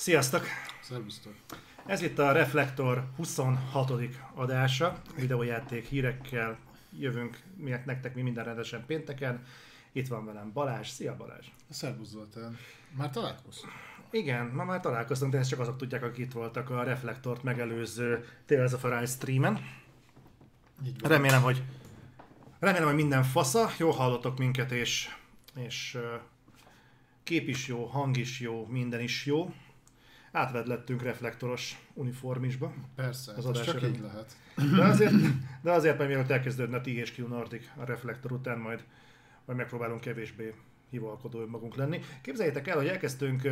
Sziasztok! Szervusztok! Ez itt a Reflektor 26. adása. Videójáték hírekkel jövünk mi nektek mi minden rendesen pénteken. Itt van velem Balázs. Szia Balázs! Szervusz Zoltán! Már találkoztunk? Igen, ma már találkoztunk, de ezt csak azok tudják, akik itt voltak a Reflektort megelőző Tales of Arise streamen. Remélem, hogy remélem, hogy minden fasza, jól hallottok minket, és, és kép is jó, hang is jó, minden is jó. Átvedlettünk reflektoros uniformisba. Persze, Az adás csak így lehet. De azért, de azért majd mielőtt elkezdődne a THQ Nordic a reflektor után, majd, majd megpróbálunk kevésbé hivalkodó magunk lenni. Képzeljétek el, hogy elkezdtünk,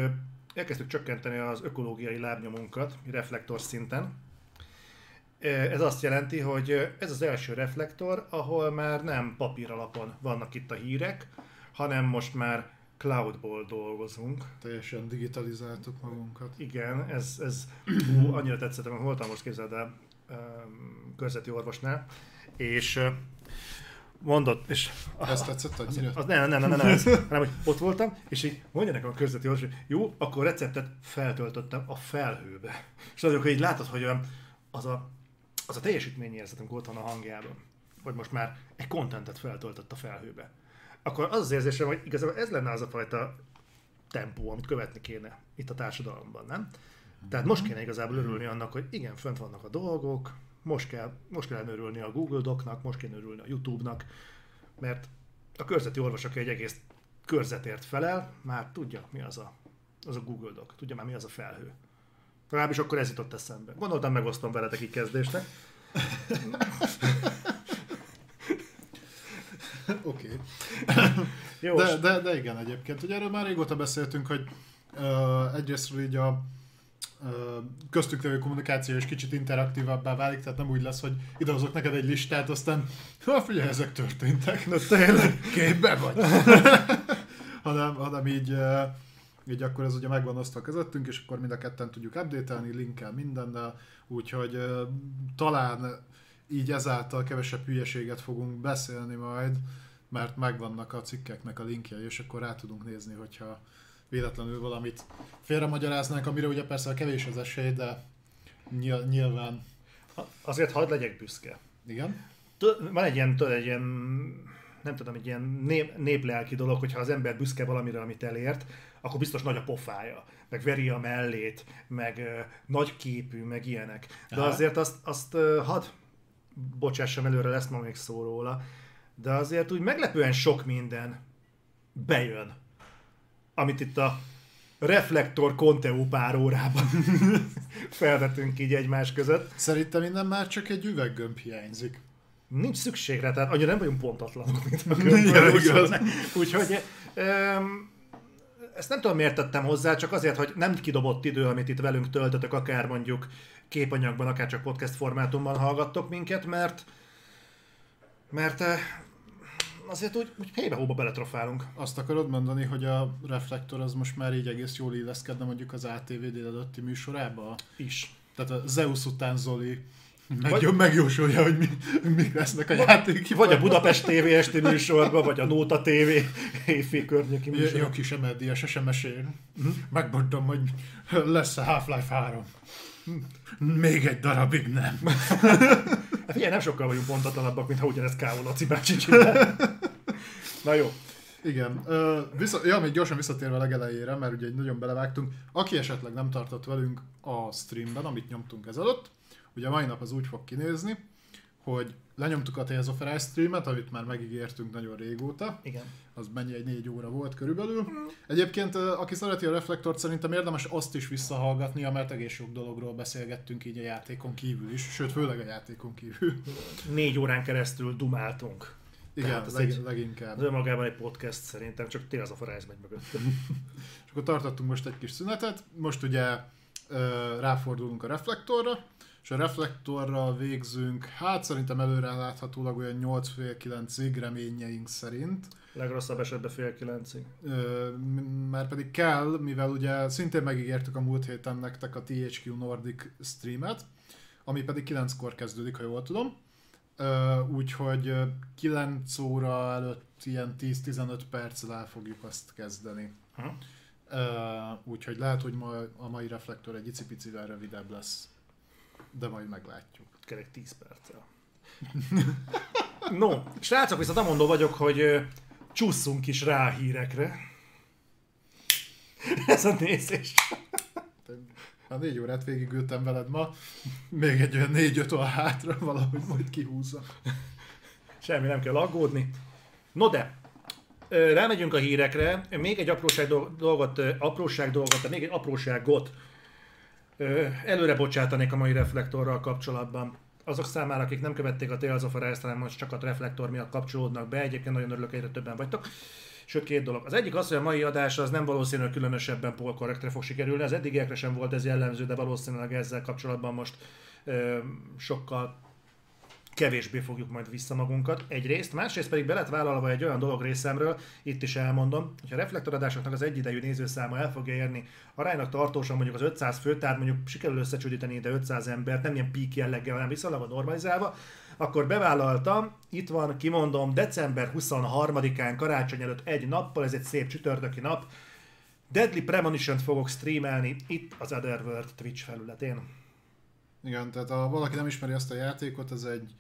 elkezdtük csökkenteni az ökológiai lábnyomunkat reflektor szinten. Ez azt jelenti, hogy ez az első reflektor, ahol már nem papír alapon vannak itt a hírek, hanem most már cloudból dolgozunk. Teljesen digitalizáltuk magunkat. Igen, ez, ez hú, annyira tetszett, hogy voltam most képzeld el um, körzeti orvosnál, és uh, mondott, és Ez tetszett annyira? az, nem, nem, nem, nem, nem, ez, hanem, hogy ott voltam, és így mondja nekem a körzeti orvos, hogy jó, akkor receptet feltöltöttem a felhőbe. És azok, hogy így látod, hogy olyan, az a, az a teljesítményérzet, amikor ott van a hangjában, hogy most már egy kontentet feltöltött a felhőbe. Akkor az az érzésem, hogy igazából ez lenne az a fajta tempó, amit követni kéne itt a társadalomban, nem? Tehát most kéne igazából örülni annak, hogy igen, fönt vannak a dolgok, most kell, most kell örülni a Google Docnak, most kéne örülni a YouTube-nak, mert a körzeti orvos, aki egy egész körzetért felel, már tudja, mi az a, az a Google Doc, tudja már, mi az a felhő. Legalábbis akkor ez jutott eszembe. Gondoltam, megosztom veletek így kezdésnek. Oké. Jó, De, de, de igen, egyébként. Ugye erről már régóta beszéltünk, hogy uh, egyrésztről így a uh, köztük lévő kommunikáció is kicsit interaktívabbá válik, tehát nem úgy lesz, hogy idehozok neked egy listát, aztán ha figyelj, ezek történtek. Na tényleg. Képbe vagy. hanem, hanem így, eh, így akkor ez ugye megvan osztva közöttünk, és akkor mind a ketten tudjuk update-elni, linkkel mindennel, úgyhogy eh, talán így ezáltal kevesebb hülyeséget fogunk beszélni majd, mert megvannak a cikkeknek a linkjei, és akkor rá tudunk nézni, hogyha véletlenül valamit félremagyaráznánk, amire ugye persze kevés az esély, de nyil- nyilván Azért hadd legyek büszke. igen. Van egy ilyen, tudod, egy ilyen, nem tudom, egy ilyen nép, néplelki dolog, hogyha az ember büszke valamire, amit elért, akkor biztos nagy a pofája, meg veri a mellét, meg ö, nagy képű, meg ilyenek. De Aha. azért azt, azt ö, hadd bocsássam előre, lesz ma még szó róla, de azért úgy meglepően sok minden bejön, amit itt a reflektor Conteo pár órában felvetünk így egymás között. Szerintem innen már csak egy üveggömb hiányzik. Nincs szükség rá, tehát annyira nem vagyunk pontatlanok, mint a könyvben. Úgyhogy öm, ezt nem tudom miért tettem hozzá, csak azért, hogy nem kidobott idő, amit itt velünk töltötök, akár mondjuk képanyagban, akár csak podcast formátumban hallgattok minket, mert mert eh, azért úgy, úgy helybe-hóba beletrofálunk. Azt akarod mondani, hogy a reflektor az most már így egész jól illeszkedne mondjuk az ATV délelőtti műsorába? Is. Tehát a Zeus után Zoli Vagy- meg, megjósolja, hogy mi, mik lesznek a játék. Vagy a Budapest TV esti műsorban, vagy a Nóta TV éjfél környéki Jó, jó műsorban. kis MLDS SMS-én. Megmondtam, hogy lesz a Half-Life 3. Még egy darabig nem. Hát figyelj, nem sokkal vagyunk pontatlanabbak, mint ha ugyanezt K.O. Laci bácsi csinál. Na jó. Igen. Ö, vissza, ja, még gyorsan visszatérve a legelejére, mert ugye egy nagyon belevágtunk. Aki esetleg nem tartott velünk a streamben, amit nyomtunk ezelőtt, ugye a mai nap az úgy fog kinézni, hogy lenyomtuk a Tales of Arise streamet, amit már megígértünk nagyon régóta. Igen. Az mennyi egy négy óra volt körülbelül. Egyébként, ö, aki szereti a reflektort, szerintem érdemes azt is visszahallgatnia, mert egész sok dologról beszélgettünk így a játékon kívül is, sőt, főleg a játékon kívül. Négy órán keresztül dumáltunk. Igen, Tehát ez leg, egy- leginkább. Ez önmagában egy podcast szerintem, csak Tales of Arise megy mögött. És akkor tartottunk most egy kis szünetet, most ugye ráfordulunk a reflektorra, és a reflektorral végzünk, hát szerintem előre láthatólag olyan 8-9-ig reményeink szerint, Legrosszabb esetben fél kilencig. Ö, m- már pedig kell, mivel ugye szintén megígértük a múlt héten nektek a THQ Nordic streamet, ami pedig 9-kor kezdődik, ha jól tudom. Úgyhogy ö, 9 óra előtt ilyen 10-15 perccel el fogjuk azt kezdeni. Uh, úgyhogy lehet, hogy ma, a mai reflektor egy icipicivel rövidebb lesz, de majd meglátjuk. Kerek 10 perccel. no, srácok, viszont amondó vagyok, hogy csúszunk is rá a hírekre. Ez a nézés. A négy órát végigültem veled ma, még egy olyan négy-öt óra hátra valahogy majd kihúzza. Semmi nem kell aggódni. No de, rámegyünk a hírekre. Még egy apróság dol- dolgot, apróság dolgot, még egy apróságot előre bocsátanék a mai reflektorral kapcsolatban. Azok számára, akik nem követték a Tales of Arise, most csak a reflektor miatt kapcsolódnak be, egyébként nagyon örülök, egyre többen vagytok. Sőt, két dolog. Az egyik az, hogy a mai adás az nem valószínűleg különösebben polkorrektre fog sikerülni. Az eddigiekre sem volt ez jellemző, de valószínűleg ezzel kapcsolatban most ö, sokkal kevésbé fogjuk majd vissza magunkat egyrészt, másrészt pedig be lett vállalva egy olyan dolog részemről, itt is elmondom, hogy a reflektoradásoknak az egyidejű nézőszáma el fogja érni aránylag tartósan mondjuk az 500 fő, tehát mondjuk sikerül összecsődíteni ide 500 embert, nem ilyen peak jelleggel, hanem viszonylag normalizálva, akkor bevállaltam, itt van, kimondom, december 23-án, karácsony előtt egy nappal, ez egy szép csütörtöki nap, Deadly Premonition-t fogok streamelni itt az Otherworld Twitch felületén. Igen, tehát ha valaki nem ismeri azt a játékot, ez egy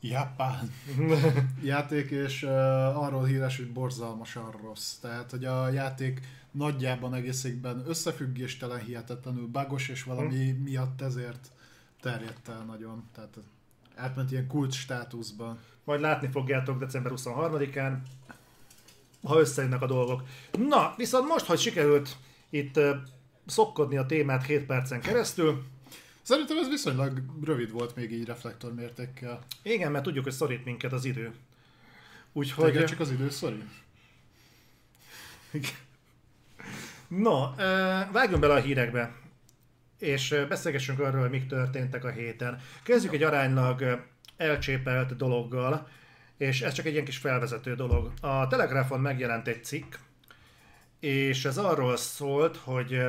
japán játék, és uh, arról híres, hogy borzalmasan rossz. Tehát, hogy a játék nagyjában egészében összefüggéstelen, hihetetlenül bagos, és valami Hm. miatt ezért terjedt el nagyon. Tehát átment ilyen kult státuszba. Majd látni fogjátok december 23-án, ha összejönnek a dolgok. Na, viszont most, hogy sikerült itt uh, szokkodni a témát 7 percen keresztül, Szerintem ez viszonylag rövid volt még így reflektor mértékkel. igen, mert tudjuk, hogy szorít minket az idő. Úgyhogy... Hogy csak az idő, sorry. No, ö, vágjunk bele a hírekbe, és beszélgessünk arról, hogy mik történtek a héten. Kezdjük egy aránylag elcsépelt dologgal, és ez csak egy ilyen kis felvezető dolog. A Telegrafon megjelent egy cikk, és ez arról szólt, hogy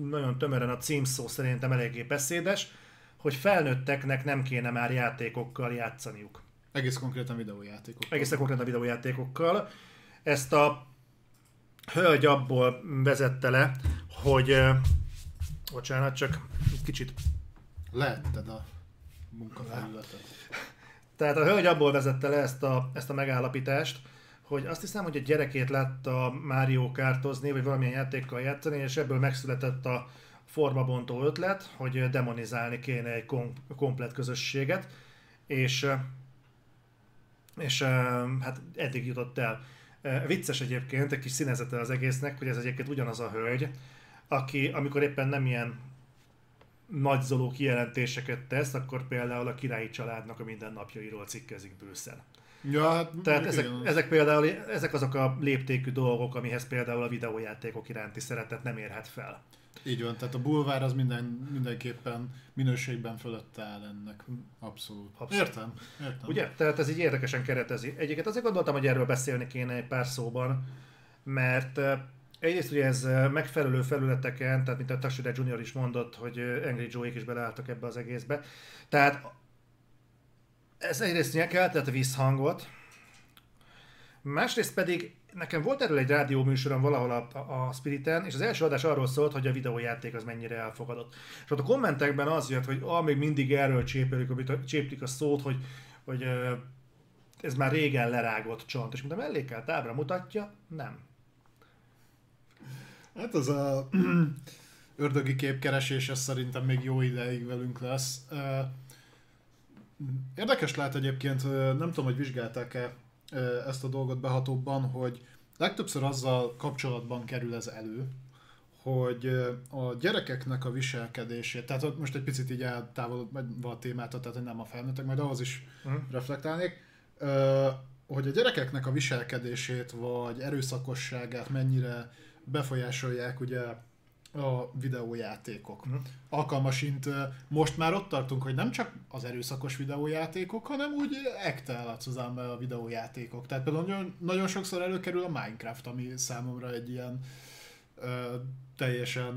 nagyon tömören a címszó szerintem eléggé beszédes, hogy felnőtteknek nem kéne már játékokkal játszaniuk Egész konkrétan videójátékok. egészen konkrétan videójátékokkal. Ezt a hölgy abból vezette le, hogy bocsánat, csak kicsit. Lehetted a munkafelületet. Tehát a hölgy abból vezette le ezt a, ezt a megállapítást, hogy azt hiszem, hogy a gyerekét látta Mario kártozni, vagy valamilyen játékkal játszani, és ebből megszületett a formabontó ötlet, hogy demonizálni kéne egy kom- komplet közösséget, és ö, és ö, hát eddig jutott el. Ö, Vicces egyébként, egy kis színezete az egésznek, hogy ez egyébként ugyanaz a hölgy, aki amikor éppen nem ilyen nagyzoló kijelentéseket tesz, akkor például a királyi családnak a mindennapjairól cikkezik bőszen. Ja, hát Tehát ezek, ezek például ezek azok a léptékű dolgok, amihez például a videójátékok iránti szeretet nem érhet fel. Így van, tehát a bulvár az minden, mindenképpen minőségben fölötte áll ennek. Abszolút. Abszolút. Értem, értem. Ugye? Tehát ez így érdekesen keretezi. Egyébként azért gondoltam, hogy erről beszélni kéne egy pár szóban, mert eh, egyrészt ugye ez eh, megfelelő felületeken, tehát mint a Tashida Junior is mondott, hogy eh, Angry Joe-ék is beleálltak ebbe az egészbe. Tehát ez egyrészt keltett visszhangot, másrészt pedig nekem volt erről egy rádió műsorom valahol a, a, a Spiriten, és az első adás arról szólt, hogy a videójáték az mennyire elfogadott. És ott a kommentekben az jött, hogy ah, még mindig erről csépelik, a, cséplik a szót, hogy, hogy ez már régen lerágott csont. És mint a mellékelt ábra mutatja, nem. Hát az a ördögi képkeresés, ez szerintem még jó ideig velünk lesz. Ö, Érdekes lehet egyébként, nem tudom, hogy vizsgálták-e ezt a dolgot behatóbban, hogy legtöbbször azzal kapcsolatban kerül ez elő, hogy a gyerekeknek a viselkedését, tehát ott most egy picit így eltávolodva a témától, tehát nem a felnőttek, majd ahhoz is Mhm. reflektálnék, hogy a gyerekeknek a viselkedését vagy erőszakosságát mennyire befolyásolják ugye a videójátékok. Mhm. Alkalmasint most már ott tartunk, hogy nem csak az erőszakos videójátékok, hanem úgy ektel a videójátékok. Tehát például nagyon, nagyon sokszor előkerül a Minecraft, ami számomra egy ilyen ö, teljesen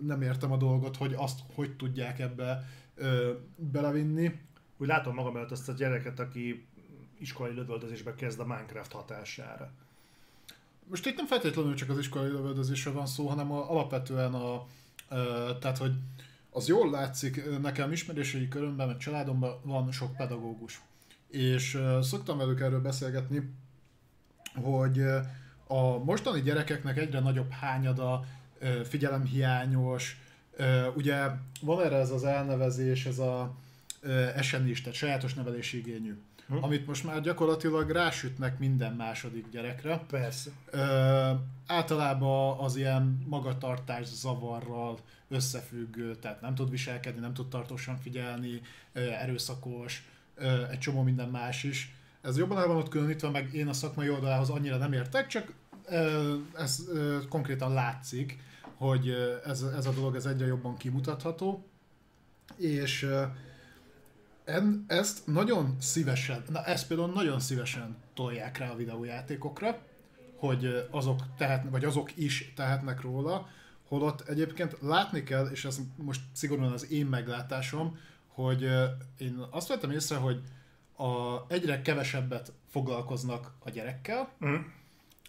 nem értem a dolgot, hogy azt hogy tudják ebbe ö, belevinni. Úgy látom magam előtt azt a gyereket, aki iskolai lövöldözésbe kezd a Minecraft hatására. Most itt nem feltétlenül csak az iskolai lövöldözésről van szó, hanem a, alapvetően a, ö, tehát, hogy az jól látszik, nekem ismerései körömben, meg családomban van sok pedagógus. És ö, szoktam velük erről beszélgetni, hogy a mostani gyerekeknek egyre nagyobb hányada ö, figyelemhiányos, ö, ugye van erre ez az elnevezés, ez a SNIS, tehát sajátos nevelési igényű hm. amit most már gyakorlatilag rásütnek minden második gyerekre. Persze. Ö, általában az ilyen magatartás zavarral összefüggő, tehát nem tud viselkedni, nem tud tartósan figyelni, erőszakos, egy csomó minden más is. Ez jobban el van ott különítve, meg én a szakmai oldalához annyira nem értek, csak ez konkrétan látszik, hogy ez, ez a dolog ez egyre jobban kimutatható, és en, ezt nagyon szívesen, na ezt például nagyon szívesen tolják rá a videójátékokra, hogy azok, tehet, vagy azok is tehetnek róla, holott egyébként látni kell, és ez most szigorúan az én meglátásom, hogy én azt vettem észre, hogy a, egyre kevesebbet foglalkoznak a gyerekkel, mm.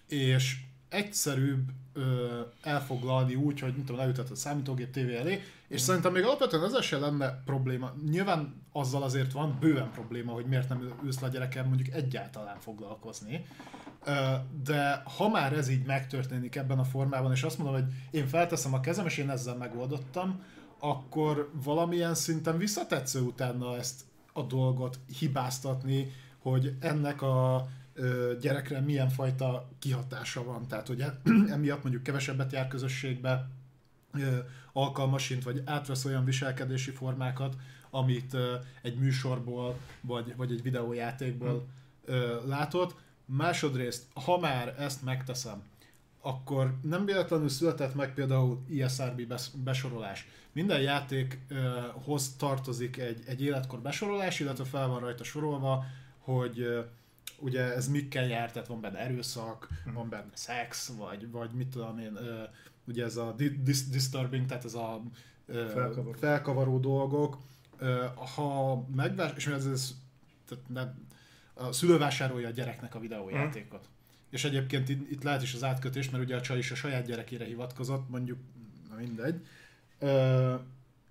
és egyszerűbb ö, elfoglalni úgy, hogy mint tudom, leütött a számítógép tévé elé, és mm. szerintem még alapvetően ezzel se lenne probléma. Nyilván azzal azért van bőven probléma, hogy miért nem ülsz le a gyerekem mondjuk egyáltalán foglalkozni. Ö, de ha már ez így megtörténik ebben a formában, és azt mondom, hogy én felteszem a kezem, és én ezzel megoldottam, akkor valamilyen szinten visszatetsző utána ezt a dolgot hibáztatni, hogy ennek a gyerekre milyen fajta kihatása van. Tehát, hogy emiatt mondjuk kevesebbet jár közösségbe, alkalmasint, vagy átvesz olyan viselkedési formákat, amit egy műsorból, vagy, vagy egy videójátékból hmm. látott. Másodrészt, ha már ezt megteszem, akkor nem véletlenül született meg például ISRB besorolás. Minden játékhoz tartozik egy, egy életkor besorolás, illetve fel van rajta sorolva, hogy ugye ez mikkel jár, tehát van benne erőszak, hmm. van benne szex, vagy, vagy mit tudom én, ugye ez a dis- disturbing, tehát ez a felkavaró, felkavaró dolgok. Ha megvás, és ez, ez tehát nem, a szülő vásárolja a gyereknek a videójátékot. Hmm. És egyébként itt, itt lehet is az átkötés, mert ugye a csaj is a saját gyerekére hivatkozott, mondjuk, na mindegy. Ö,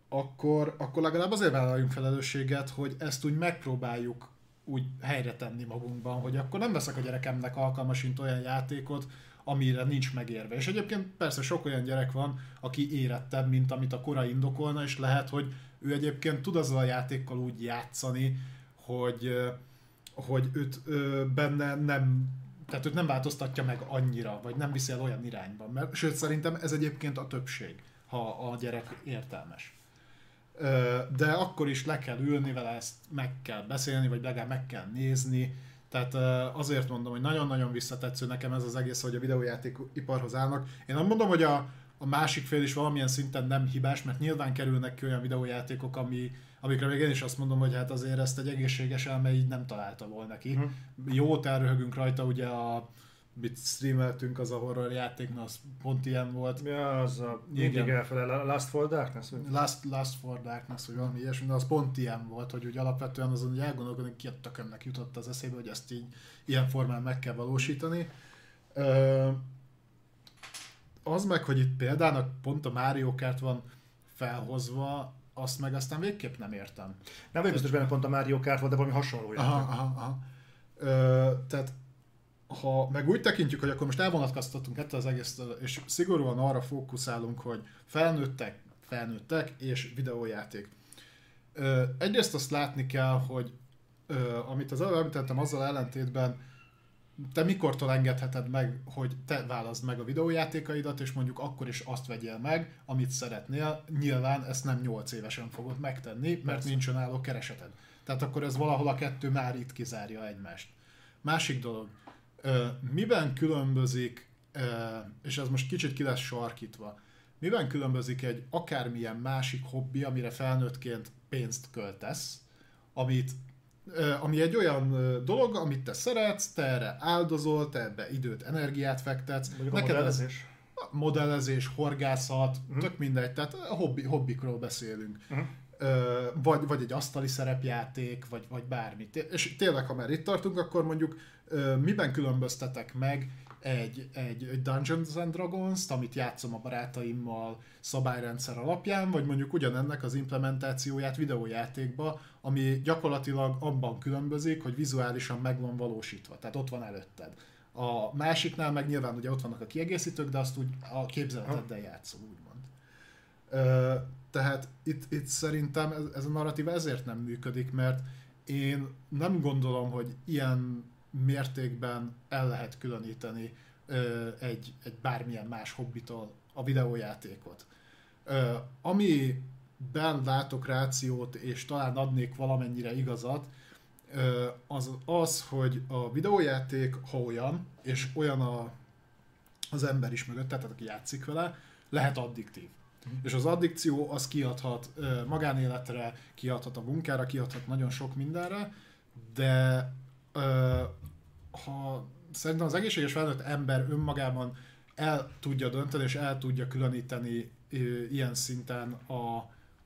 akkor, akkor legalább azért vállaljunk felelősséget, hogy ezt úgy megpróbáljuk úgy helyre tenni magunkban, hogy akkor nem veszek a gyerekemnek alkalmasint olyan játékot, amire nincs megérve. És egyébként persze sok olyan gyerek van, aki érettebb, mint amit a kora indokolna, és lehet, hogy ő egyébként tud azzal a játékkal úgy játszani, hogy, hogy őt benne nem tehát őt nem változtatja meg annyira, vagy nem viszi el olyan irányba. Mert, sőt, szerintem ez egyébként a többség, ha a gyerek értelmes de akkor is le kell ülni vele, ezt meg kell beszélni, vagy legalább meg kell nézni. Tehát azért mondom, hogy nagyon-nagyon visszatetsző nekem ez az egész, hogy a videójáték iparhoz állnak. Én nem mondom, hogy a, a másik fél is valamilyen szinten nem hibás, mert nyilván kerülnek ki olyan videójátékok, ami, amikre még én is azt mondom, hogy hát azért ezt egy egészséges elme így nem találta volna ki. Uh-huh. Jót elröhögünk rajta, ugye a mit streameltünk, az a horror játék, na az pont ilyen volt. Ja, az a mindig elfelel, Last for Darkness? Last, Last for Darkness, vagy valami ilyesmi, de az pont ilyen volt, hogy úgy alapvetően azon hogy elgondolkodni, ki a tökömnek jutott az eszébe, hogy ezt így ilyen formán meg kell valósítani. Ö, az meg, hogy itt például pont a Mario Kart van felhozva, azt meg aztán végképp nem értem. Nem vagy biztos benne pont a Mario Kart volt, de valami hasonló aha, aha, aha. Ö, tehát ha meg úgy tekintjük, hogy akkor most elvonatkoztatunk ettől az egész, és szigorúan arra fókuszálunk, hogy felnőttek, felnőttek, és videójáték. Ö, egyrészt azt látni kell, hogy ö, amit az előbb említettem, azzal ellentétben te mikortól engedheted meg, hogy te válaszd meg a videójátékaidat, és mondjuk akkor is azt vegyél meg, amit szeretnél. Nyilván ezt nem 8 évesen fogod megtenni, mert Persze. nincs önálló kereseted. Tehát akkor ez valahol a kettő már itt kizárja egymást. Másik dolog, miben különbözik, és ez most kicsit ki lesz sarkítva, miben különbözik egy akármilyen másik hobbi, amire felnőttként pénzt költesz, amit, ami egy olyan dolog, amit te szeretsz, te erre áldozol, te ebbe időt, energiát fektetsz. Mondjuk neked modellezés. Ez modellezés, horgászat, uh-huh. tök mindegy, tehát hobbi, hobbikról beszélünk. Uh-huh vagy, vagy egy asztali szerepjáték, vagy, vagy bármi. És tényleg, ha már itt tartunk, akkor mondjuk miben különböztetek meg egy, egy, egy Dungeons and Dragons-t, amit játszom a barátaimmal szabályrendszer alapján, vagy mondjuk ugyanennek az implementációját videójátékba, ami gyakorlatilag abban különbözik, hogy vizuálisan meg van valósítva, tehát ott van előtted. A másiknál meg nyilván ugye ott vannak a kiegészítők, de azt úgy a képzeleteddel játszom, úgymond. Ö, tehát itt, itt szerintem ez, ez a narratíva ezért nem működik, mert én nem gondolom, hogy ilyen mértékben el lehet különíteni ö, egy, egy bármilyen más hobbitól a videójátékot. Ö, amiben látok rációt, és talán adnék valamennyire igazat, ö, az az, hogy a videójáték, ha olyan, és olyan a, az ember is mögött, tehát aki játszik vele, lehet addiktív. Mm. És az addikció az kiadhat magánéletre, kiadhat a munkára, kiadhat nagyon sok mindenre, de ha szerintem az egészséges felnőtt ember önmagában el tudja dönteni és el tudja különíteni ilyen szinten a,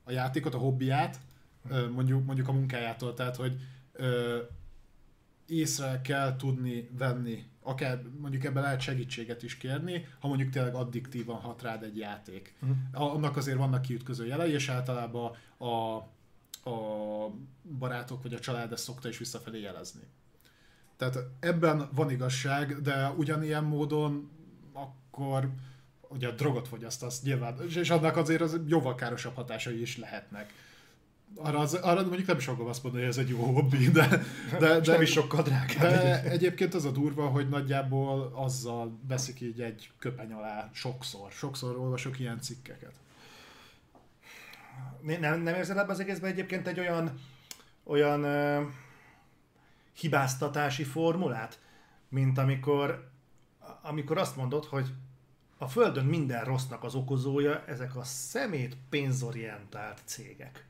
a játékot, a hobbiát, mondjuk, mondjuk a munkájától, tehát hogy észre kell tudni venni, akár mondjuk ebben lehet segítséget is kérni, ha mondjuk tényleg addiktívan hat rád egy játék. Uh-huh. Annak azért vannak kiütköző jelei, és általában a, a barátok vagy a család ezt szokta is visszafelé jelezni. Tehát ebben van igazság, de ugyanilyen módon akkor ugye a drogot fogyasztasz nyilván, és annak azért az jóval károsabb hatásai is lehetnek. Arra, az, arra mondjuk nem is fogom azt mondani, hogy ez egy jó hobbi, de... de, de nem is sokkal drágább. De egyébként az a durva, hogy nagyjából azzal veszik így egy köpeny alá sokszor. Sokszor olvasok ilyen cikkeket. Nem, nem érzed ebben az egészben egyébként egy olyan, olyan hibáztatási formulát, mint amikor, amikor azt mondod, hogy a Földön minden rossznak az okozója ezek a szemét pénzorientált cégek.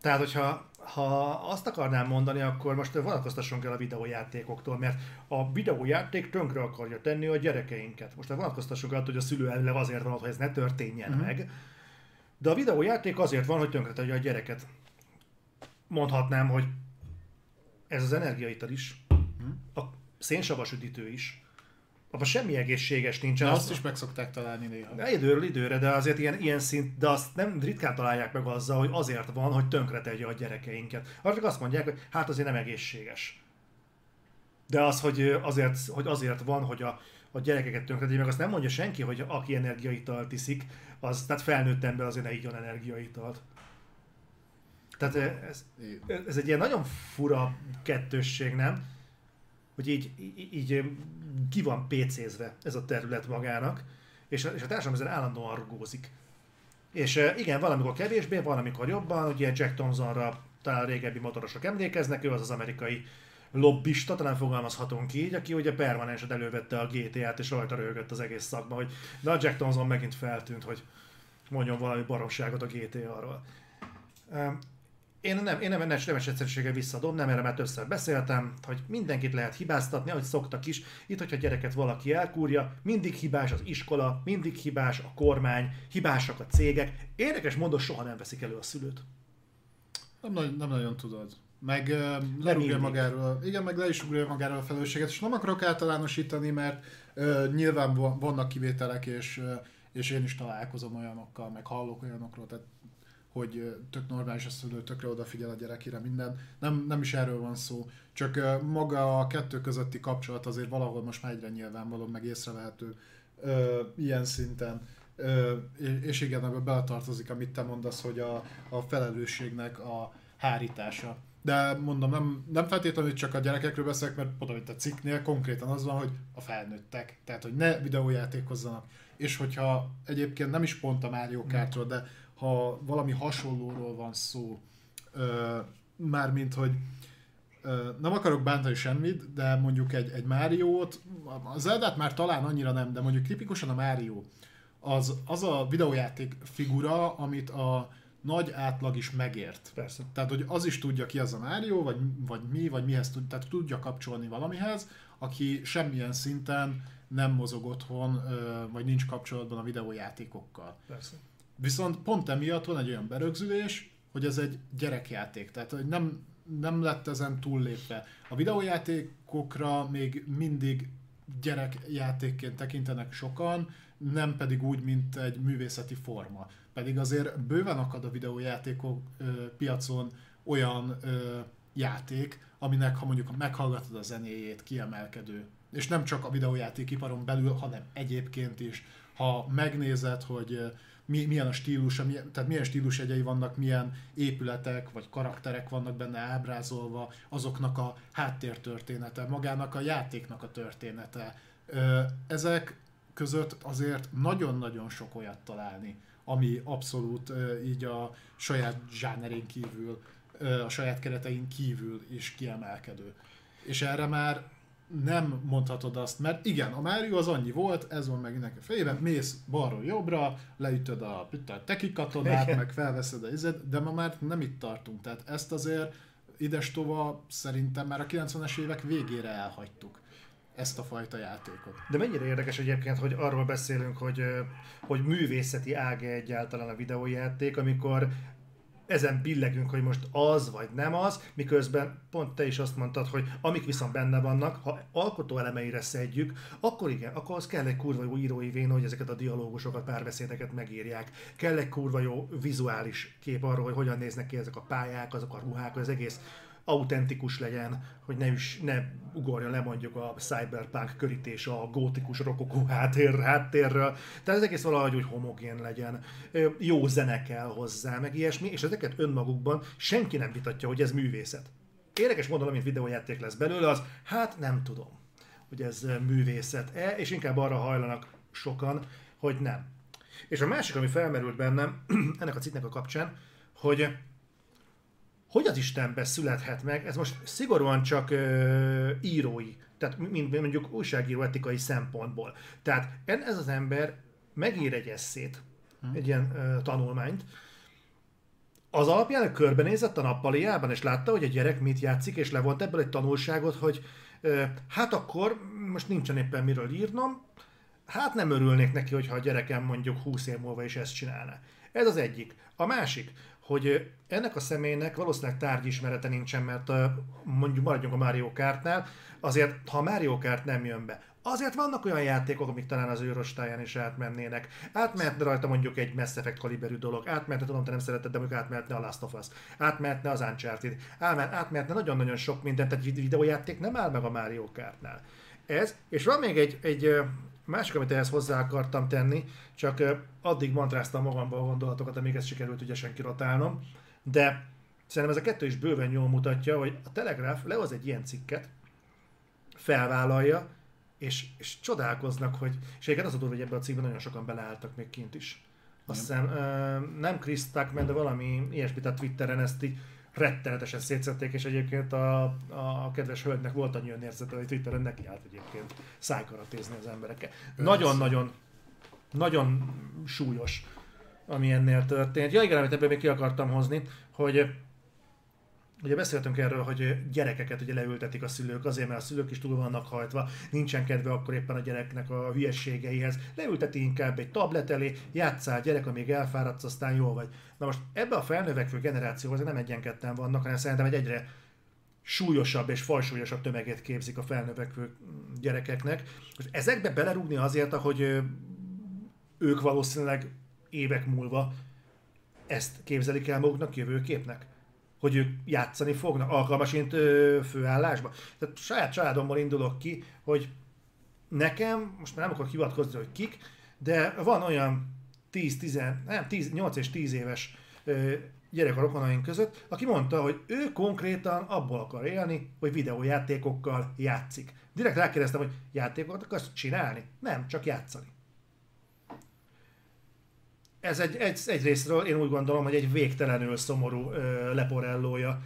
Tehát, hogyha ha azt akarnám mondani, akkor most vonatkoztassunk el a videójátékoktól, mert a videójáték tönkre akarja tenni a gyerekeinket. Most vonatkoztassunk el, hogy a szülő elvileg azért van, hogy ez ne történjen uh-huh. meg. De a videójáték azért van, hogy tönkre a gyereket. Mondhatnám, hogy ez az energiaital is, hm? a szénsavas üdítő is, abban semmi egészséges nincsen. De azt is meg szokták találni néha. De időről időre, de azért ilyen, ilyen szint, de azt nem ritkán találják meg azzal, hogy azért van, hogy tönkretegye a gyerekeinket. Arra azt mondják, hogy hát azért nem egészséges. De az, hogy azért, hogy azért van, hogy a, a gyerekeket tönkretegye, meg azt nem mondja senki, hogy aki energiaitalt iszik, az, tehát felnőtt ember azért ne igyon energiaitalt. Tehát ez, ez egy ilyen nagyon fura kettősség, nem? Hogy így, így, így ki van pécézve ez a terület magának, és a, és a társadalom ezen állandóan rugózik. És igen, valamikor kevésbé, valamikor jobban, ugye Jack Thompsonra talán régebbi motorosok emlékeznek, ő az az amerikai lobbista, talán fogalmazhatunk így, aki ugye permanensen elővette a GTA-t, és rajta röhögött az egész szakma, hogy na Jack Thompson megint feltűnt, hogy mondjon valami baromságot a GTA-ról. Én nem, én nem, nem nemes egyszerűséggel visszadom, nem erre már többször beszéltem, hogy mindenkit lehet hibáztatni, ahogy szoktak is. Itt, hogyha gyereket valaki elkúrja, mindig hibás az iskola, mindig hibás a kormány, hibásak a cégek. Érdekes módon soha nem veszik elő a szülőt. Nem, nem nagyon tudod. Meg uh, lerúgja magáról, igen, meg le is ugrja magáról a felelősséget, és nem akarok általánosítani, mert uh, nyilván vannak kivételek, és, uh, és én is találkozom olyanokkal, meg hallok olyanokról, tehát hogy tök normális a szülő, tökre odafigyel a gyerekére, minden. Nem, nem is erről van szó, csak maga a kettő közötti kapcsolat azért valahol most már egyre nyilvánvaló, meg észrevehető ö, ilyen szinten. Ö, és igen, ebbe beletartozik, amit te mondasz, hogy a, a felelősségnek a hárítása. De mondom, nem, nem feltétlenül csak a gyerekekről beszélek, mert oda, itt a cikknél konkrétan az van, hogy a felnőttek. Tehát, hogy ne videójátékozzanak. És hogyha egyébként nem is pont a Mario Kartról, de ha valami hasonlóról van szó, mármint, hogy nem akarok bántani semmit, de mondjuk egy, egy Máriót, az Zeldát már talán annyira nem, de mondjuk tipikusan a Mário, az, az a videójáték figura, amit a nagy átlag is megért. Persze. Tehát, hogy az is tudja ki az a Mário, vagy, vagy mi, vagy mihez tud, tehát tudja kapcsolni valamihez, aki semmilyen szinten nem mozog otthon, vagy nincs kapcsolatban a videójátékokkal. Persze. Viszont pont emiatt van egy olyan berögzülés, hogy ez egy gyerekjáték, tehát hogy nem, nem lett ezen túllépve. A videójátékokra még mindig gyerekjátékként tekintenek sokan, nem pedig úgy, mint egy művészeti forma. Pedig azért bőven akad a videójátékok ö, piacon olyan ö, játék, aminek, ha mondjuk meghallgatod a zenéjét, kiemelkedő. És nem csak a videójátékiparon belül, hanem egyébként is. Ha megnézed, hogy mi, milyen a stílus, milyen, tehát milyen stílusjegyei vannak, milyen épületek vagy karakterek vannak benne ábrázolva, azoknak a háttértörténete, magának a játéknak a története. Ezek között azért nagyon-nagyon sok olyat találni, ami abszolút így a saját zsánerén kívül, a saját keretein kívül is kiemelkedő. És erre már nem mondhatod azt, mert igen, a Mario az annyi volt, ez van meg mindenki fejében, mész balról jobbra, leütöd a, a teki katonát, meg felveszed a izet, de ma már nem itt tartunk, tehát ezt azért idestova szerintem már a 90-es évek végére elhagytuk ezt a fajta játékot. De mennyire érdekes egyébként, hogy arról beszélünk, hogy, hogy művészeti áge egyáltalán a videójáték, amikor ezen billegünk, hogy most az vagy nem az, miközben pont te is azt mondtad, hogy amik viszont benne vannak, ha alkotó elemeire szedjük, akkor igen, akkor az kell egy kurva jó írói vén, hogy ezeket a dialógusokat, párbeszédeket megírják. Kell egy kurva jó vizuális kép arról, hogy hogyan néznek ki ezek a pályák, azok a ruhák, az egész autentikus legyen, hogy ne, is, ne ugorjon le mondjuk a cyberpunk körítés a gótikus rokokó háttér, háttérről. Tehát ez egész valahogy úgy homogén legyen. Jó zene kell hozzá, meg ilyesmi, és ezeket önmagukban senki nem vitatja, hogy ez művészet. Érdekes módon, amint videójáték lesz belőle, az hát nem tudom, hogy ez művészet-e, és inkább arra hajlanak sokan, hogy nem. És a másik, ami felmerült bennem ennek a cikknek a kapcsán, hogy hogy az Istenbe születhet meg, ez most szigorúan csak ö, írói, tehát mint mondjuk újságíró etikai szempontból. Tehát ez az ember megír egy eszét, hmm. egy ilyen ö, tanulmányt, az alapján körbenézett a nappaliában, és látta, hogy a gyerek mit játszik, és levont ebből egy tanulságot, hogy ö, hát akkor most nincsen éppen miről írnom, hát nem örülnék neki, hogyha a gyerekem mondjuk 20 év múlva is ezt csinálna. Ez az egyik. A másik, hogy ennek a személynek valószínűleg tárgyismerete nincsen, mert mondjuk maradjunk a Mario Kartnál, azért ha Mario Kart nem jön be, azért vannak olyan játékok, amik talán az ő rostáján is átmennének. Átmehetne rajta mondjuk egy Mass Effect kaliberű dolog, átmehetne, tudom, te nem szereted, de mondjuk átmehetne a Last of Us, átmehetne az Uncharted, átmehetne nagyon-nagyon sok mindent, egy videójáték nem áll meg a Mario Kartnál. Ez, és van még egy, egy másik, amit ehhez hozzá akartam tenni, csak addig mantráztam magamban a gondolatokat, amíg ezt sikerült ügyesen kirotálnom, de szerintem ez a kettő is bőven jól mutatja, hogy a Telegraph lehoz egy ilyen cikket, felvállalja, és, és csodálkoznak, hogy, és egyébként az a durva, hogy ebben a cikkben nagyon sokan beleálltak még kint is. Azt hiszem, nem Chris Tuckman, de valami ilyesmit a Twitteren ezt így rettenetesen szétszették, és egyébként a, a kedves hölgynek volt annyi önérzete, hogy Twitteren neki állt egyébként szájkaratézni az emberekkel. Nagyon-nagyon nagyon súlyos, ami ennél történt. Ja igen, amit ebből még ki akartam hozni, hogy Ugye beszéltünk erről, hogy gyerekeket ugye leültetik a szülők, azért, mert a szülők is túl vannak hajtva, nincsen kedve akkor éppen a gyereknek a hülyességeihez. Leülteti inkább egy tablet elé, játszál gyerek, amíg elfáradsz, aztán jól vagy. Na most ebbe a felnövekvő generációhoz nem egyenketten vannak, hanem szerintem egy egyre súlyosabb és fajsúlyosabb tömeget képzik a felnövekvő gyerekeknek. Most ezekbe belerúgni azért, hogy ők valószínűleg évek múlva ezt képzelik el maguknak jövőképnek hogy ők játszani fognak alkalmasint főállásba. Tehát saját családomból indulok ki, hogy nekem, most már nem akarok hivatkozni, hogy kik, de van olyan 10, 10, nem, 10, 8 és 10 éves gyerek a rokonaink között, aki mondta, hogy ő konkrétan abból akar élni, hogy videójátékokkal játszik. Direkt rákérdeztem, hogy játékokat akarsz csinálni? Nem, csak játszani ez egy, egy, egy részről én úgy gondolom, hogy egy végtelenül szomorú ö, leporellója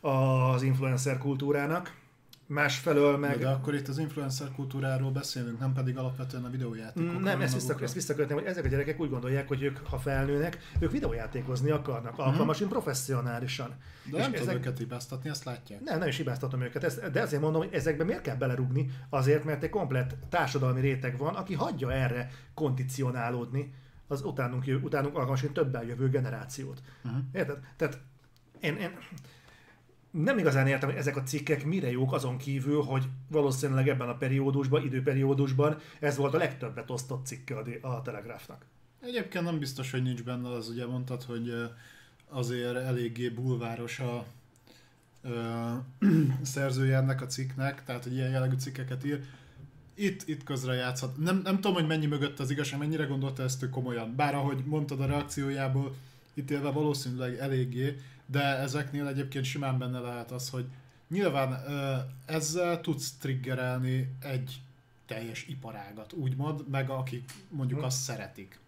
az influencer kultúrának. Másfelől meg... De akkor itt az influencer kultúráról beszélünk, nem pedig alapvetően a videójátékokról. Nem, ezt, visszak, ezt visszakötném, hogy ezek a gyerekek úgy gondolják, hogy ők, ha felnőnek, ők videójátékozni akarnak, mhm. alkalmasan, hmm. professzionálisan. De és nem ezek... őket hibáztatni, ezt látják. Nem, nem is hibáztatom őket, ezt, de azért mondom, hogy ezekben miért kell belerugni? Azért, mert egy komplet társadalmi réteg van, aki hagyja erre kondicionálódni az utánunk, jö, utánunk alkalmasan többen jövő generációt. Uh-huh. Érted? Tehát én, én nem igazán értem, hogy ezek a cikkek mire jók azon kívül, hogy valószínűleg ebben a periódusban, időperiódusban ez volt a legtöbbet osztott cikke a, a Telegraphnak. Egyébként nem biztos, hogy nincs benne az, ugye mondtad, hogy azért eléggé bulváros a ö, szerzője ennek a cikknek, tehát hogy ilyen jellegű cikkeket ír. Itt, itt közre játszhat. Nem, nem tudom, hogy mennyi mögött az igazság, mennyire gondolta ezt ő komolyan. Bár ahogy mondtad a reakciójából, ítélve valószínűleg eléggé, de ezeknél egyébként simán benne lehet az, hogy nyilván ezzel tudsz triggerelni egy teljes iparágat, úgymond, meg akik mondjuk hm. azt szeretik.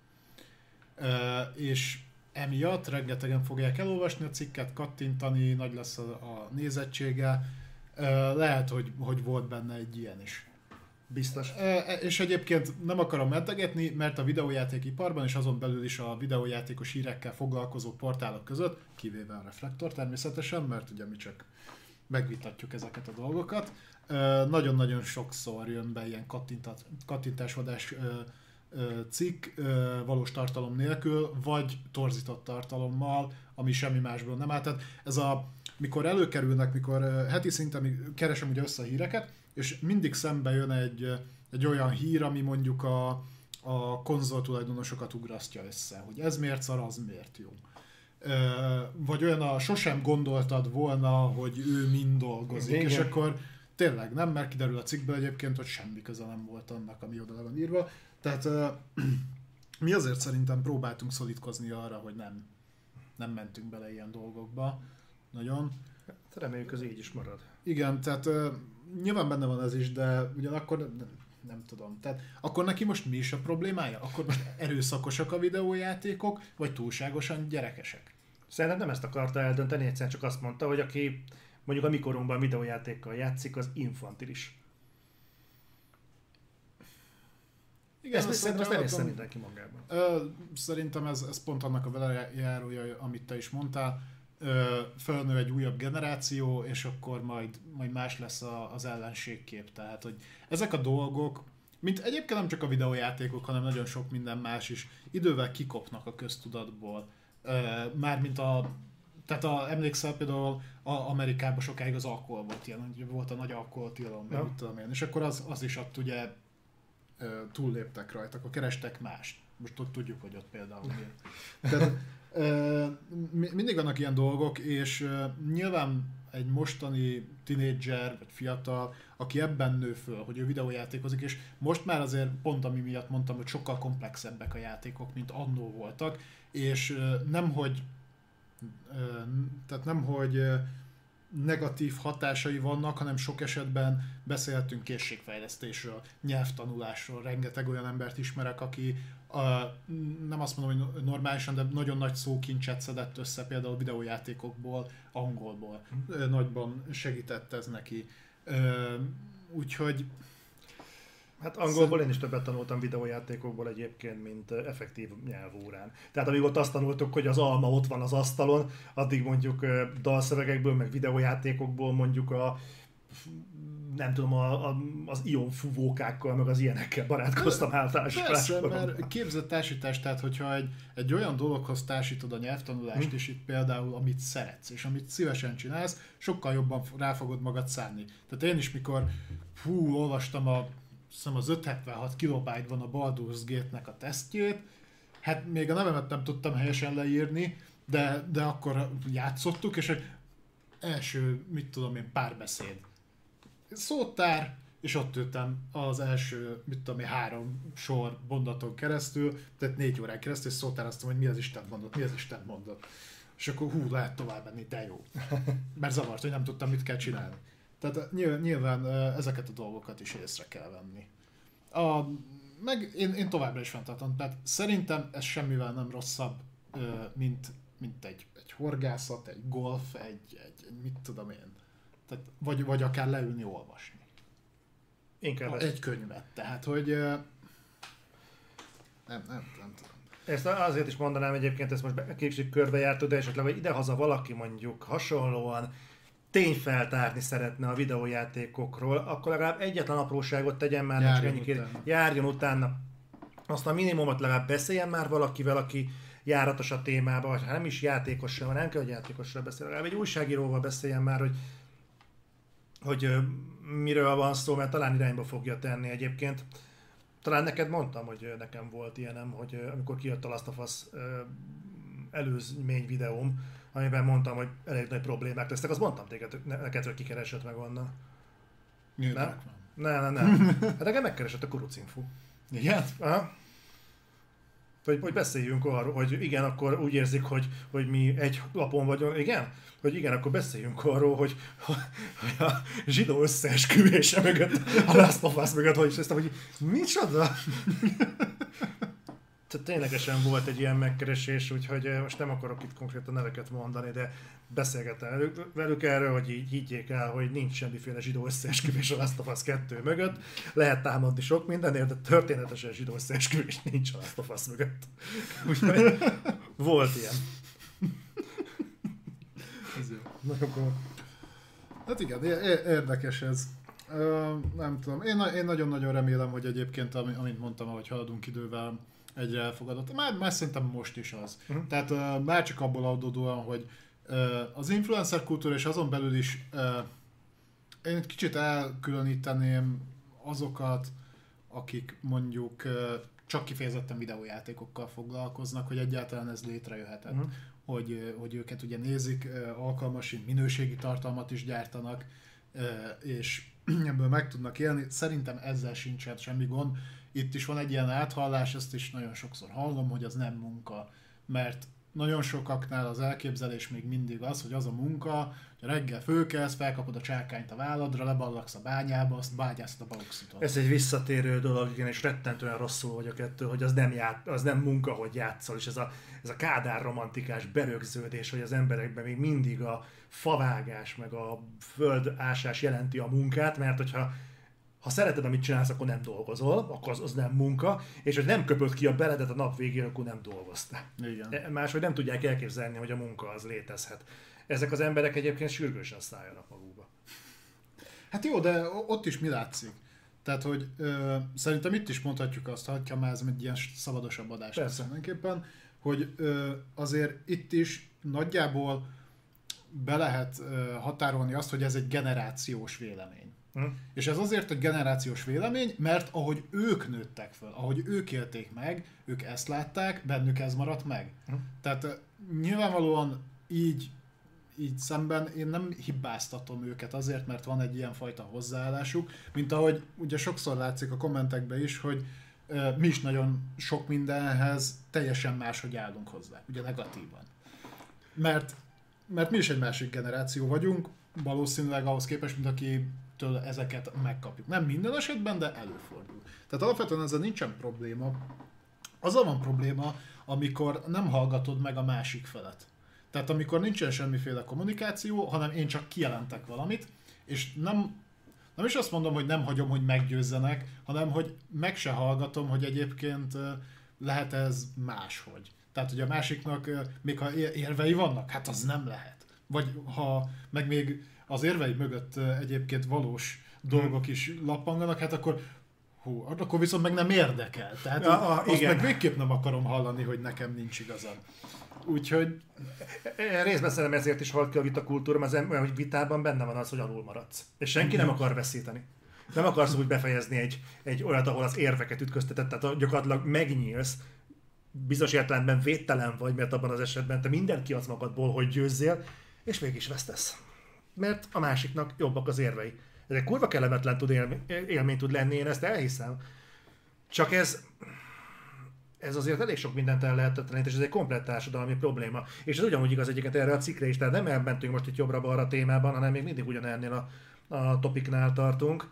És emiatt rengetegen fogják elolvasni a cikket, kattintani, nagy lesz a, a nézettsége. Lehet, hogy, hogy volt benne egy ilyen is. Biztos. E, és egyébként nem akarom mentegetni, mert a videójátékiparban és azon belül is a videójátékos hírekkel foglalkozó portálok között, kivéve a Reflektor természetesen, mert ugye mi csak megvitatjuk ezeket a dolgokat, nagyon-nagyon sokszor jön be ilyen kattintásvadás cikk valós tartalom nélkül, vagy torzított tartalommal, ami semmi másból nem áll. Tehát ez a, mikor előkerülnek, mikor heti szinten keresem ugye össze a híreket, és mindig szembe jön egy, egy olyan hír, ami mondjuk a, a konzol tulajdonosokat ugrasztja össze, hogy ez miért szar, az miért jó. Vagy olyan a sosem gondoltad volna, hogy ő mind dolgozik, Igen. és akkor tényleg nem, mert kiderül a cikkből egyébként, hogy semmi köze nem volt annak, ami oda van írva. Tehát mi azért szerintem próbáltunk szorítkozni arra, hogy nem, nem mentünk bele ilyen dolgokba. Nagyon. Hát reméljük, az így is marad. Igen, tehát nyilván benne van ez is, de ugyanakkor nem, nem tudom. Tehát akkor neki most mi is a problémája? Akkor most erőszakosak a videójátékok, vagy túlságosan gyerekesek? Szerintem nem ezt akarta eldönteni, egyszerűen csak azt mondta, hogy aki mondjuk a mikorunkban videójátékkal játszik, az infantilis. Igen, ezt, szerintem ezt mindenki magában. Ö, szerintem ez, ez pont annak a velejárója, amit te is mondtál fölnő egy újabb generáció, és akkor majd, majd más lesz a, az ellenségkép. Tehát, hogy ezek a dolgok, mint egyébként nem csak a videójátékok, hanem nagyon sok minden más is, idővel kikopnak a köztudatból. Mármint a tehát a, emlékszel például a Amerikában sokáig az alkohol volt ilyen, hogy volt a nagy alkoholtilalom, ja. tudom én, és akkor az, az is ott ugye túlléptek rajta, akkor kerestek mást. Most ott tudjuk, hogy ott például Tehát mindig vannak ilyen dolgok, és nyilván egy mostani tinédzser, vagy fiatal, aki ebben nő föl, hogy ő videójátékozik, és most már azért pont ami miatt mondtam, hogy sokkal komplexebbek a játékok, mint annó voltak, és nem hogy tehát nem hogy negatív hatásai vannak, hanem sok esetben beszélhetünk készségfejlesztésről, nyelvtanulásról, rengeteg olyan embert ismerek, aki a, nem azt mondom, hogy normálisan, de nagyon nagy szókincset szedett össze például videójátékokból, angolból. Mm. Nagyban segített ez neki. Úgyhogy Hát angolból én is többet tanultam videójátékokból egyébként, mint effektív nyelvórán. Tehát amíg ott azt tanultuk, hogy az alma ott van az asztalon, addig mondjuk dalszövegekből, meg videójátékokból mondjuk a nem tudom, a, a, az ion fuvókákkal, meg az ilyenekkel barátkoztam általános Persze, mert képzett társítás, tehát hogyha egy, egy olyan dologhoz társítod a nyelvtanulást, hm. és itt például amit szeretsz, és amit szívesen csinálsz, sokkal jobban rá fogod magad szánni. Tehát én is, mikor hú, olvastam a hiszem az 576 kilobájt van a Baldur's Gate-nek a tesztjét, hát még a nevemet nem tudtam helyesen leírni, de, de akkor játszottuk, és első, mit tudom én, párbeszéd. Szótár, és ott ültem az első, mit tudom én, három sor mondaton keresztül, tehát négy órán keresztül, és szótároztam, hogy mi az Isten mondott, mi az Isten mondott. És akkor hú, lehet tovább menni, de jó. Mert zavart, hogy nem tudtam, mit kell csinálni. Tehát nyilván ezeket a dolgokat is észre kell venni. A, meg én, én továbbra is fenntartom, tehát szerintem ez semmivel nem rosszabb, mint, mint egy, egy horgászat, egy golf, egy, egy, egy mit tudom én. Tehát, vagy, vagy akár leülni olvasni. Inkább ezt. Egy könyvet. Tehát, hogy nem, nem, nem tudom. Ezt azért is mondanám egyébként, ezt most kicsit körbejártó, de esetleg, hogy idehaza valaki mondjuk hasonlóan tényfeltárni szeretne a videójátékokról, akkor legalább egyetlen apróságot tegyen már, járjon, utána. járjon utána. Azt a minimumot legalább beszéljen már valakivel, aki járatos a témába, vagy ha nem is játékossal, nem kell, hogy játékossal beszélni, egy újságíróval beszéljen már, hogy hogy miről van szó, mert talán irányba fogja tenni egyébként. Talán neked mondtam, hogy nekem volt ilyenem, hogy amikor kijött a Last of Us előzmény videóm, amiben mondtam, hogy elég nagy problémák lesznek, azt mondtam téged, ne- neked, hogy kikeresett meg onnan. Nyilván. Nem, nem, nem. Hát nekem megkeresett a kurucinfo. Igen? Aha. Hogy, hogy beszéljünk arról, hogy igen, akkor úgy érzik, hogy, hogy mi egy lapon vagyunk, igen? Hogy igen, akkor beszéljünk arról, hogy, hogy a zsidó összeesküvése mögött, a Last of Us mögött, hogy is ezt, hogy micsoda? Tehát ténylegesen volt egy ilyen megkeresés, úgyhogy eh, most nem akarok itt konkrétan neveket mondani, de beszélgettem velük, velük erről, hogy így higgyék el, hogy nincs semmiféle zsidó összeesküvés a Last of Us 2 mögött. Lehet támadni sok mindenért, de történetesen zsidó összeesküvés nincs a Last of Us mögött. Úgyhogy volt ilyen. Ez jó. Nagyon komoly. Hát igen, érdekes ez. Ö, nem tudom, én, na- én nagyon-nagyon remélem, hogy egyébként, ami, amint mondtam, ahogy haladunk idővel, egyre elfogadott. Már, már szerintem most is az. Uh-huh. Tehát ö, már csak abból adódóan, hogy ö, az influencer kultúra és azon belül is ö, én egy kicsit elkülöníteném azokat, akik mondjuk ö, csak kifejezetten videójátékokkal foglalkoznak, hogy egyáltalán ez létrejöhetett. Uh-huh. Hogy, hogy őket ugye nézik, alkalmas, minőségi tartalmat is gyártanak, és ebből meg tudnak élni. Szerintem ezzel sincsen semmi gond. Itt is van egy ilyen áthallás, ezt is nagyon sokszor hallom, hogy az nem munka, mert nagyon sokaknál az elképzelés még mindig az, hogy az a munka, hogy reggel fölkelsz, felkapod a csákányt a válladra, leballagsz a bányába, azt bágyászod a bauxitot. Ez egy visszatérő dolog, igen, és rettentően rosszul vagyok ettől, hogy az nem, ját, az nem munka, hogy játszol, és ez a, ez a kádár romantikás berögződés, hogy az emberekben még mindig a favágás, meg a földásás jelenti a munkát, mert hogyha ha szereted, amit csinálsz, akkor nem dolgozol, akkor az, az nem munka, és hogy nem köpöd ki a beledet a nap végén, akkor nem dolgoztál. Igen. E- Máshogy nem tudják elképzelni, hogy a munka az létezhet. Ezek az emberek egyébként sürgősen szálljanak magukba. Hát jó, de ott is mi látszik? Tehát, hogy ö, szerintem itt is mondhatjuk azt, ha már ez egy ilyen szabadosabb adás lesz mindenképpen, hogy ö, azért itt is nagyjából be lehet ö, határolni azt, hogy ez egy generációs vélemény. Hm? És ez azért egy generációs vélemény, mert ahogy ők nőttek föl, ahogy ők élték meg, ők ezt látták, bennük ez maradt meg. Hm. Tehát nyilvánvalóan így, így szemben én nem hibáztatom őket azért, mert van egy ilyen fajta hozzáállásuk, mint ahogy ugye sokszor látszik a kommentekben is, hogy ö, mi is nagyon sok mindenhez teljesen máshogy állunk hozzá, ugye negatívan. Mert, mert mi is egy másik generáció vagyunk, valószínűleg ahhoz képest, mint akitől ezeket megkapjuk. Nem minden esetben, de előfordul. Tehát alapvetően ezzel nincsen probléma. Azzal van probléma, amikor nem hallgatod meg a másik felet. Tehát amikor nincsen semmiféle kommunikáció, hanem én csak kijelentek valamit, és nem, nem is azt mondom, hogy nem hagyom, hogy meggyőzzenek, hanem hogy meg se hallgatom, hogy egyébként lehet ez máshogy. Tehát, hogy a másiknak, még ha érvei vannak, hát az nem lehet. Vagy ha meg még az érvei mögött egyébként valós dolgok is lappanganak, hát akkor hú, akkor viszont meg nem érdekel. Tehát Ja, a- azt igen. meg végképp nem akarom hallani, hogy nekem nincs igazam. Úgyhogy E- Részben szerintem ezért is halt ki a vitakultúra, mert em- hogy vitában benne van az, hogy alul maradsz. És senki nem akar veszíteni. Nem akarsz úgy befejezni egy, egy olyat, ahol az érveket ütköztetett, tehát gyakorlatilag megnyílsz, bizonyos értelemben védtelen vagy, mert abban az esetben te mindent kiadsz magadból, hogy győzzél, és mégis vesztesz. Mert a másiknak jobbak az érvei. Ez egy kurva kellemetlen tud élmény, élmény tud lenni, én ezt elhiszem. Csak ez, ez azért elég sok mindent el lehetetlenít, és ez egy komplett társadalmi probléma. És ez ugyanúgy igaz egyébként erre a cikkre is, tehát nem elmentünk most itt jobbra-balra témában, hanem még mindig ugyanennél a, a topiknál tartunk.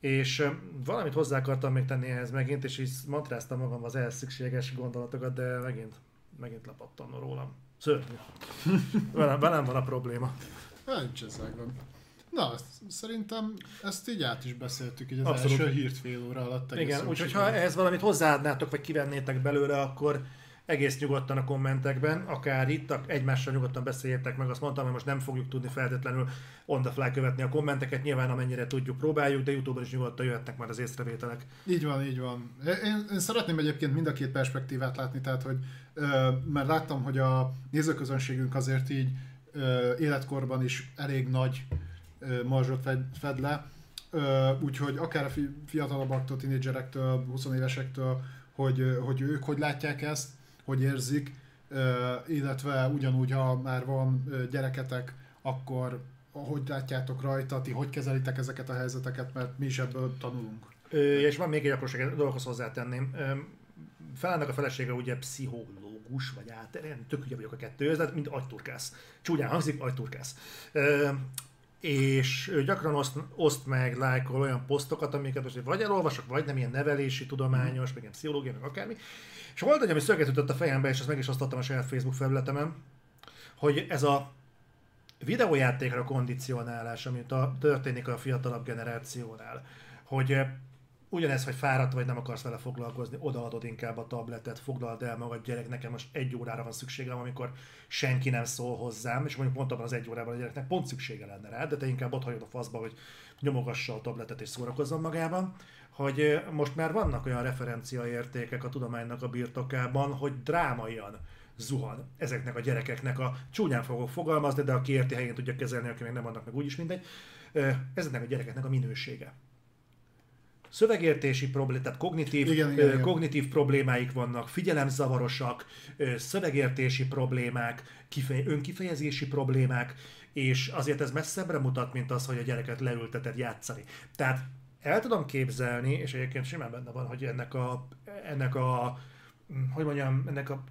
És valamit hozzá akartam még tenni ehhez megint, és így mantráztam magam az elszükséges gondolatokat, de megint, megint lepattam rólam. Szörnyű. velem, velem van a probléma. Hát, nincs ezzel gond. Na, szerintem ezt így át is beszéltük, így az Abszolút. első hírt fél óra alatt. Igen, úgyhogy ha ehhez valamit hozzáadnátok, vagy kivennétek belőle, akkor egész nyugodtan a kommentekben, akár itt, egymással nyugodtan beszéljetek meg, azt mondtam, hogy most nem fogjuk tudni feltétlenül on the fly követni a kommenteket, nyilván amennyire tudjuk próbáljuk, de Youtube-on is nyugodtan jöhetnek már az észrevételek. Így van, így van. Én, én szeretném egyébként mind a két perspektívát látni, tehát hogy mert láttam, hogy a nézőközönségünk azért így életkorban is elég nagy marzsot fed, le, úgyhogy akár fiatalabbaktól, tinédzserektől, 20 évesektől, hogy, hogy ők hogy látják ezt, hogy érzik, illetve ugyanúgy, ha már van gyereketek, akkor hogy látjátok rajta, ti hogy kezelitek ezeket a helyzeteket, mert mi is ebből tanulunk. És van még egy apróság, dolgokhoz hozzátenném. Felállnak a felesége ugye pszichológus, vagy át, én tök ugye vagyok a kettő, ez mint agyturkász. Csúnyán hangzik, agyturkász és ő gyakran oszt, oszt meg, lájkol olyan posztokat, amiket most vagy elolvasok, vagy nem ilyen nevelési, tudományos, meg ilyen pszichológia, meg akármi. És volt egy, ami szöget a fejembe, és ezt meg is osztottam a saját Facebook felületemen, hogy ez a videójátékra kondicionálás, amit a, történik a fiatalabb generációnál, hogy ugyanez, hogy fáradt vagy nem akarsz vele foglalkozni, odaadod inkább a tabletet, foglald el magad, gyerek, nekem most egy órára van szükségem, amikor senki nem szól hozzám, és mondjuk mondtam az egy órában a gyereknek pont szüksége lenne rá, de te inkább ott hagyod a faszba, hogy nyomogassa a tabletet és szórakozzon magában, hogy most már vannak olyan referenciaértékek a tudománynak a birtokában, hogy drámaian zuhan ezeknek a gyerekeknek a csúnyán fogok fogalmazni, de aki érti helyén tudja kezelni, aki még nem annak meg úgyis mindegy, ezeknek a gyerekeknek a minősége szövegértési problémák, tehát kognitív, igen, igen, igen. kognitív problémáik vannak, figyelemzavarosak, szövegértési problémák, kifej, önkifejezési problémák, és azért ez messzebbre mutat, mint az, hogy a gyereket leülteted játszani. Tehát el tudom képzelni, és egyébként simán benne van, hogy ennek a, ennek a hogy mondjam, ennek a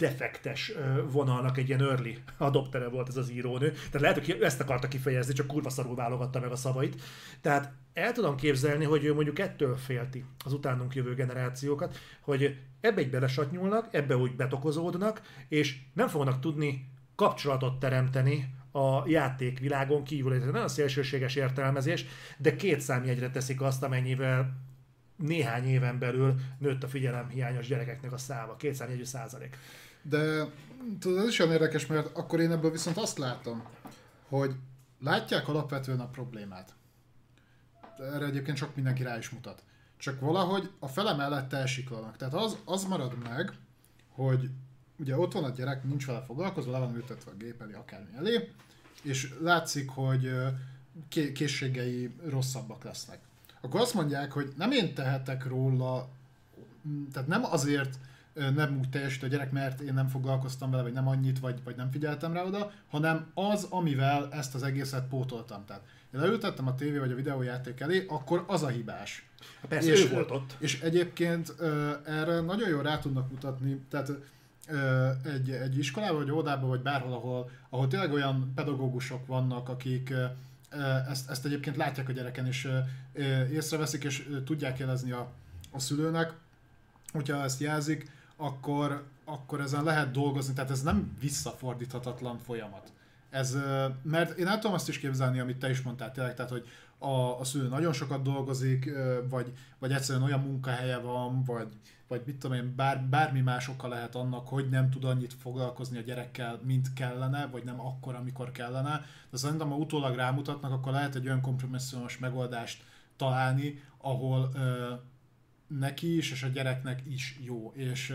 defektes vonalnak egy ilyen early adoptere volt ez az írónő. Tehát lehet, hogy ezt akarta kifejezni, csak kurva szarul válogatta meg a szavait. Tehát el tudom képzelni, hogy ő mondjuk ettől félti az utánunk jövő generációkat, hogy ebbe egy belesatnyulnak, ebbe úgy betokozódnak, és nem fognak tudni kapcsolatot teremteni a játékvilágon kívül. Ez nagyon szélsőséges értelmezés, de két számjegyre teszik azt, amennyivel néhány éven belül nőtt a figyelemhiányos gyerekeknek a száma, két számjegyű százalék. De tudod, ez is olyan érdekes, mert akkor én ebből viszont azt látom, hogy látják alapvetően a problémát. Erre egyébként sok mindenki rá is mutat. Csak valahogy a fele mellett elsiklanak. Tehát az, az marad meg, hogy ugye ott van a gyerek, nincs vele foglalkozva, le van ültetve a gép elé, akármi elé, és látszik, hogy készségei rosszabbak lesznek. Akkor azt mondják, hogy nem én tehetek róla, tehát nem azért nem úgy teljesít a gyerek, mert én nem foglalkoztam vele, vagy nem annyit, vagy, vagy nem figyeltem rá oda, hanem az, amivel ezt az egészet pótoltam. Tehát én leültettem a tévé vagy a videójáték elé, akkor az a hibás. Persze, és, ő volt ott. És egyébként erre nagyon jól rá tudnak mutatni, tehát egy, egy iskolában, vagy óvodában, vagy bárhol, ahol, ahol tényleg olyan pedagógusok vannak, akik ezt, ezt egyébként látják a gyereken, és észreveszik, és tudják jelezni a, a szülőnek, hogyha ezt jelzik, akkor, akkor ezen lehet dolgozni, tehát ez nem visszafordíthatatlan folyamat. Ez, mert én el tudom azt is képzelni, amit te is mondtál tényleg, tehát hogy a, a szülő nagyon sokat dolgozik, vagy, vagy egyszerűen olyan munkahelye van, vagy, vagy mit tudom én, bár, bármi más oka lehet annak, hogy nem tud annyit foglalkozni a gyerekkel, mint kellene, vagy nem akkor, amikor kellene. De szerintem, ha utólag rámutatnak, akkor lehet egy olyan kompromisszumos megoldást találni, ahol neki is, és a gyereknek is jó. És,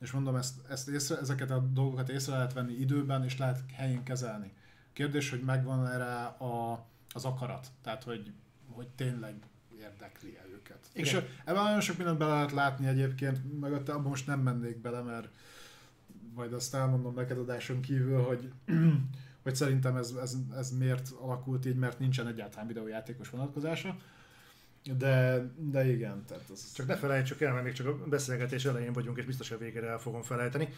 és mondom, ezt, ezt észre, ezeket a dolgokat észre lehet venni időben, és lehet helyén kezelni. Kérdés, hogy megvan erre a, az akarat, tehát hogy, hogy tényleg érdekli -e őket. Igen. És ebben nagyon sok mindent bele lehet látni egyébként, meg abban most nem mennék bele, mert majd azt elmondom neked adáson kívül, hogy, hogy szerintem ez, ez, ez miért alakult így, mert nincsen egyáltalán videójátékos vonatkozása. De, de igen. Tehát az... Csak ne felejtsük el, mert még csak a beszélgetés elején vagyunk, és biztos a végére el fogom felejteni.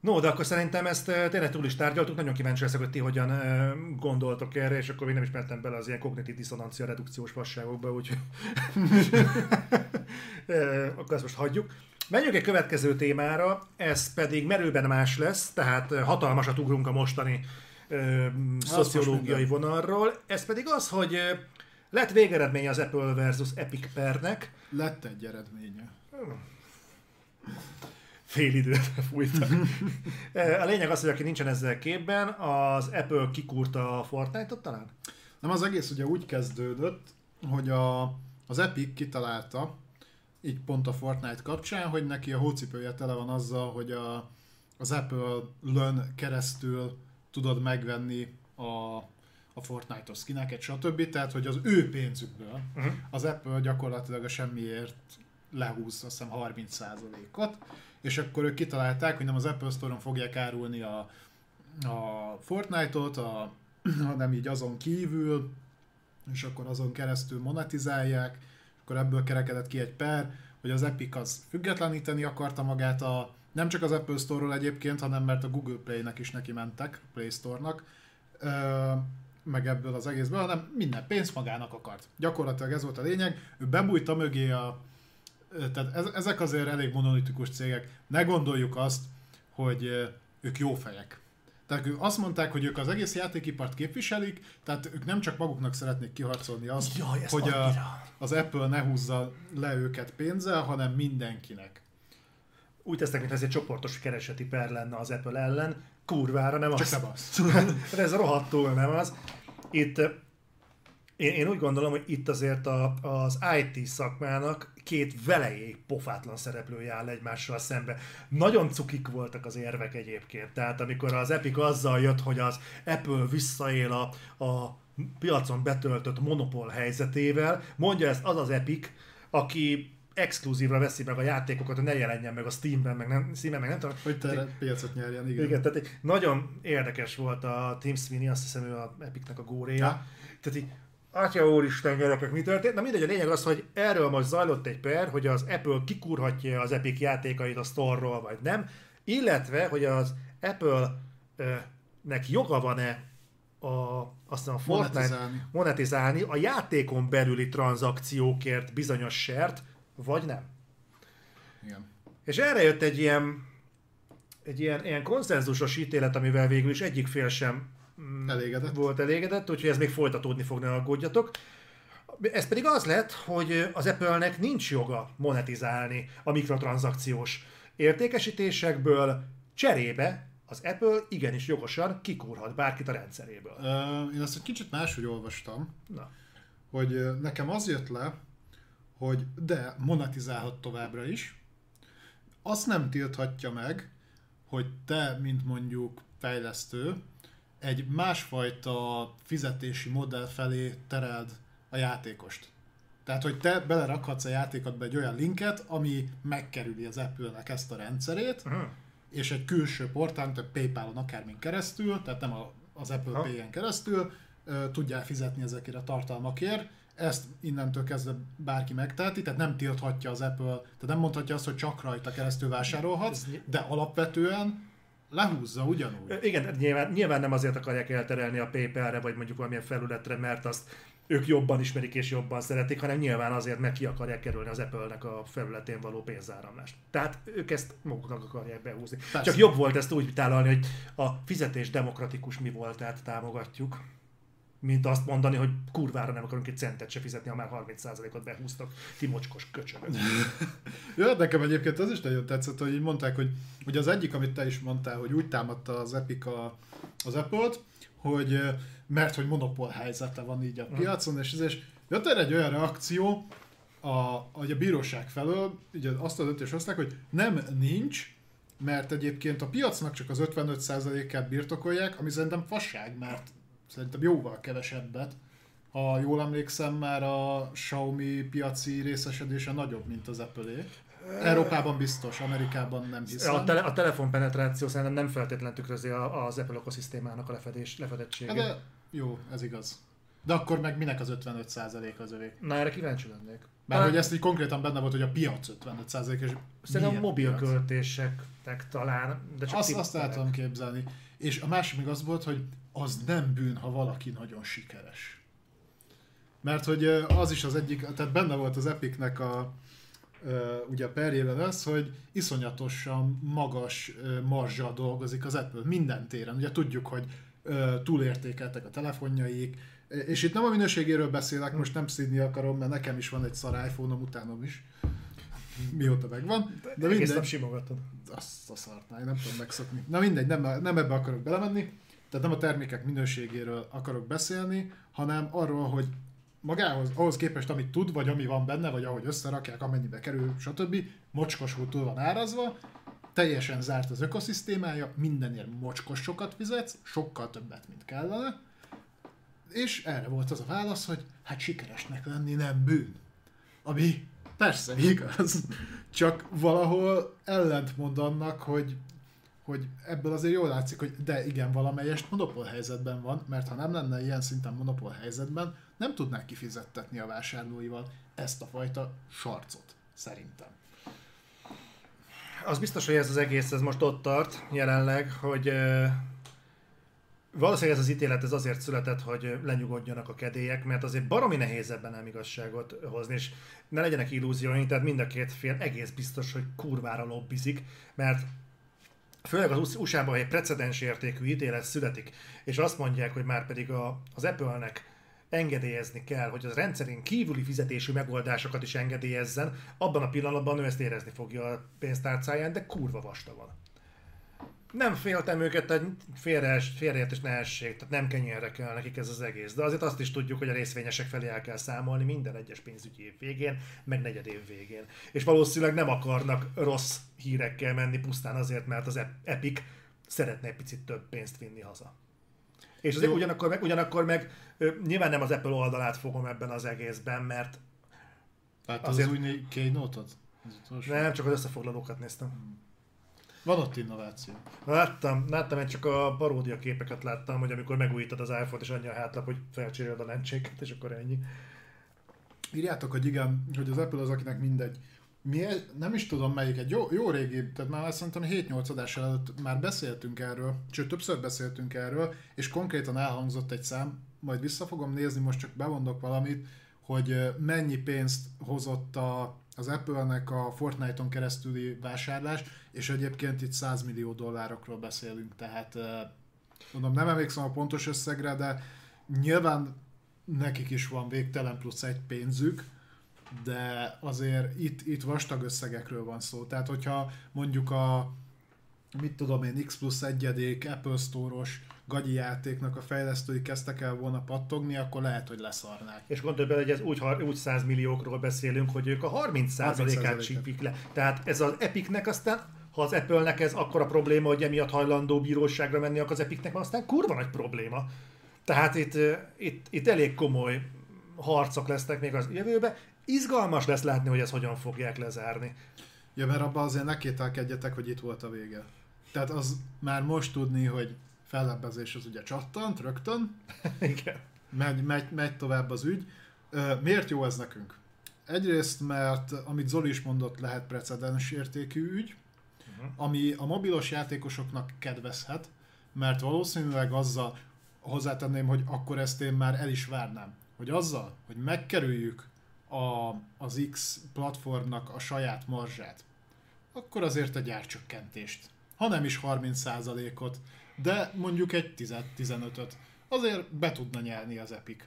No, de akkor szerintem ezt eh, tényleg túl is tárgyaltuk, nagyon kíváncsi leszek, hogy ti hogyan eh, gondoltok erre, és akkor még nem is mentem bele az ilyen kognitív diszonancia redukciós fasságokba, úgyhogy eh, akkor ezt most hagyjuk. Menjünk egy következő témára, ez pedig merőben más lesz, tehát hatalmasat ugrunk a mostani ö, szociológiai vonalról. Ez pedig az, hogy lett végeredménye az Apple versus Epic pernek. Lett egy eredménye. fél időt fújtak. a lényeg az, hogy aki nincsen ezzel képben, az Apple kikúrta a Fortnite-ot talán? Nem, az egész ugye úgy kezdődött, hogy a, az Epic kitalálta, így pont a Fortnite kapcsán, hogy neki a hócipője tele van azzal, hogy a, az Apple-lön keresztül tudod megvenni a, a Fortnite-os skineket, stb. Tehát, hogy az ő pénzükből uh-huh. az Apple gyakorlatilag a semmiért lehúz, azt hiszem 30%-ot, és akkor ők kitalálták, hogy nem az Apple Store-on fogják árulni a, a Fortnite-ot, a, hanem így azon kívül, és akkor azon keresztül monetizálják, akkor ebből kerekedett ki egy per, hogy az Epic az függetleníteni akarta magát a, nem csak az Apple Store-ról egyébként, hanem mert a Google Play-nek is neki mentek, Play Store-nak, meg ebből az egészből, hanem minden pénzt magának akart. Gyakorlatilag ez volt a lényeg, ő bebújta mögé a, tehát ezek azért elég monolitikus cégek. Ne gondoljuk azt, hogy ők jó fejek. Tehát ők azt mondták, hogy ők az egész játékipart képviselik, tehát ők nem csak maguknak szeretnék kiharcolni azt, Jaj, hogy a, az Apple ne húzza le őket pénzzel, hanem mindenkinek. Úgy tesznek, mint ez egy csoportos kereseti per lenne az Apple ellen, kurvára nem csak az. nem az. ez rohadtul nem az. Itt én, én úgy gondolom, hogy itt azért a, az IT szakmának két velejéig pofátlan szereplője áll egymással szembe. Nagyon cukik voltak az érvek egyébként. Tehát amikor az Epic azzal jött, hogy az Apple visszaél a, a piacon betöltött monopól helyzetével, mondja ezt az az Epic, aki exkluzívra veszi meg a játékokat, hogy ne jelenjen meg a Steamben, meg nem, Steamben, meg nem tudom. Hogy te piacot nyerjen, igen. Igen, tehát nagyon érdekes volt a Tim Sweeney, azt hiszem ő a Epicnek a góréja. Ja. Tehát így Atya úristen, gyerekek, mi történt? Na mindegy, a lényeg az, hogy erről most zajlott egy per, hogy az Apple kikurhatja az Epic játékait a store-ról, vagy nem, illetve, hogy az Apple-nek joga van-e a, aztán a Fortnite monetizálni. monetizálni a játékon belüli tranzakciókért bizonyos sert, vagy nem. Igen. És erre jött egy ilyen, egy ilyen, ilyen konszenzusos ítélet, amivel végül is egyik fél sem Mm, elégedett. volt elégedett, úgyhogy ez még folytatódni fog, ne aggódjatok. Ez pedig az lett, hogy az Apple-nek nincs joga monetizálni a mikrotranszakciós értékesítésekből, cserébe az Apple igenis jogosan kikúrhat bárkit a rendszeréből. Én azt egy kicsit máshogy olvastam, Na. hogy nekem az jött le, hogy de monetizálhat továbbra is, azt nem tilthatja meg, hogy te, mint mondjuk fejlesztő, egy másfajta fizetési modell felé tereld a játékost. Tehát, hogy te belerakhatsz a játékotba egy olyan linket, ami megkerüli az Apple-nek ezt a rendszerét, uh-huh. és egy külső portán, tehát Paypal-on akármin keresztül, tehát nem az Apple. Pay-en keresztül, tudjál fizetni ezekért a tartalmakért. Ezt innentől kezdve bárki megteheti, tehát nem tilthatja az Apple, tehát nem mondhatja azt, hogy csak rajta keresztül vásárolhatsz, de alapvetően lehúzza ugyanúgy. Igen, nyilván, nyilván nem azért akarják elterelni a PayPal-re, vagy mondjuk valamilyen felületre, mert azt ők jobban ismerik és jobban szeretik, hanem nyilván azért, mert ki akarják kerülni az Apple-nek a felületén való pénzáramlást. Tehát ők ezt maguknak akarják behúzni. Persze. Csak jobb volt ezt úgy tálalni, hogy a fizetés demokratikus mi volt, tehát támogatjuk mint azt mondani, hogy kurvára nem akarunk egy centet se fizetni, ha már 30%-ot behúztak, ti mocskos köcsögök. Jó, nekem egyébként az is nagyon tetszett, hogy így mondták, hogy, hogy az egyik, amit te is mondtál, hogy úgy támadta az Epic a, az Apple-t, hogy mert hogy monopól helyzete van így a piacon, és, és jött erre egy olyan reakció, a, hogy a bíróság felől ugye azt a döntés hozták, hogy nem nincs, mert egyébként a piacnak csak az 55%-át birtokolják, ami szerintem fasság, mert Szerintem jóval kevesebbet. Ha jól emlékszem, már a Xiaomi piaci részesedése nagyobb, mint az apple Európában biztos, Amerikában nem hiszem. A, tele, a telefonpenetráció szerintem nem feltétlenül tükrözi az Apple ökoszisztémának a lefedés, lefedettségét. Hát de jó, ez igaz. De akkor meg minek az 55% az övé? Na erre kíváncsi lennék. Mert hogy ezt így konkrétan benne volt, hogy a piac 55% és Szerintem a mobil költéseknek talán, de csak Azt, azt el tudom képzelni. És a másik még az volt, hogy az nem bűn, ha valaki nagyon sikeres. Mert hogy az is az egyik, tehát benne volt az Epicnek a, ugye a perjében az, hogy iszonyatosan magas marzsal dolgozik az Apple minden téren. Ugye tudjuk, hogy túlértékeltek a telefonjaik, és itt nem a minőségéről beszélek, most nem szídni akarom, mert nekem is van egy szar iPhone-om, utánom is. mióta megvan. De, De egész nap simogatod. Azt a szart, nem tudom megszokni. Na mindegy, nem, nem ebbe akarok belemenni. Tehát nem a termékek minőségéről akarok beszélni, hanem arról, hogy magához, ahhoz képest, amit tud, vagy ami van benne, vagy ahogy összerakják, amennyibe kerül, stb. mocskosul túl van árazva, teljesen zárt az ökoszisztémája, mindenért mocskos sokat fizetsz, sokkal többet, mint kellene, és erre volt az a válasz, hogy hát sikeresnek lenni nem bűn. Ami persze igaz, csak valahol ellentmond annak, hogy, hogy ebből azért jól látszik, hogy de igen, valamelyest monopól helyzetben van, mert ha nem lenne ilyen szinten monopól helyzetben, nem tudnák kifizettetni a vásárlóival ezt a fajta sarcot, szerintem. Az biztos, hogy ez az egész ez most ott tart jelenleg, hogy ö, valószínűleg ez az ítélet ez azért született, hogy lenyugodjanak a kedélyek, mert azért baromi nehéz ebben nem igazságot hozni, és ne legyenek illúzióink, tehát mind a két fél egész biztos, hogy kurvára lobbizik, mert főleg az USA-ban egy precedens értékű ítélet születik, és azt mondják, hogy már pedig a, az Apple-nek engedélyezni kell, hogy az rendszerén kívüli fizetésű megoldásokat is engedélyezzen, abban a pillanatban ő ezt érezni fogja a pénztárcáján, de kurva vastagon. Nem féltem őket, tehát félre, félreértés ne essék, tehát nem kenyérre kell nekik ez az egész. De azért azt is tudjuk, hogy a részvényesek felé el kell számolni minden egyes pénzügyi év végén, meg negyed év végén. És valószínűleg nem akarnak rossz hírekkel menni pusztán azért, mert az Epic szeretne egy picit több pénzt vinni haza. És azért Jó. ugyanakkor meg, ugyanakkor meg nyilván nem az Apple oldalát fogom ebben az egészben, mert Tehát Azért- az új Keynote-ot? Utolsó? nem csak az összefoglalókat néztem. Van ott innováció. Láttam, láttam, én csak a paródia képeket láttam, hogy amikor megújítod az iPhone-t, és annyi a hátlap, hogy felcseréled a lencséket, és akkor ennyi. Írjátok, hogy igen, hogy az Apple az, akinek mindegy. Mi, nem is tudom melyik, egy jó, jó régi, tehát már azt szerintem 7-8 adás előtt már beszéltünk erről, sőt többször beszéltünk erről, és konkrétan elhangzott egy szám, majd vissza fogom nézni, most csak bemondok valamit, hogy mennyi pénzt hozott a, az Apple-nek a Fortnite-on keresztüli vásárlás, és egyébként itt 100 millió dollárokról beszélünk, tehát mondom, nem emlékszem a pontos összegre, de nyilván nekik is van végtelen plusz egy pénzük, de azért itt, itt vastag összegekről van szó. Tehát, hogyha mondjuk a mit tudom én, X plusz egyedék Apple Store-os gagyi játéknak a fejlesztői kezdtek el volna pattogni, akkor lehet, hogy leszarnák. És gondolj bele, hogy ez úgy, úgy 100 milliókról beszélünk, hogy ők a 30%-át 30%-át. csípik le. Tehát ez az Epicnek aztán, ha az Apple-nek ez akkora probléma, hogy emiatt hajlandó bíróságra menni, akkor az Epicnek van aztán kurva nagy probléma. Tehát itt, itt, itt elég komoly harcok lesznek még az jövőbe. Izgalmas lesz látni, hogy ezt hogyan fogják lezárni. Ja, mert abban azért ne kételkedjetek, hogy itt volt a vége. Tehát az már most tudni, hogy fellebbezés az ugye csattant rögtön, Igen. megy, megy, megy tovább az ügy. Miért jó ez nekünk? Egyrészt, mert amit Zoli is mondott, lehet precedens értékű ügy, ami a mobilos játékosoknak kedvezhet, mert valószínűleg azzal hozzátenném, hogy akkor ezt én már el is várnám, hogy azzal, hogy megkerüljük a, az X platformnak a saját marzsát, akkor azért egy árcsökkentést, ha nem is 30%-ot, de mondjuk egy 10-15-öt, azért be tudna nyelni az Epic.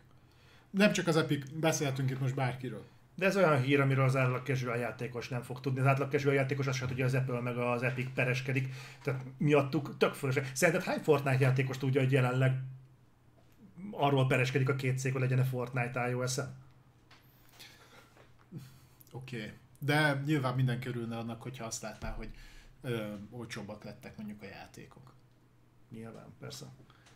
Nem csak az Epic, beszéltünk itt most bárkiről. De ez olyan hír, amiről az átlag casual játékos nem fog tudni. Az átlag casual játékos azt sem tudja, az Apple meg az Epic pereskedik. Tehát miattuk tök fölösleg. Szerinted hány Fortnite játékos tudja, hogy jelenleg arról pereskedik a két cég, hogy legyen-e Fortnite iOS-en? Oké. Okay. De nyilván mindenki örülne annak, hogyha azt látná, hogy ö, olcsóbbak lettek mondjuk a játékok. Nyilván, persze.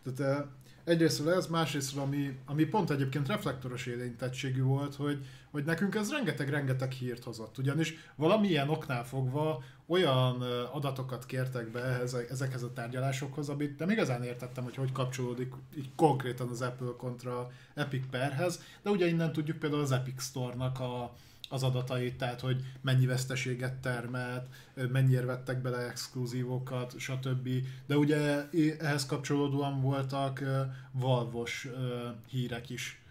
Tehát ö, egyrésztről ez, másrésztről, ami, ami pont egyébként reflektoros érintettségű volt, hogy, hogy nekünk ez rengeteg-rengeteg hírt hozott. Ugyanis valamilyen oknál fogva olyan ö, adatokat kértek be ezekhez a tárgyalásokhoz, amit nem igazán értettem, hogy hogy kapcsolódik így konkrétan az Apple kontra Epic perhez, de ugye innen tudjuk például az Epic Store-nak a, az adatait, tehát hogy mennyi veszteséget termelt, mennyire vettek bele exkluzívokat, stb. De ugye ehhez kapcsolódóan voltak valvos hírek is.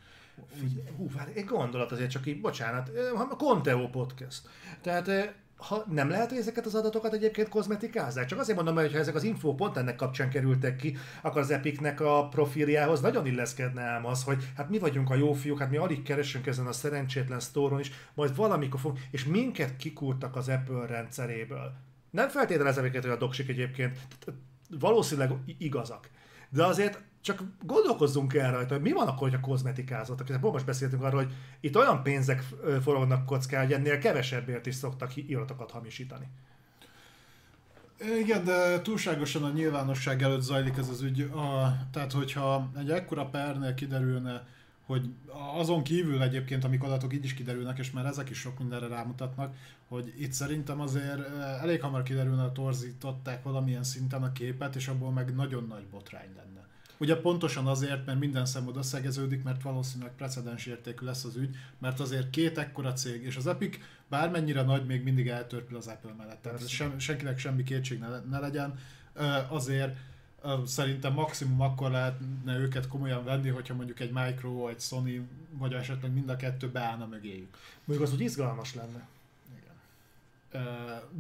Hú, várj, egy gondolat azért csak így, bocsánat, Conteo Podcast. Tehát ha nem lehet, hogy ezeket az adatokat egyébként kozmetikázzák. Csak azért mondom, hogy ha ezek az info pont ennek kapcsán kerültek ki, akkor az Epicnek a profiljához nagyon illeszkedne ám az, hogy hát mi vagyunk a jó fiúk, hát mi alig keresünk ezen a szerencsétlen sztóron is, majd valamikor fogunk, és minket kikúrtak az Apple rendszeréből. Nem feltételezem őket, hogy a doksik egyébként valószínűleg igazak. De azért csak gondolkozzunk el rajta, hogy mi van akkor, hogyha kozmetikázottak. Pont most beszéltünk arról, hogy itt olyan pénzek forognak kocká, hogy ennél kevesebbért is szoktak iratokat hamisítani. Igen, de túlságosan a nyilvánosság előtt zajlik ez az ügy. A, tehát, hogyha egy ekkora pernél kiderülne, hogy azon kívül egyébként, amik adatok így is kiderülnek, és már ezek is sok mindenre rámutatnak, hogy itt szerintem azért elég hamar kiderülne, hogy torzították valamilyen szinten a képet, és abból meg nagyon nagy botrány lenne. Ugye pontosan azért, mert minden szem oda szegeződik, mert valószínűleg precedens értékű lesz az ügy, mert azért két ekkora cég, és az Epic bármennyire nagy, még mindig eltörpül az Apple mellett. Tehát sem, senkinek semmi kétség ne, ne legyen. Azért szerintem maximum akkor lehetne őket komolyan venni, hogyha mondjuk egy Micro, egy Sony, vagy esetleg mind a kettő beállna mögéjük. Mondjuk az úgy izgalmas lenne. Igen.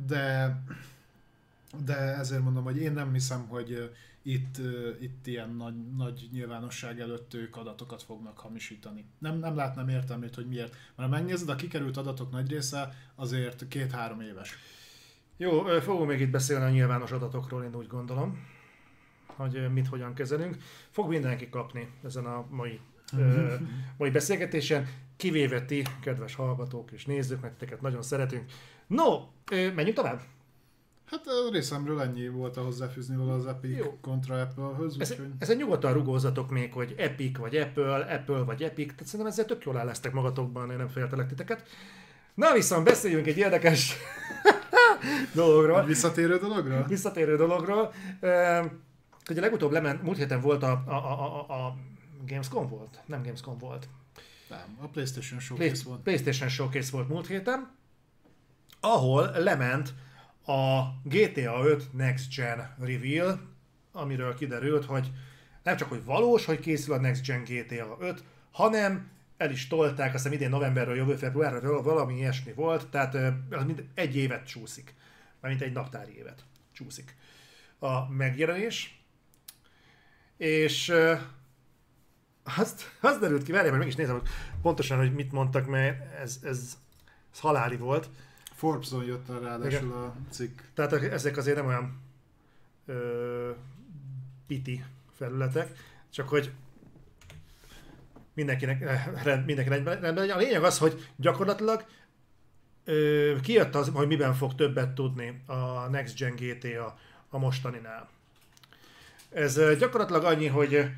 De, de ezért mondom, hogy én nem hiszem, hogy itt, itt ilyen nagy, nagy nyilvánosság előtt ők adatokat fognak hamisítani. Nem, nem látnám értelmét, hogy miért. Mert ha megnézed, a kikerült adatok nagy része azért két-három éves. Jó, fogunk még itt beszélni a nyilvános adatokról, én úgy gondolom, hogy mit hogyan kezelünk. Fog mindenki kapni ezen a mai, ö, mai beszélgetésen, kivéve ti, kedves hallgatók és nézők, mert teket nagyon szeretünk. No, menjünk tovább. Hát a részemről ennyi volt a hozzáfűzni vala az Epic Jó. kontra Apple-höz. Ez, úgyhogy... ezen nyugodtan rugózatok még, hogy Epic vagy Apple, Apple vagy Epic, tehát szerintem ezzel tök jól áll magatokban, én nem féltelek titeket. Na viszont beszéljünk egy érdekes dologról. Visszatérő dologról? Visszatérő dologról. Ugye legutóbb lement, múlt héten volt a, a, a, a, a Gamescom volt? Nem Gamescom volt. Nem, a PlayStation Showcase Play, volt. PlayStation Showcase volt múlt héten, ahol lement a GTA 5 Next Gen Reveal, amiről kiderült, hogy nem csak, hogy valós, hogy készül a Next Gen GTA 5, hanem el is tolták, azt hiszem idén novemberről, jövő februárról valami ilyesmi volt, tehát egy évet csúszik, mint egy naptári évet csúszik a megjelenés. És azt, azt derült ki, várjál, mert meg is nézem pontosan, hogy mit mondtak, mert ez, ez, ez haláli volt, Forbes-on jött el ráadásul Igen. a cikk. Tehát ezek azért nem olyan ö, piti felületek, csak hogy mindenkinek, eh, rend, mindenkinek rendben legyen. A lényeg az, hogy gyakorlatilag ö, kijött az, hogy miben fog többet tudni a Next Gen GTA a mostaninál. Ez gyakorlatilag annyi, hogy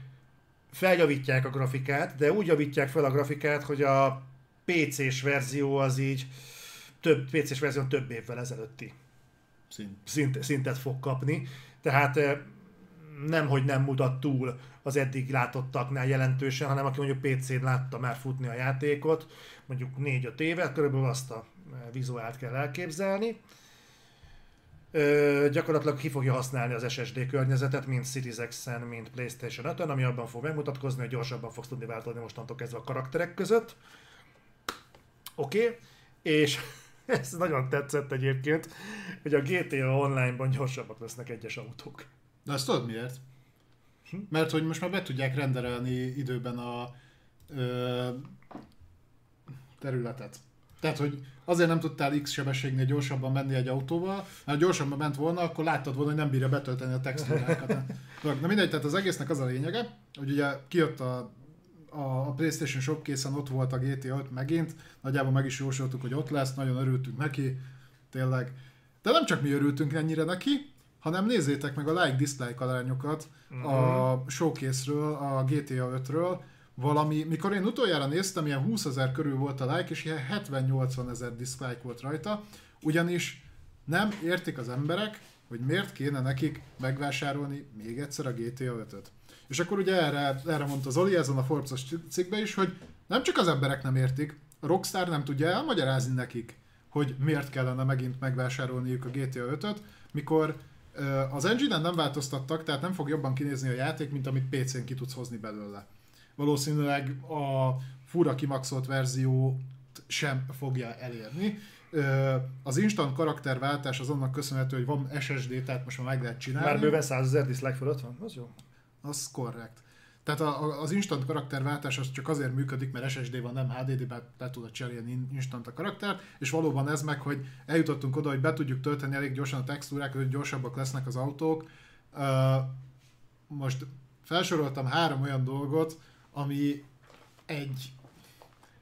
feljavítják a grafikát, de úgy javítják fel a grafikát, hogy a PC-s verzió az így több PC-s verzió több évvel ezelőtti Szint. Szint, szintet fog kapni. Tehát nem, hogy nem mutat túl az eddig látottaknál jelentősen, hanem aki mondjuk PC-n látta már futni a játékot, mondjuk 4-5 éve, körülbelül azt a vizuált kell elképzelni. Ö, gyakorlatilag ki fogja használni az SSD környezetet, mint Series X-en, mint PlayStation 5-en, ami abban fog megmutatkozni, hogy gyorsabban fogsz tudni váltani mostantól kezdve a karakterek között. Oké, okay. és ez nagyon tetszett egyébként, hogy a GTA Online-ban gyorsabbak lesznek egyes autók. De azt tudod miért? Hm? Mert hogy most már be tudják renderelni időben a ö, területet. Tehát, hogy azért nem tudtál X sebességnél gyorsabban menni egy autóval, mert gyorsabban ment volna, akkor láttad volna, hogy nem bírja betölteni a textúrákat. Na mindegy, tehát az egésznek az a lényege, hogy ugye kijött a a PlayStation Shop készen ott volt a GTA 5 megint, nagyjából meg is jósoltuk, hogy ott lesz, nagyon örültünk neki, tényleg. De nem csak mi örültünk ennyire neki, hanem nézzétek meg a like-dislike arányokat uh-huh. a mhm. showcase-ről, a GTA 5-ről, valami, mikor én utoljára néztem, ilyen 20 ezer körül volt a like, és ilyen 70-80 ezer dislike volt rajta, ugyanis nem értik az emberek, hogy miért kéne nekik megvásárolni még egyszer a GTA 5-öt. És akkor ugye erre, erre mondta Zoli ezen a Forbes-os cikkbe is, hogy nem csak az emberek nem értik, a Rockstar nem tudja elmagyarázni nekik, hogy miért kellene megint megvásárolniuk a GTA 5-öt, mikor az engine nem változtattak, tehát nem fog jobban kinézni a játék, mint amit PC-n ki tudsz hozni belőle. Valószínűleg a fura kimaxolt verzió sem fogja elérni, az instant karakterváltás az annak köszönhető, hogy van SSD, tehát most már meg lehet csinálni. Már bőven 100 ezer dislike fölött van, az jó. Az korrekt. Tehát a, a, az instant karakterváltás az csak azért működik, mert SSD van, nem HDD-be be tudod cserélni instant a karaktert, és valóban ez meg, hogy eljutottunk oda, hogy be tudjuk tölteni elég gyorsan a textúrákat, hogy gyorsabbak lesznek az autók. Uh, most felsoroltam három olyan dolgot, ami egy,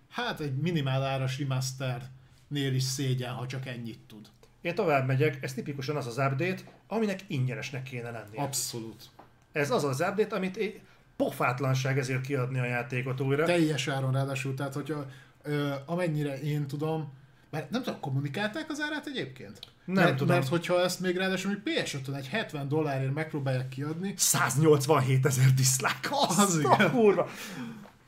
hát egy minimál áras remasternél is szégyen, ha csak ennyit tud. Én tovább megyek, ez tipikusan az az update, aminek ingyenesnek kéne lennie. Abszolút. Ez az az update, amit én pofátlanság ezért kiadni a játékot újra. Teljes áron ráadásul, tehát hogyha ö, amennyire én tudom, mert nem tudom, kommunikálták az árát egyébként? Nem mert, tudom. Mert hogyha ezt még ráadásul még PS5-ön egy 70 dollárért megpróbálják kiadni, 187 ezer dislike, az, Az a kurva.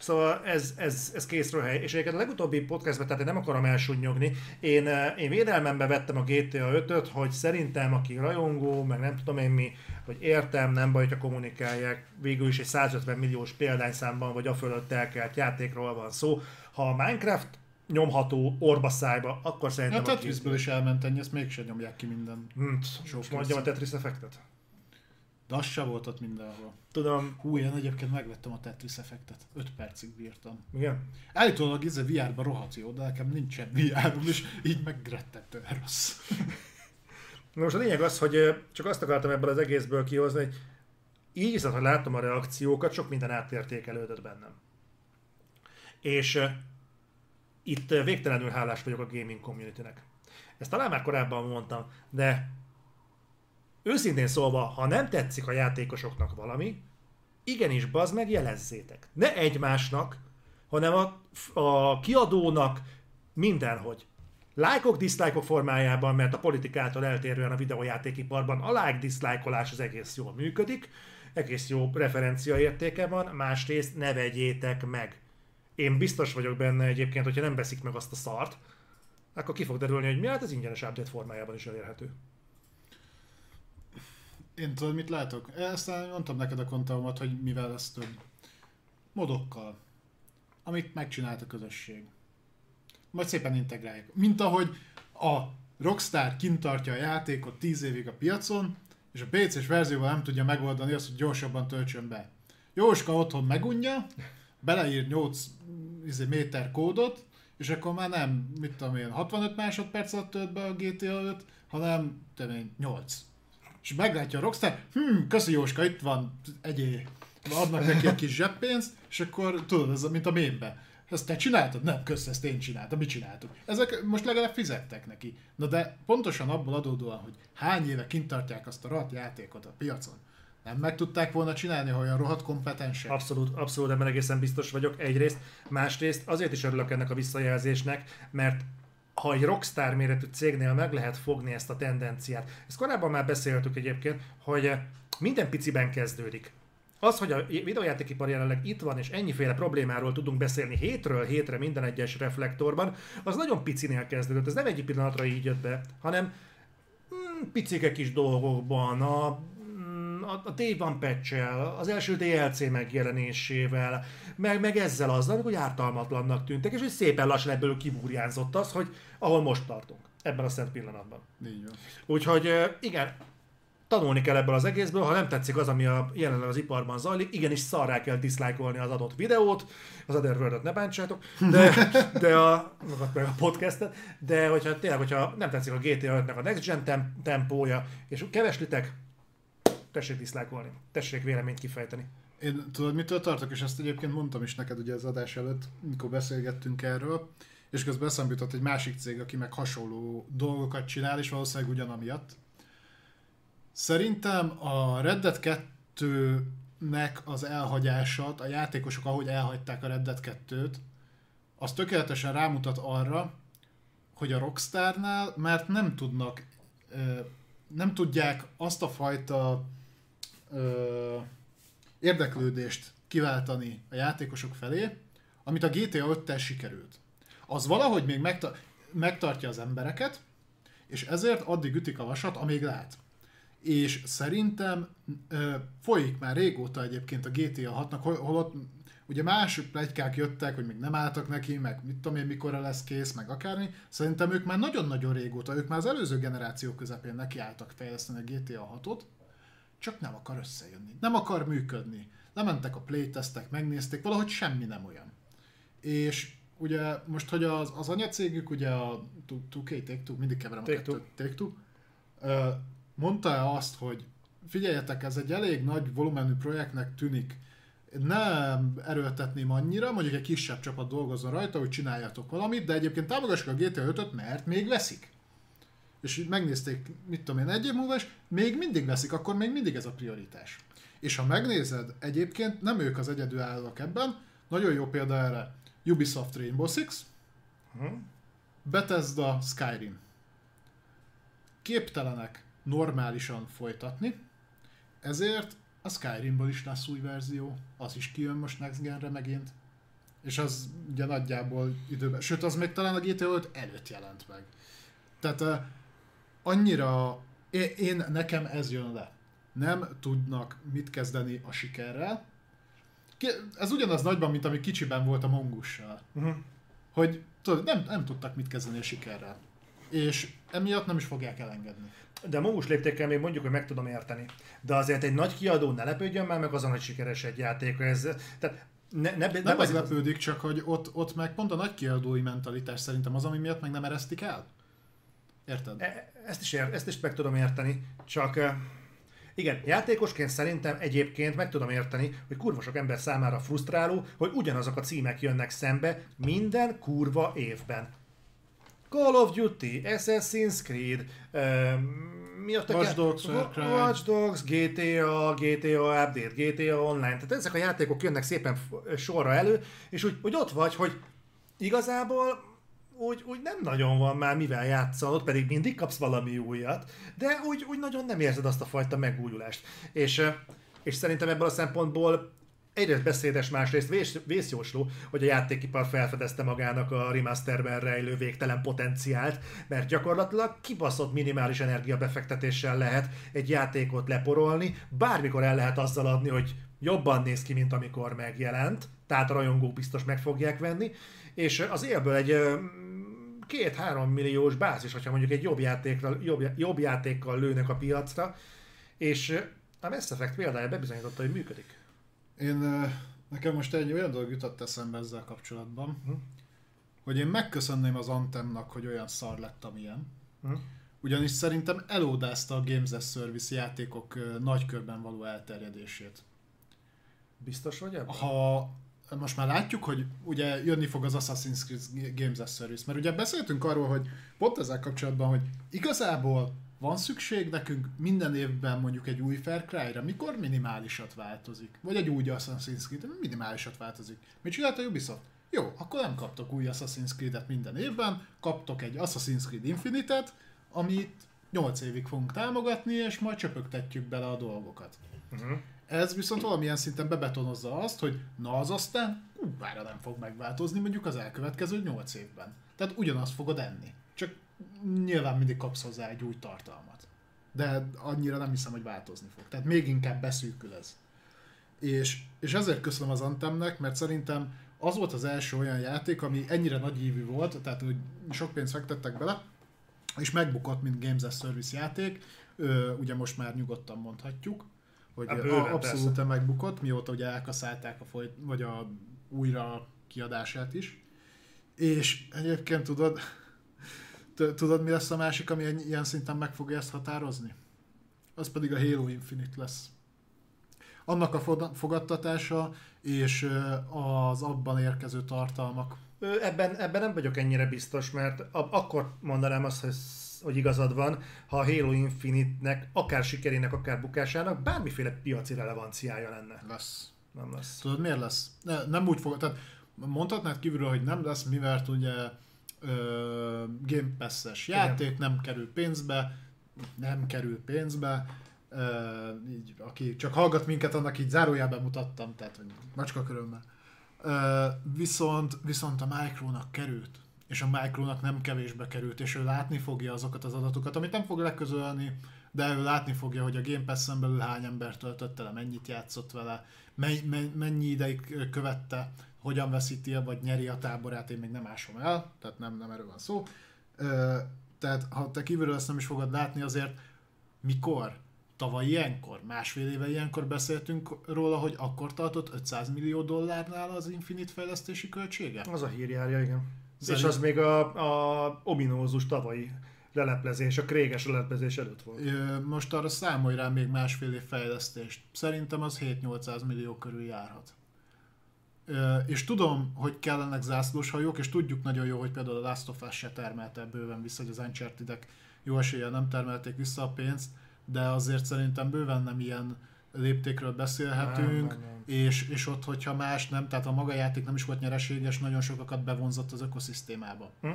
Szóval ez, ez, ez készről hely. És egyébként a legutóbbi podcastben, tehát én nem akarom elsúnyogni, én, eh, én védelmembe vettem a GTA 5-öt, hogy szerintem aki rajongó, meg nem tudom én mi, hogy értem, nem baj, hogyha kommunikálják, végül is egy 150 milliós példányszámban, vagy a fölött elkelt játékról van szó. Ha a Minecraft nyomható orba szájba, akkor szerintem... aki- Tetrisből is elment ennyi, ezt mégsem nyomják ki minden. Hm, most mondjam a Tetris effektet? De az se volt ott mindenhol. Tudom, Hú, én egyébként megvettem a Tetris effektet. 5 percig bírtam. igen. Állítólag ez a VR-ban rohadt jó, de nekem nincsen VR-om, és így megrettetően rossz. Na Most a lényeg az, hogy csak azt akartam ebből az egészből kihozni, hogy így viszont, hogy láttam a reakciókat, sok minden átértékelődött bennem. És itt végtelenül hálás vagyok a gaming communitynek. Ezt talán már korábban mondtam, de őszintén szólva, ha nem tetszik a játékosoknak valami, igenis, bazd meg, jelezzétek. Ne egymásnak, hanem a, a kiadónak mindenhogy. Lájkok, diszlájkok formájában, mert a politikától eltérően a videójátékiparban a like diszlájkolás az egész jól működik, egész jó referencia értéke van, másrészt ne vegyétek meg. Én biztos vagyok benne egyébként, hogyha nem veszik meg azt a szart, akkor ki fog derülni, hogy mi hát ez ingyenes update formájában is elérhető. Én tudod, mit látok? Aztán mondtam neked a kontalmat, hogy mivel lesz több. Modokkal. Amit megcsinált a közösség. Majd szépen integrálják. Mint ahogy a Rockstar kint tartja a játékot 10 évig a piacon, és a PC-s verzióval nem tudja megoldani azt, hogy gyorsabban töltsön be. Jóska otthon megunja, beleír 8 izé, méter kódot, és akkor már nem, mit tudom én, 65 másodperc alatt tölt be a GTA 5, hanem tudom én, 8. És meglátja a Rockstar, hm, köszi Jóska, itt van egyé. Adnak neki egy kis zseppénzt, és akkor tudod, ez mint a mémbe. Ezt te csináltad? Nem, kösz, ezt én csináltam. Mit csináltuk? Ezek most legalább fizettek neki. Na de pontosan abból adódóan, hogy hány éve kint tartják azt a rohadt játékot a piacon, nem meg tudták volna csinálni, hogy olyan rohadt kompetensek. Abszolút, abszolút ebben egészen biztos vagyok egyrészt. Másrészt azért is örülök ennek a visszajelzésnek, mert ha egy rockstar méretű cégnél meg lehet fogni ezt a tendenciát. Ezt korábban már beszéltük egyébként, hogy minden piciben kezdődik. Az, hogy a videójátékipar jelenleg itt van, és ennyiféle problémáról tudunk beszélni hétről hétre minden egyes reflektorban, az nagyon picinél kezdődött. Ez nem egy pillanatra így jött be, hanem mm, picike kis dolgokban, a, mm, a, a Day One az első DLC megjelenésével, meg, meg ezzel azzal, hogy ártalmatlannak tűntek, és hogy szépen lassan ebből kibúrjánzott az, hogy ahol most tartunk, ebben a szent pillanatban. Így van. Úgyhogy igen, tanulni kell ebből az egészből, ha nem tetszik az, ami a jelenleg az iparban zajlik, igenis szarrá kell diszlájkolni az adott videót, az otherworld ne bántsátok, de, de a, meg a podcastet, de hogyha tényleg, hogyha nem tetszik a GTA 5-nek a Next Gen tem- tempója, és keveslitek, tessék diszlájkolni, tessék véleményt kifejteni. Én tudod, mitől tartok, és ezt egyébként mondtam is neked ugye az adás előtt, mikor beszélgettünk erről, és közben eszembe jutott egy másik cég, aki meg hasonló dolgokat csinál, és valószínűleg ugyanamiatt. Szerintem a Red Dead 2-nek az elhagyása, a játékosok ahogy elhagyták a Red Dead 2-t, az tökéletesen rámutat arra, hogy a Rockstarnál, mert nem tudnak, nem tudják azt a fajta érdeklődést kiváltani a játékosok felé, amit a GTA 5-tel sikerült. Az valahogy még megta- megtartja az embereket, és ezért addig ütik a vasat, amíg lát. És szerintem ö, folyik már régóta egyébként a GTA 6-nak, hol, holott Ugye más plegykák jöttek, hogy még nem álltak neki, meg mit tudom én, mikorra lesz kész, meg akármi. Szerintem ők már nagyon-nagyon régóta, ők már az előző generáció közepén nekiálltak fejleszteni a GTA 6-ot, csak nem akar összejönni. Nem akar működni. Lementek a playtestek, megnézték, valahogy semmi nem olyan. És ugye most, hogy az, az anyacégük, ugye a 2K, Take-Two, mindig keverem a Take-Two. kettőt, Take-Two, ö, mondta azt, hogy figyeljetek, ez egy elég nagy volumenű projektnek tűnik, nem erőltetném annyira, mondjuk egy kisebb csapat dolgozzon rajta, hogy csináljatok valamit, de egyébként támogassuk a GTA 5-öt, mert még veszik. És így megnézték, mit tudom én, egy év múlva, és még mindig veszik, akkor még mindig ez a prioritás. És ha megnézed, egyébként nem ők az egyedülállók ebben, nagyon jó példa erre Ubisoft Rainbow Six, Hm? Bethesda Skyrim. Képtelenek normálisan folytatni, ezért a Skyrimből is lesz új verzió, az is kijön most Next Genre megint. És az ugye nagyjából időben, sőt az még talán a GTA 5 előtt jelent meg. Tehát uh, annyira, én, én, nekem ez jön le. Nem tudnak mit kezdeni a sikerrel. Ez ugyanaz nagyban, mint ami kicsiben volt a mongussal Uh-huh. hogy tudod, nem, nem tudtak mit kezdeni a sikerrel. És emiatt nem is fogják elengedni. De a magus léptékkel még mondjuk, hogy meg tudom érteni. De azért egy nagy kiadó ne lepődjön már meg azon, hogy sikeres egy játék. Ez, tehát ne, ne, ne, Nem az- az lepődik, csak hogy ott, ott meg pont a nagy kiadói mentalitás szerintem az, ami miatt meg nem eresztik el. Érted? E- Ezt is, ér, ezt is meg tudom érteni, csak eh, igen, játékosként szerintem egyébként meg tudom érteni, hogy kurva sok ember számára frusztráló, hogy ugyanazok a címek jönnek szembe minden kurva évben. Call of Duty, Assassin's Creed, um, mi a Watch Dogs. Watch Dogs, GTA, GTA Update, GTA Online, tehát ezek a játékok jönnek szépen sorra elő, és úgy, úgy ott vagy, hogy igazából úgy, úgy nem nagyon van már mivel játszanod, pedig mindig kapsz valami újat, de úgy, úgy nagyon nem érzed azt a fajta megújulást. És, és szerintem ebből a szempontból egyrészt beszédes, másrészt vész, vészjósló, hogy a játékipar felfedezte magának a remasterben rejlő végtelen potenciált, mert gyakorlatilag kibaszott minimális energiabefektetéssel lehet egy játékot leporolni, bármikor el lehet azzal adni, hogy jobban néz ki, mint amikor megjelent, tehát a rajongók biztos meg fogják venni, és az élből egy két-három milliós bázis, hogyha mondjuk egy jobb, játékra, jobb, jobb játékkal lőnek a piacra, és a Mass Effect példája bebizonyította, hogy működik. Én, nekem most egy olyan dolog jutott eszembe ezzel kapcsolatban, Hm. hogy én megköszönném az Antemnak, hogy olyan szar lett, amilyen. Hm. Ugyanis szerintem elódázta a Games as Service játékok ö, nagy körben való elterjedését. Biztos vagy ebben? ha most már látjuk, hogy ugye jönni fog az Assassin's Creed Games as Service, mert ugye beszéltünk arról, hogy pont ezzel kapcsolatban, hogy igazából van szükség nekünk minden évben mondjuk egy új Far Cry-ra, mikor minimálisat változik, vagy egy új Assassin's Creed, minimálisat változik. Mit csinált a Ubisoft? Jó, akkor nem kaptok új Assassin's Creed-et minden évben, kaptok egy Assassin's Creed Infinite-et, amit 8 évig fogunk támogatni, és majd csöpögtetjük bele a dolgokat. Uh-huh. Ez viszont valamilyen szinten bebetonozza azt, hogy na az aztán kurvára nem fog megváltozni mondjuk az elkövetkező 8 évben. Tehát ugyanazt fogod enni. Csak nyilván mindig kapsz hozzá egy új tartalmat. De annyira nem hiszem, hogy változni fog. Tehát még inkább beszűkül ez. És, és ezért köszönöm az Antemnek, mert szerintem az volt az első olyan játék, ami ennyire nagy ívű volt, tehát hogy sok pénzt fektettek bele, és megbukott, mint Games as Service játék, ugye most már nyugodtan mondhatjuk, hogy a, bőven, abszolút megbukott, mióta ugye elkaszálták a folyt, vagy a újra kiadását is. És egyébként tudod, tudod mi lesz a másik, ami ilyen szinten meg fogja ezt határozni? Az pedig a Halo Infinite lesz. Annak a fogadtatása és az abban érkező tartalmak. Ebben, ebben nem vagyok ennyire biztos, mert ab, akkor mondanám azt, hogy, hogy igazad van, ha a Halo Infinite-nek akár sikerének, akár bukásának bármiféle piaci relevanciája lenne. Lesz. Nem lesz. Tudod miért lesz? Ne, nem úgy fog, tehát mondhatnád kívülről, hogy nem lesz, mivel ugye ö, Game Pass-es játék, nem kerül pénzbe, nem kerül pénzbe, ö, így, aki csak hallgat minket, annak így zárójában mutattam, tehát hogy macska körömmel. Ö, viszont, viszont a Micronak került, és a Micronak nem kevésbe került, és ő látni fogja azokat az adatokat, amit nem fog leközölni, de ő látni fogja, hogy a Game Pass-en belül hány ember töltött el, mennyit játszott vele, mennyi ideig követte, hogyan veszíti el, vagy nyeri a táborát, én még nem ásom el, tehát nem, nem erről van szó. Tehát ha te kívülről ezt nem is fogod látni, azért mikor? Tavaly ilyenkor, másfél éve ilyenkor beszéltünk róla, hogy akkor tartott 500 millió dollárnál az Infinite fejlesztési költsége? Az a hírjárja, igen. Szerint... És az még a, a ominózus tavalyi leleplezés, a kréges leleplezés előtt volt. Most arra számolj rá még másfél év fejlesztést. Szerintem az 7-800 millió körül járhat. És tudom, hogy kellenek zászlós hajók, és tudjuk nagyon jó, hogy például a Last of Us se termelte bőven vissza, hogy az uncharted jó eséllyel nem termelték vissza a pénzt, de azért szerintem bőven nem ilyen léptékről beszélhetünk, nem, nem, nem. És, és ott, hogyha más nem, tehát a maga játék nem is volt nyereséges, nagyon sokakat bevonzott az ökoszisztémába. Hm? Uh,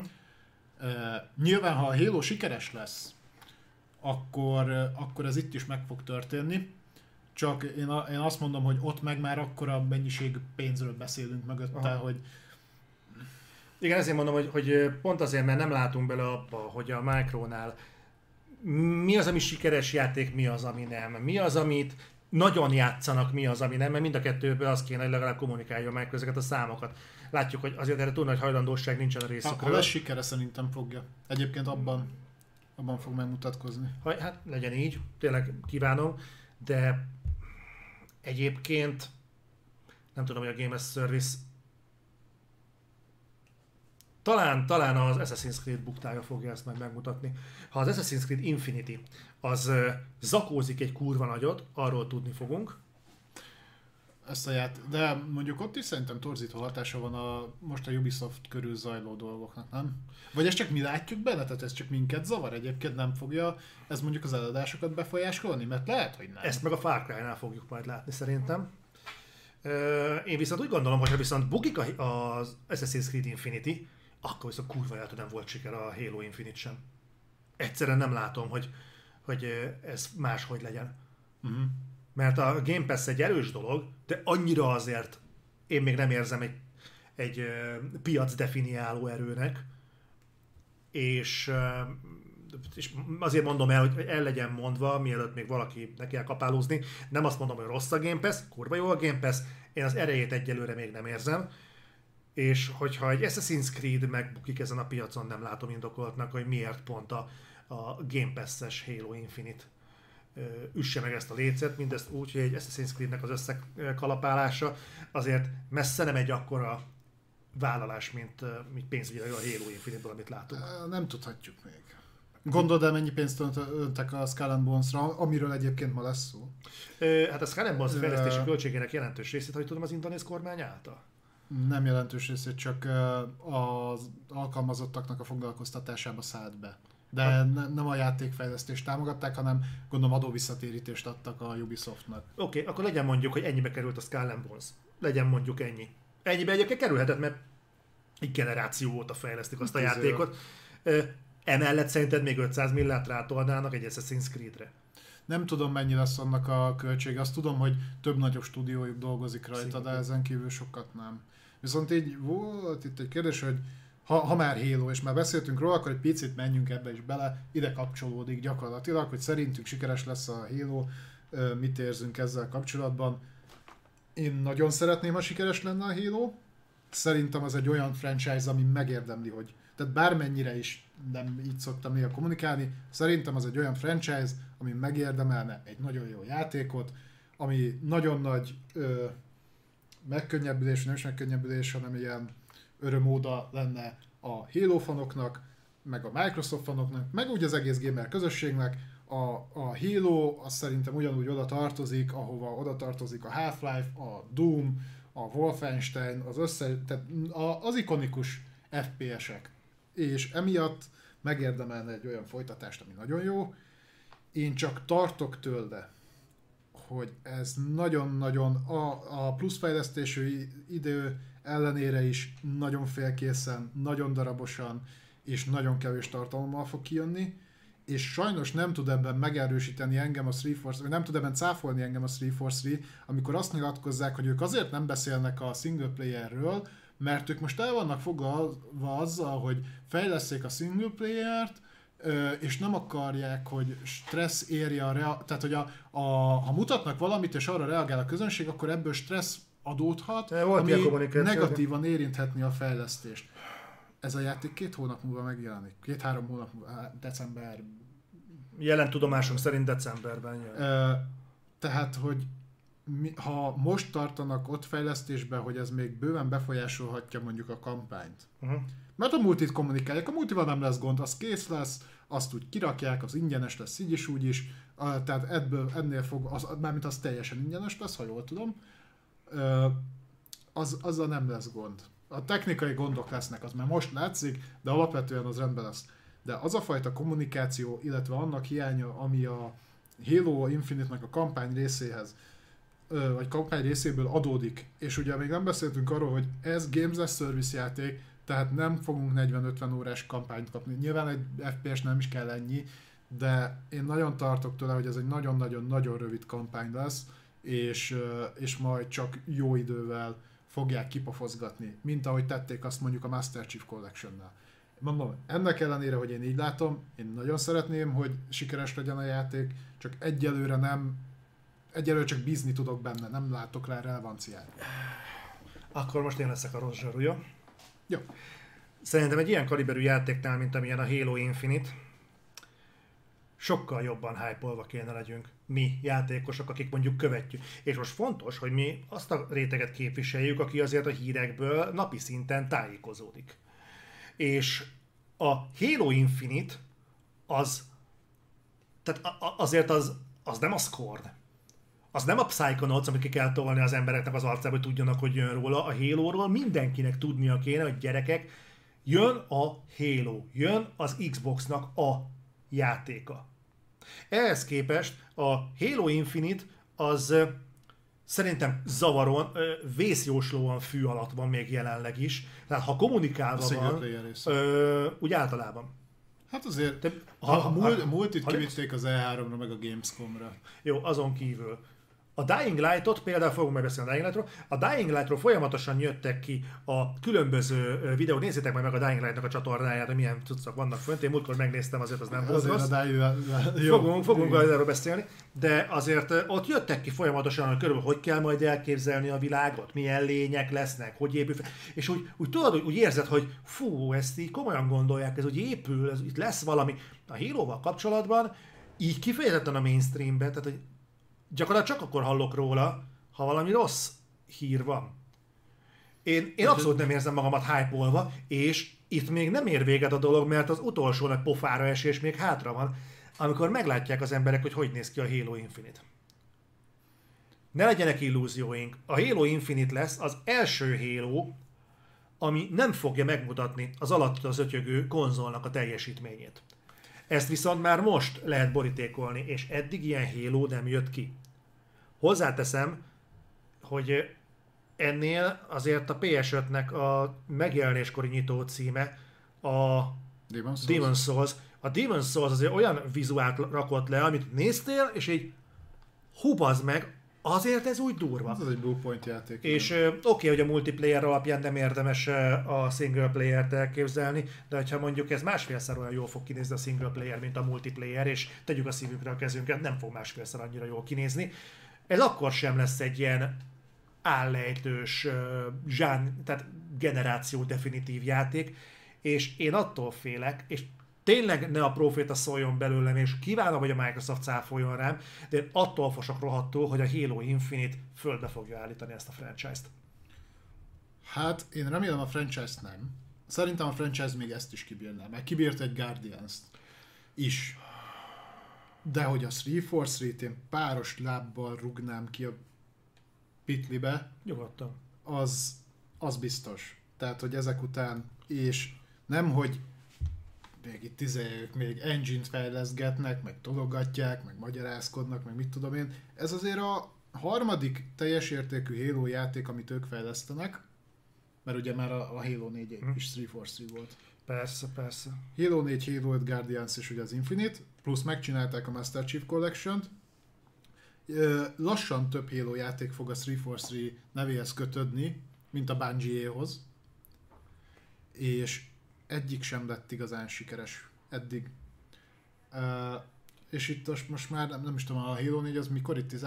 nyilván, ha a Halo sikeres lesz, akkor, akkor ez itt is meg fog történni. Csak én, a, én azt mondom, hogy ott meg már akkora mennyiség pénzről beszélünk mögötte, Aha. hogy igen, ezért mondom, hogy, hogy pont azért, mert nem látunk bele abba, hogy a Micronál mi az, ami sikeres játék, mi az, ami nem. Mi az, amit nagyon játszanak, mi az, ami nem, mert mind a kettőből az kéne, hogy legalább kommunikáljon meg ezeket a számokat. Látjuk, hogy azért erre túl nagy hajlandóság nincsen a részükről. Ha lesz sikere szerintem fogja. Egyébként abban, abban fog megmutatkozni. Ha, hát legyen így, tényleg kívánom, de egyébként nem tudom, hogy a Game as Service talán, talán az Assassin's Creed buktája fogja ezt meg megmutatni. Ha az Assassin's Creed Infinity az zakózik egy kurva nagyot, arról tudni fogunk. Ezt a ját... De mondjuk ott is szerintem torzító hatása van a most a Ubisoft körül zajló dolgoknak, nem? Vagy ezt csak mi látjuk benne? Tehát ez csak minket zavar? Egyébként nem fogja ez mondjuk az eladásokat befolyásolni? Mert lehet, hogy nem. Ezt meg a Far Cry-nál fogjuk majd látni szerintem. Én viszont úgy gondolom, hogy ha viszont bukik az Assassin's Creed Infinity, akkor viszont kurva el nem volt siker a Halo Infinite sem. Egyszerűen nem látom, hogy, hogy ez máshogy legyen. Uh-huh. Mert a Game Pass egy erős dolog, de annyira azért én még nem érzem egy, egy piac definiáló erőnek, és, és azért mondom el, hogy el legyen mondva, mielőtt még valaki neki kapálózni. Nem azt mondom, hogy rossz a Game Pass, kurva jó a Game Pass, én az erejét egyelőre még nem érzem, és hogyha egy Assassin's Creed megbukik ezen a piacon, nem látom indokoltnak, hogy miért pont a, a Game Pass-es Halo Infinite üsse meg ezt a lécet, mindezt úgy, hogy egy Assassin's Creed-nek az összekalapálása azért messze nem egy akkora vállalás, mint, mint pénzügyileg a Halo Infinite-ből, amit látunk. Nem tudhatjuk még. Gondolod el, mennyi pénzt öntek a Skull and Bones-ra, amiről egyébként ma lesz szó? Hát a Skull and Bones fejlesztési költségének jelentős részét, hogy tudom, az indonész kormány által? Nem jelentős részét, csak az alkalmazottaknak a foglalkoztatásába szállt be. De ne, nem a játékfejlesztést támogatták, hanem gondolom adóvisszatérítést adtak a Ubisoftnak. Oké, okay, akkor legyen mondjuk, hogy ennyibe került a Skull Bones. Legyen mondjuk ennyi. Ennyibe egyébként kerülhetett, mert egy generáció óta fejlesztik azt a játékot. Emellett szerinted még 500 millát rátolnának egy Assassin's Creed-re? Nem tudom, mennyi lesz annak a költség. Azt tudom, hogy több nagyobb stúdiójuk dolgozik rajta, Szintén. de ezen kívül sokat nem. Viszont így volt itt egy kérdés, hogy ha, ha már Halo, és már beszéltünk róla, akkor egy picit menjünk ebbe is bele, ide kapcsolódik gyakorlatilag, hogy szerintünk sikeres lesz a Halo, mit érzünk ezzel kapcsolatban. Én nagyon szeretném, ha sikeres lenne a Halo. Szerintem az egy olyan franchise, ami megérdemli, hogy tehát bármennyire is nem így szoktam néha kommunikálni, szerintem az egy olyan franchise, ami megérdemelne egy nagyon jó játékot, ami nagyon nagy ö, megkönnyebbülés, nem is megkönnyebbülés, hanem ilyen örömóda lenne a Halo fanoknak, meg a Microsoft fanoknak, meg úgy az egész gamer közösségnek. A, a Halo az szerintem ugyanúgy oda tartozik, ahova oda tartozik a Half-Life, a Doom, a Wolfenstein, az össze, tehát az ikonikus FPS-ek. És emiatt megérdemelne egy olyan folytatást, ami nagyon jó. Én csak tartok tőle, hogy ez nagyon-nagyon a, a pluszfejlesztésű idő ellenére is nagyon félkészen, nagyon darabosan és nagyon kevés tartalommal fog kijönni, és sajnos nem tud ebben megerősíteni engem a 343, vagy nem tud ebben cáfolni engem a 343, amikor azt nyilatkozzák, hogy ők azért nem beszélnek a single playerről, mert ők most el vannak foglalva azzal, hogy fejleszték a single player-t, és nem akarják, hogy stressz érje a rea- tehát hogy a, a, ha mutatnak valamit, és arra reagál a közönség, akkor ebből stressz adódhat, De volt ami negatívan érinthetni a fejlesztést. Ez a játék két hónap múlva megjelenik. Két-három hónap múlva, december. Jelen tudomásunk szerint decemberben jön. Tehát, hogy mi, ha most tartanak ott fejlesztésben, hogy ez még bőven befolyásolhatja mondjuk a kampányt. Uh-huh. Mert a multit kommunikálják, a multival nem lesz gond, az kész lesz, azt úgy kirakják, az ingyenes lesz így is úgy is, tehát ebből, ennél fog, az, mármint az teljesen ingyenes lesz, ha jól tudom, az, azzal nem lesz gond. A technikai gondok lesznek, az már most látszik, de alapvetően az rendben lesz. De az a fajta kommunikáció, illetve annak hiánya, ami a Halo Infinite-nek a kampány részéhez, vagy kampány részéből adódik, és ugye még nem beszéltünk arról, hogy ez Games as Service játék, tehát nem fogunk 40-50 órás kampányt kapni. Nyilván egy FPS nem is kell ennyi, de én nagyon tartok tőle, hogy ez egy nagyon-nagyon-nagyon rövid kampány lesz, és, és majd csak jó idővel fogják kipofozgatni, mint ahogy tették azt mondjuk a Master Chief Collection-nel. Mondom, ennek ellenére, hogy én így látom, én nagyon szeretném, hogy sikeres legyen a játék, csak egyelőre nem, egyelőre csak bízni tudok benne, nem látok rá relevanciát. Akkor most én leszek a rossz zsaru, jó? Szerintem egy ilyen kaliberű játéknál, mint amilyen a Halo Infinite, sokkal jobban hype kéne legyünk mi játékosok, akik mondjuk követjük. És most fontos, hogy mi azt a réteget képviseljük, aki azért a hírekből napi szinten tájékozódik. És a Halo Infinite az, tehát azért az, az nem a Scorn. Az nem a Psychonauts, amit ki kell tolni az embereknek az arcába, hogy tudjanak, hogy jön róla. A Halo-ról mindenkinek tudnia kéne, hogy gyerekek, jön a Halo, jön az Xboxnak a játéka. Ehhez képest a Halo Infinite az szerintem zavaron, vészjóslóan fű alatt van még jelenleg is. Tehát ha A kommunikálva van, ö, úgy általában. Hát azért, Te- ha, ha, ha- múlt, ha- múltit ha- kivitték az E3-ra, meg a Gamescom-ra. Jó, azon kívül. A Dying Light-ot, például fogunk megbeszélni a Dying Light-ról, a Dying Light-ról folyamatosan jöttek ki a különböző videók, nézzétek majd meg a Dying Light-nak a csatornáját, hogy milyen cuccok vannak fönt, én múltkor megnéztem, azért az nem volt Azért rossz. Dying jó. Fogunk, fogunk Igen. erről beszélni, de azért ott jöttek ki folyamatosan, hogy körülbelül hogy kell majd elképzelni a világot, milyen lények lesznek, hogy épül fel. És úgy, úgy tudod, úgy, úgy érzed, hogy fú, ezt így komolyan gondolják, ez úgy épül, ez, itt lesz valami. A híróval kapcsolatban így kifejezetten a mainstreamben, tehát hogy gyakorlatilag csak akkor hallok róla, ha valami rossz hír van. Én, én abszolút nem érzem magamat hype és itt még nem ér véget a dolog, mert az utolsó nagy pofára esés még hátra van, amikor meglátják az emberek, hogy hogy néz ki a Halo Infinite. Ne legyenek illúzióink. A Halo Infinite lesz az első Halo, ami nem fogja megmutatni az alatt az ötyögő konzolnak a teljesítményét. Ezt viszont már most lehet borítékolni, és eddig ilyen Halo nem jött ki. Hozzáteszem, hogy ennél azért a PS5-nek a megjelenéskori nyitó címe a Demon's Souls. Demon's Souls. A Demon's Souls azért olyan vizuált rakott le, amit néztél, és így hubazd meg, azért ez úgy durva. Ez egy Bluepoint játék. És ö, oké, okay, hogy a multiplayer alapján nem érdemes a single player-t elképzelni, de ha mondjuk ez másfélszer olyan jól fog kinézni a single player, mint a multiplayer, és tegyük a szívünkre a kezünket, nem fog másfélszer annyira jól kinézni. Ez akkor sem lesz egy ilyen állejtős, zsán, tehát generáció definitív játék, és én attól félek, és tényleg ne a proféta szóljon belőlem, és kívánom, hogy a Microsoft cáfoljon rám, de én attól fosok rohadtul, hogy a Halo Infinite földbe fogja állítani ezt a franchise-t. Hát én remélem a franchise nem. Szerintem a franchise még ezt is kibírná, mert kibírt egy Guardians-t is. De hogy a 343-t én páros lábbal rugnám ki a pitlibe, Nyugodtan. az, az biztos. Tehát, hogy ezek után, és nem, hogy még itt izé, még engine-t fejleszgetnek, meg tologatják, meg magyarázkodnak, meg mit tudom én. Ez azért a harmadik teljes értékű Halo játék, amit ők fejlesztenek, mert ugye már a, a Halo 4 Hm. is 343 volt. Persze, persze. Halo 4, Halo 5, Guardians és ugye az Infinite, plusz megcsinálták a Master Chief Collection-t. Lassan több Halo játék fog a 343 nevéhez kötődni, mint a Bungie-hoz. És egyik sem lett igazán sikeres eddig. Uh, és itt most, most már nem, nem is tudom, a Halo 4 az mikor itt 10...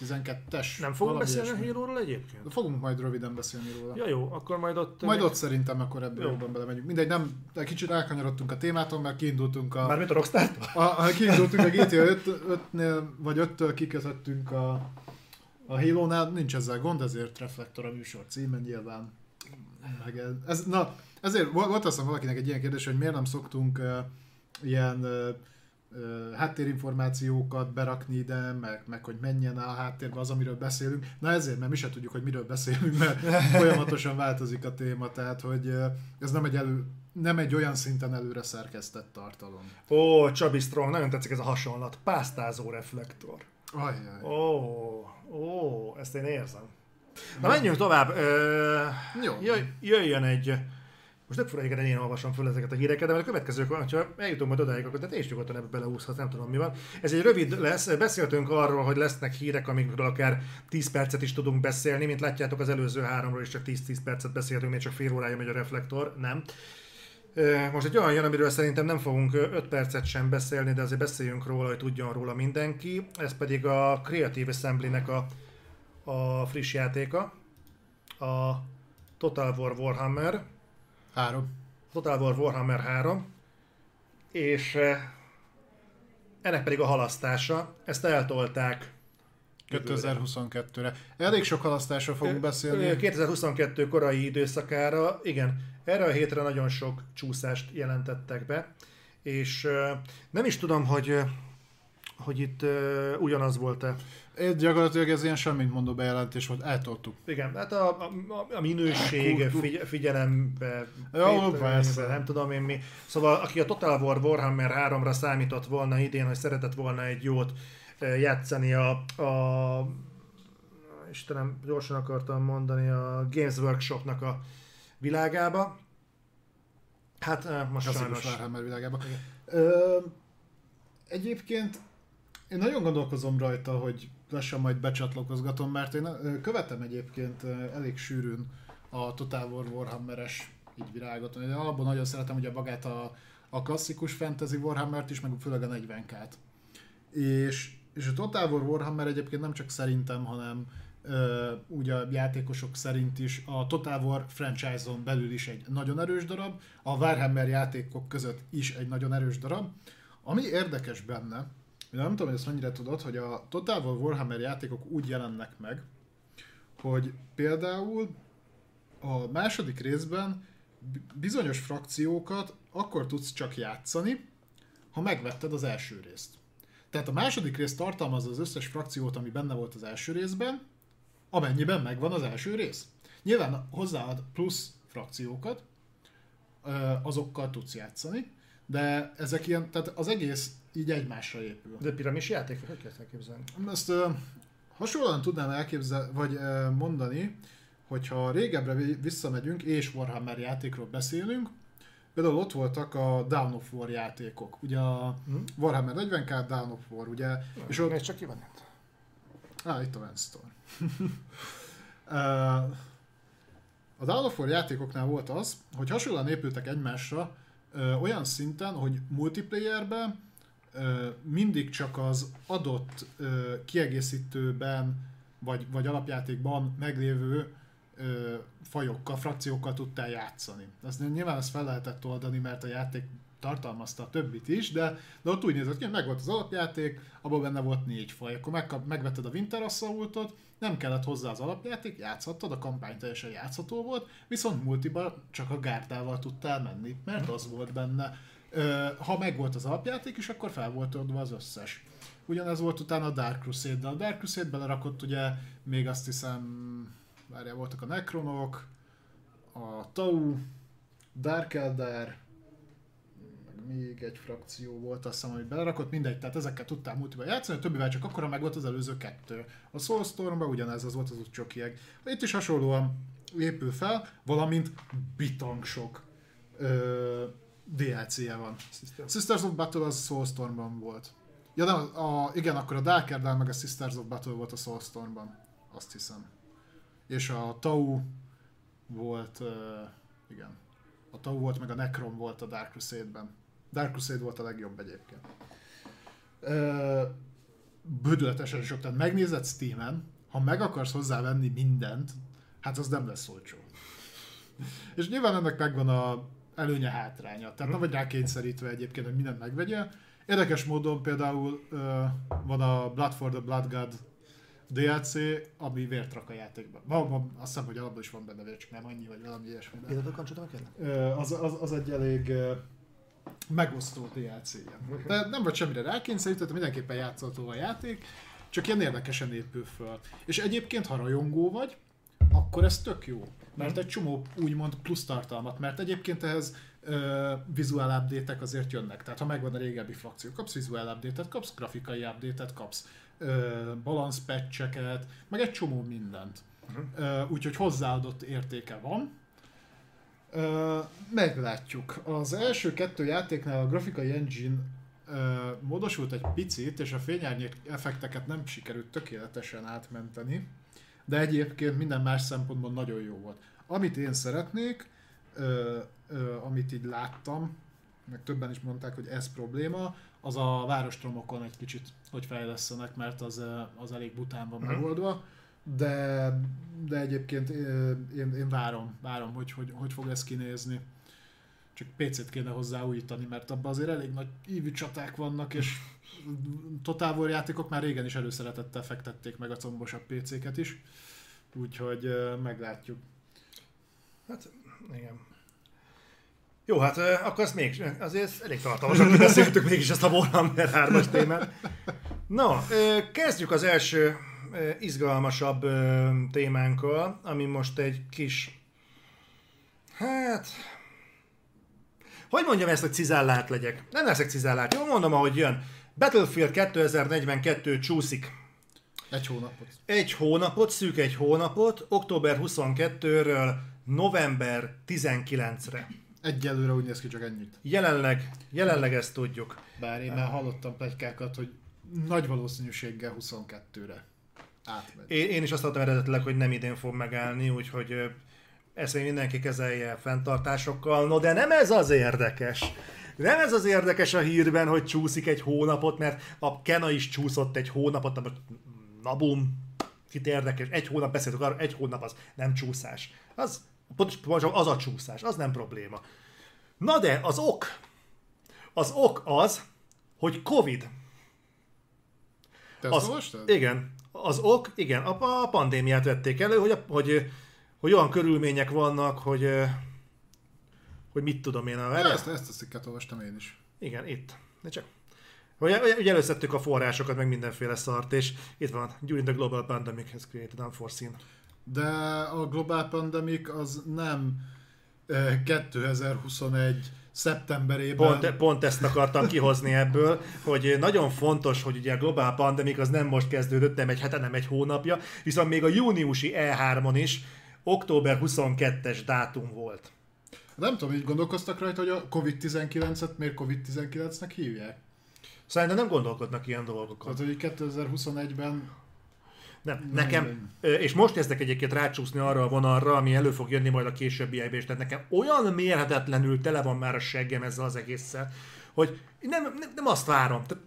12-es. Nem fogunk beszélni a. Halo-ról egyébként? Fogunk majd röviden beszélni róla. Ja jó, akkor majd ott... Majd ott szerintem akkor ebben Jó. jobban belemegyünk. Mindegy, nem, de kicsit elkanyarodtunk a témától, mert kiindultunk a... Mármint a rockstar a, a kiindultunk a GTA 5-nél, vagy 5-től kikötöttünk a, a Halo-nál, nincs ezzel gond, ezért Reflektor a műsor címe nyilván. Meg ez, ez, na, ezért volt azt valakinek egy ilyen kérdés, hogy miért nem szoktunk uh, ilyen uh, uh, háttérinformációkat berakni ide, meg, meg hogy menjen a háttérbe az, amiről beszélünk. Na ezért, mert mi se tudjuk, hogy miről beszélünk, mert folyamatosan változik a téma, tehát hogy uh, ez nem egy, elő, nem egy olyan szinten előre szerkesztett tartalom. Ó, Csabi Strong, nagyon tetszik ez a hasonlat. Pásztázó reflektor. Ajjaj. Ó, ó, ezt én érzem. Na menjünk tovább. Ö, Jó. jöjj, jöjjön egy... Most nem fura, igen, én olvasom föl ezeket a híreket, de majd a következők, ha eljutunk majd odáig, akkor te is nyugodtan ebbe beleúszhatsz, nem tudom mi van. Ez egy rövid lesz, beszéltünk arról, hogy lesznek hírek, amikről akár 10 percet is tudunk beszélni, mint látjátok az előző háromról is csak 10-10 percet beszéltünk, még csak fél órája megy a reflektor, nem. Most egy olyan jön, amiről szerintem nem fogunk 5 percet sem beszélni, de azért beszéljünk róla, hogy tudjon róla mindenki. Ez pedig a Creative Assembly-nek a, a friss játéka, a Total War Warhammer, Három. Total War Warhammer 3, és eh, ennek pedig a halasztása, ezt eltolták 2022-re. Elég sok halasztásról fogunk beszélni. 2022 korai időszakára, igen, erre a hétre nagyon sok csúszást jelentettek be, és eh, nem is tudom, hogy eh, hogy itt uh, ugyanaz volt-e. Én gyakorlatilag ez ilyen semmit mondó bejelentés volt, eltoltuk. Igen, hát a, a, a minőség, figy, figyelembe, Jó, persze. nem tudom én mi. Szóval aki a Total War Warhammer 3-ra számított volna idén, hogy szeretett volna egy jót játszani a, a Istenem, gyorsan akartam mondani, a Games Workshopnak a világába. Hát most Klasszikus sajnos. Warhammer világában. Igen. Ö, egyébként én nagyon gondolkozom rajta, hogy lassan majd becsatlakozgatom, mert én követem egyébként elég sűrűn a Total War Warhammeres így virágot. Én alapból nagyon szeretem ugye magát a, a klasszikus fantasy Warhammert is, meg főleg a 40k-t. És, és a Total War Warhammer egyébként nem csak szerintem, hanem ö, ugye a játékosok szerint is a Total War franchise-on belül is egy nagyon erős darab, a Warhammer játékok között is egy nagyon erős darab. Ami érdekes benne, nem tudom, hogy ezt mennyire tudod, hogy a Total War Warhammer játékok úgy jelennek meg, hogy például a második részben bizonyos frakciókat akkor tudsz csak játszani, ha megvetted az első részt. Tehát a második rész tartalmazza az összes frakciót, ami benne volt az első részben, amennyiben megvan az első rész. Nyilván hozzáad plusz frakciókat, azokkal tudsz játszani, de ezek ilyen, tehát az egész így egymásra épül. De piramis játék, hogy kell elképzelni? Ezt ö, hasonlóan tudnám elképzelni, vagy ö, mondani, hogyha régebbre vi- visszamegyünk, és Warhammer játékról beszélünk, például ott voltak a Down of War játékok, ugye a Hm? Warhammer 40k, Down of War, ugye, és ott csak ki van itt. Á, itt a Vance Store. Ö, a Dawn of War játékoknál volt az, hogy hasonlóan épültek egymásra ö, olyan szinten, hogy multiplayerben mindig csak az adott kiegészítőben vagy, vagy alapjátékban meglévő ö, fajokkal, frakciókkal tudtál játszani. Ezt nyilván ezt fel lehetett oldani, mert a játék tartalmazta a többit is, de, de ott úgy nézett ki, hogy meg volt az alapjáték, abban benne volt négy faj. Akkor megkap, megvetted a Winter Assaultot, nem kellett hozzá az alapjáték, játszhattad, a kampány teljesen játszható volt, viszont multiba csak a gárdával tudtál menni, mert az volt benne. Ha meg volt az alapjáték is, akkor fel volt oldva az összes. Ugyanez volt utána a Dark Crusade-del. A Dark Crusade belerakott ugye még azt hiszem, várjál, voltak a Necronok, a Tau, Dark Eldar, meg még egy frakció volt, azt hiszem, hogy belerakott, mindegy, tehát ezekkel tudtál multiba játszani, a többivel csak akkor meg volt az előző kettő. A Soulstormban ugyanez az volt az utcsokieg. Itt is hasonlóan épül fel, valamint bitang sok ö, DLC-je van. Sisters of Battle az Soulstormban volt. Ja nem, a, igen, akkor a Dark Eldar meg a Sisters of Battle volt a Soulstormban. Azt hiszem. És a Tau volt, uh, igen. A Tau volt, meg a Necron volt a Dark Crusade-ben. Dark Crusade volt a legjobb egyébként. Ö, bődületesen sok, tehát megnézed Steam-en, ha meg akarsz hozzávenni mindent, hát az nem lesz olcsó. És nyilván ennek megvan a előnye hátránya. Tehát nem vagy rákényszerítve egyébként, hogy mindent megvegye. Érdekes módon például ö, van a Blood for the Blood God DLC, ami vért rak a játékban. Ma, ma, azt hiszem, hogy alapban is van benne vér, csak nem annyi, vagy valami ilyesmi. de- Iratok csodálom kérlek? Az, az, az egy elég ö, megosztó DLC. -je. De nem vagy semmire rákényszerített, mindenképpen játszható a játék, csak ilyen érdekesen épül föl. És egyébként, ha rajongó vagy, akkor ez tök jó. Mert egy csomó úgymond plusz tartalmat, mert egyébként ehhez uh, visual update azért jönnek. Tehát ha megvan a régebbi frakció, kapsz visual update kapsz grafikai update kapsz uh, balance patcheket, meg egy csomó mindent. Uh, úgyhogy hozzáadott értéke van. Ö, meglátjuk. Az első kettő játéknál a grafikai engine ö, módosult egy picit, és a fényárnyék effekteket nem sikerült tökéletesen átmenteni, de egyébként minden más szempontból nagyon jó volt. Amit én szeretnék, ö, ö, amit így láttam, meg többen is mondták, hogy ez probléma, az a várostromokon egy kicsit, hogy fejlesztenek, mert az, az elég bután van Mhm. megoldva, de, de egyébként én, én várom, várom, hogy, hogy hogy fog ez kinézni. Csak PC-t kéne hozzá újítani, mert abban azért elég nagy ívű csaták vannak, és War játékok már régen is előszeretettel fektették meg a combosabb PC-ket is. Úgyhogy meglátjuk. Hát, igen. Jó, hát akkor ezt még, azért elég tartalmasan kibeszéltük mégis ezt a Warhammer 3-as témát. Ö, kezdjük az első izgalmasabb témánkkal, ami most egy kis, hát, hogy mondjam ezt, hogy cizállált legyek? Nem leszek cizállált, jól mondom, ahogy jön. Battlefield 2042 csúszik. Egy hónapot. Egy hónapot, szűk egy hónapot, október 22-ről november 19-re. Egyelőre úgy néz ki csak ennyit. Jelenleg, jelenleg ezt tudjuk. Bár én már hallottam pletykákat, hogy nagy valószínűséggel 22-re átmegy. Én, én is azt adtam eredetileg, hogy nem idén fog megállni, úgyhogy ezt még mindenki kezelje fenntartásokkal. No, de nem ez az érdekes. Nem ez az érdekes a hírben, hogy csúszik egy hónapot, mert a Kena is csúszott egy hónapot, na, na bum, kit érdekes, egy hónap beszéltük arra, egy hónap az nem csúszás. Az, pontosan az a csúszás, az nem probléma. Na de az ok, az ok az, hogy Covid. Te Az, olvastad? igen, az ok, igen, a, a pandémiát vették elő, hogy, hogy, hogy olyan körülmények vannak, hogy, hogy mit tudom én. A, Én ezt, ezt a cikket olvastam én is. igen, itt. De csak. Ugye, ugye- előszedtük a forrásokat, meg mindenféle szart, és itt van, during the global pandemic has created unforeseen. De a Global Pandemic az nem eh, 2021 szeptemberében. Pont, pont ezt akartam kihozni ebből, hogy nagyon fontos, hogy ugye a globál pandemik az nem most kezdődött, nem egy hete, nem egy hónapja, viszont még a júniusi E3-on is október 22-es dátum volt. Nem tudom, így gondolkoztak rajta, hogy a Covid-19-et miért Covid-19-nek hívják? Szerintem nem gondolkodnak ilyen dolgokon. Tehát, hogy 2021-ben Nem, nekem, és most kezdek egyébként rácsúszni arra a vonalra, ami elő fog jönni majd a későbbiekben, és tehát nekem olyan mérhetetlenül tele van már a seggem ezzel az egésszel, hogy nem, nem, nem azt várom. Tehát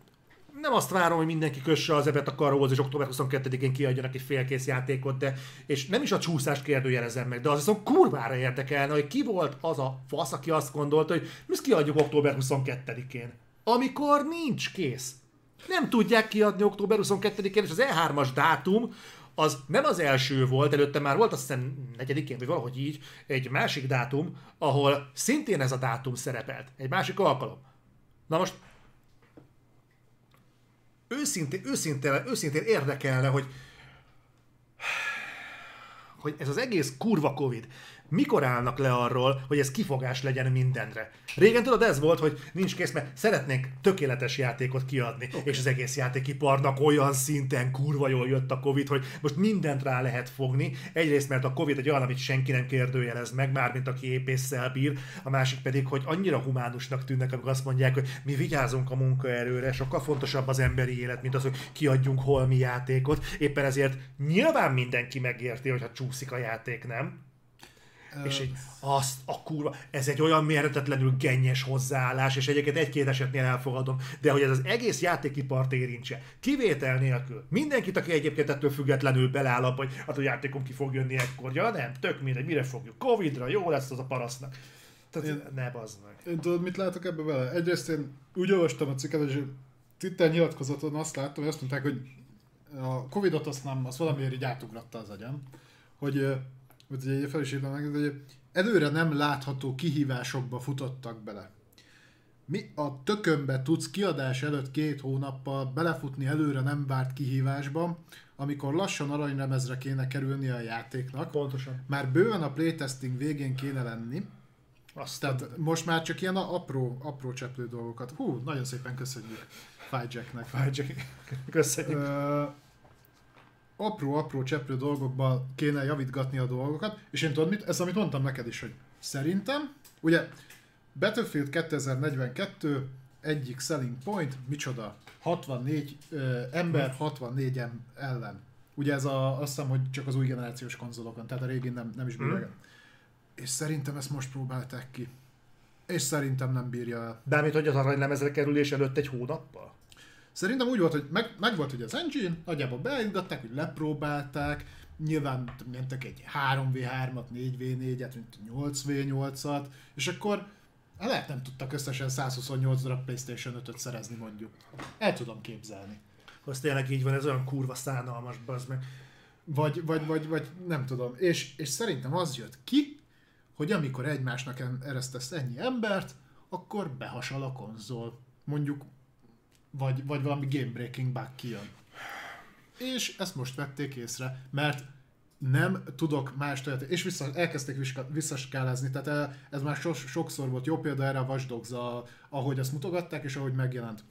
nem azt várom, hogy mindenki kösse az ebet a karóhoz, és október 22-én kiadjanak egy félkész játékot, de, és nem is a csúszást kérdőjelezem meg, de az viszont kurvára érdekelne, hogy ki volt az a fasz, aki azt gondolta, hogy mi kiadjuk október 22-én, amikor nincs kész. Nem tudják kiadni október 22-én, és az E3-as dátum az nem az első volt, előtte már volt azt hiszem negyedikén, vagy valahogy így, egy másik dátum, ahol szintén ez a dátum szerepelt. Egy másik alkalom. Na most őszintén, őszintén, őszintén érdekelne, hogy hogy ez az egész kurva Covid, mikor állnak le arról, hogy ez kifogás legyen mindenre. Régen tudod, ez volt, hogy nincs kész, mert szeretnénk tökéletes játékot kiadni, okay. és az egész játékiparnak olyan szinten kurva jól jött a Covid, hogy most mindent rá lehet fogni. Egyrészt, mert a Covid egy olyan, amit senki nem kérdőjelez meg, mármint aki épésszel bír, a másik pedig, hogy annyira humánusnak tűnnek, amikor azt mondják, hogy mi vigyázunk a munkaerőre, sokkal fontosabb az emberi élet, mint az, hogy kiadjunk holmi játékot. Éppen ezért nyilván mindenki megérti, hogyha csúszik a játék, nem? És így azt a kurva, ez egy olyan mérhetetlenül gennyes hozzáállás, és egyébként egy-két esetnél elfogadom, de hogy ez az egész játékipart érintse, kivétel nélkül, mindenkit, aki egyébként ettől függetlenül beleáll abba, hogy hát a játékon ki fog jönni ekkor, ja nem, tök mindegy, mire fogjuk, Covidra, jó lesz az a parasznak. Tehát én, ne bazd meg. Én tudod, mit látok ebbe vele? Egyrészt én úgy olvastam a cikket, és Twitter nyilatkozaton azt láttam, hogy azt mondták, hogy a Covidot azt nem, azt valamiért így átugratta az agyam, hogy, hogy egy fel is írtam meg, hogy előre nem látható kihívásokba futottak bele. Mi a tökönbe tudsz kiadás előtt két hónappal belefutni előre nem várt kihívásba, amikor lassan aranylemezre kéne kerülni a játéknak. Pontosan. Már bőven a playtesting végén kéne lenni, Azt tehát most már csak ilyen apró, apró cseplő dolgokat. Hú, nagyon szépen köszönjük Firejacknek. Fájtsak. Köszönjük. Apró-apró cseplő dolgokban kéne javítgatni a dolgokat, és én tudod mit? Ez amit mondtam neked is, hogy szerintem, ugye Battlefield 2042 egyik selling point, micsoda? 64 ö, ember 64 em ellen. Ugye ez a, azt hiszem, hogy csak az új generációs konzolokon, tehát a régi nem, nem is bírja. Mhm. És szerintem ezt most próbálták ki. És szerintem nem bírja el. De amit hogy az aranylemezre kerülés előtt egy hónappal? Szerintem úgy volt, hogy meg, meg volt hogy az engine, nagyjából beindították, hogy lepróbálták, nyilván mentek egy 3v3-at, 4v4-et, mint 8v8-at, és akkor lehet nem tudtak összesen 128 darab Playstation 5-öt szerezni mondjuk. El tudom képzelni. Az tényleg így van, ez olyan kurva szánalmas, bazd meg. Vagy, vagy, vagy, vagy nem tudom. És, és szerintem az jött ki, hogy amikor egymásnak eresztesz ennyi embert, akkor behasal a konzol. Mondjuk, vagy, vagy valami game breaking bug kijön. És ezt most vették észre, mert nem tudok más olyat, és vissza, elkezdték viska- visszaskálázni, tehát el- ez már so, sokszor volt jó példa erre a Watch Dogs, a, ahogy ezt mutogatták, és ahogy megjelent.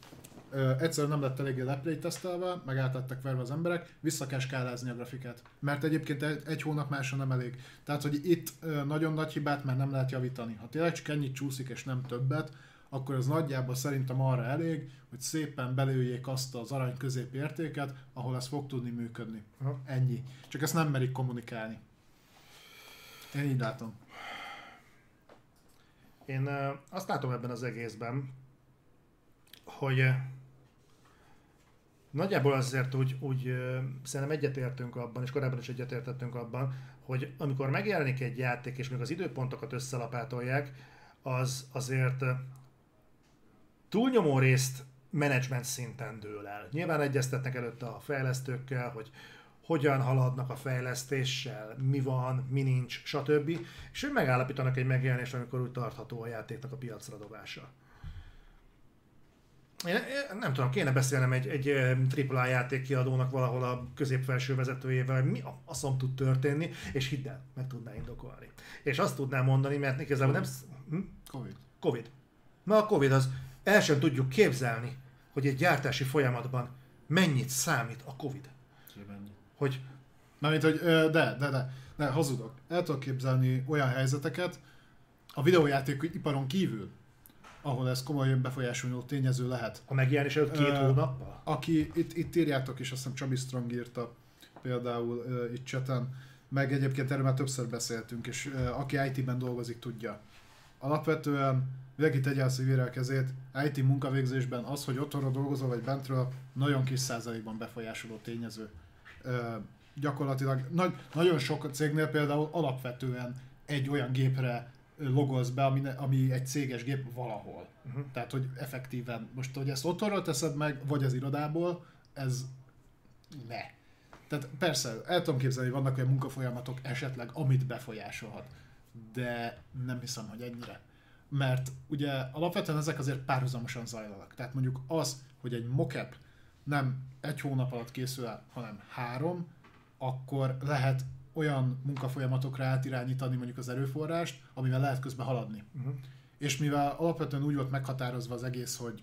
Ö, egyszerűen nem lett eléggé leplay tesztelve, meg át lettek verve az emberek, vissza kell skálázni a grafikát. Mert egyébként egy, egy hónap másra nem elég. Tehát, hogy itt ö, nagyon nagy hibát már nem lehet javítani. Ha tényleg csak ennyit csúszik és nem többet, akkor ez nagyjából szerintem arra elég, hogy szépen belőjék azt az arany középértéket, ahol ez fog tudni működni. Aha. Ennyi. Csak ezt nem merik kommunikálni. Én így látom. Én azt látom ebben az egészben, hogy nagyjából azért úgy, úgy szerintem egyetértünk abban, és korábban is egyetértettünk abban, hogy amikor megjelenik egy játék, és még az időpontokat összelapátolják, az azért túlnyomó részt menedzsment szinten dől el. Nyilván egyeztetnek előtte a fejlesztőkkel, hogy hogyan haladnak a fejlesztéssel, mi van, mi nincs, stb. És ők megállapítanak egy megjelenést, amikor úgy tartható a játéknak a piacra dobása. Én, nem tudom, kéne beszélnem egy, egy eh, AAA játékkiadónak valahol a középfelső vezetőjével, mi a faszom tud történni, és hidd el, meg tudná indokolni. És azt tudná mondani, mert igazából nem... Hm? Covid. Covid. Na a Covid az, el sem tudjuk képzelni, hogy egy gyártási folyamatban mennyit számít a Covid. Hogy Mármint, hogy de, de, de, de, hazudok. El tudok képzelni olyan helyzeteket a videójátékiparon kívül, ahol ez komolyan befolyásoló tényező lehet. a megjelenés előtt két hónappal? Aki, itt, itt írjátok is, azt hiszem Csabi Strong írta például uh, itt chaten, meg egyébként erről már többször beszéltünk, és uh, aki IT-ben dolgozik, tudja. Alapvetően mindenki tegye a szívére a kezét, IT munkavégzésben az, hogy otthonról dolgozol vagy bentről, nagyon kis százalékban befolyásoló tényező. Uh, gyakorlatilag nagy, nagyon sok cégnél például alapvetően egy olyan gépre ö, logolsz be, ami, ami egy céges gép valahol. Uh-huh. Tehát, hogy effektíven, most, hogy ezt otthonról teszed meg, vagy az irodából, ez ne. Tehát persze, el tudom képzelni, hogy vannak olyan munkafolyamatok esetleg, amit befolyásolhat, de nem hiszem, hogy ennyire. Mert ugye alapvetően ezek azért párhuzamosan zajlanak. Tehát mondjuk az, hogy egy mocap nem egy hónap alatt készül el, hanem három, akkor lehet olyan munkafolyamatokra átirányítani mondjuk az erőforrást, amivel lehet közben haladni. Uh-huh. És mivel alapvetően úgy volt meghatározva az egész, hogy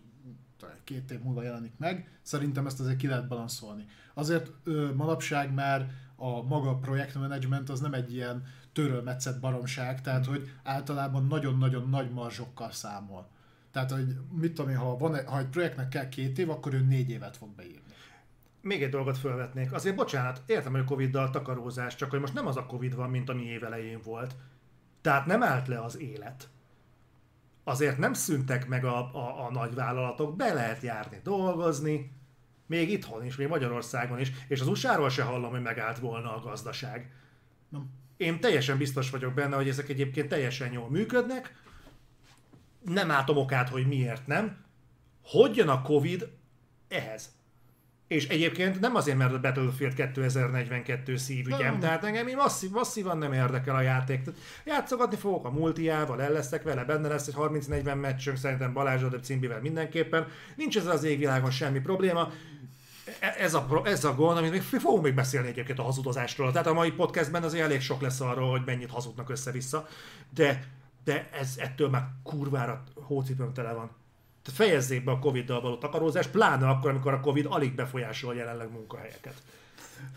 két év múlva jelenik meg, szerintem ezt azért ki lehet balanszolni. Azért ö, manapság már a maga projektmenedzsment az nem egy ilyen törölmetszett baromság, tehát hogy általában nagyon-nagyon nagy marzsokkal számol. Tehát, hogy mit tudom én, ha, van, ha egy projektnek kell két év, akkor ő négy évet fog beírni. Még egy dolgot felvetnék. Azért bocsánat, értem, hogy a Covid-dal takarózás, csak hogy most nem az a Covid van, mint ami év elején volt. Tehát nem állt le az élet. Azért nem szüntek meg a, a, a nagyvállalatok, be lehet járni, dolgozni, még itthon is, még Magyarországon is, és az USA-ról se hallom, hogy megállt volna a gazdaság. Nem. Én teljesen biztos vagyok benne, hogy ezek egyébként teljesen jól működnek, nem látom okát, hogy miért nem. Hogy jön a Covid ehhez? És egyébként nem azért, mert a Battlefield 2042 szívügyem, Nem. tehát engem így masszív, masszívan nem érdekel a játék. Tehát játszogatni fogok a multiával, el leszek vele, benne lesz egy 30-40 meccsünk, szerintem Balázs Adebb címbivel mindenképpen. Nincs ez az égvilágon semmi probléma. E- Ez a, ez a gond, amit még fogunk még beszélni egyébként a hazudozásról. Tehát a mai podcastben azért elég sok lesz arról, hogy mennyit hazudnak össze-vissza, de, de ez ettől már kurvára hócipőm tele van. Tehát fejezzék be a Covid-dal való takarózást, pláne akkor, amikor a Covid alig befolyásol jelenleg munkahelyeket.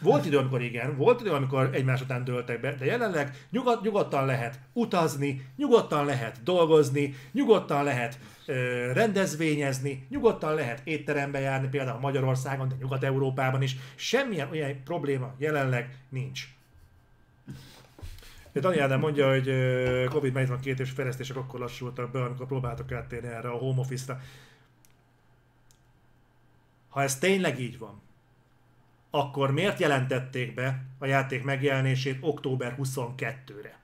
Volt idő, amikor igen, volt idő, amikor egymás után dőltek be, de jelenleg nyugod, nyugodtan lehet utazni, nyugodtan lehet dolgozni, nyugodtan lehet rendezvényezni, nyugodtan lehet étterembe járni, például Magyarországon, de Nyugat-Európában is. Semmilyen olyan probléma jelenleg nincs. Dani Ádám mondja, hogy Covid van két és fejlesztések akkor lassultak be, amikor próbáltak áttérni erre a home office-ra. Ha ez tényleg így van, akkor miért jelentették be a játék megjelenését október 22-re?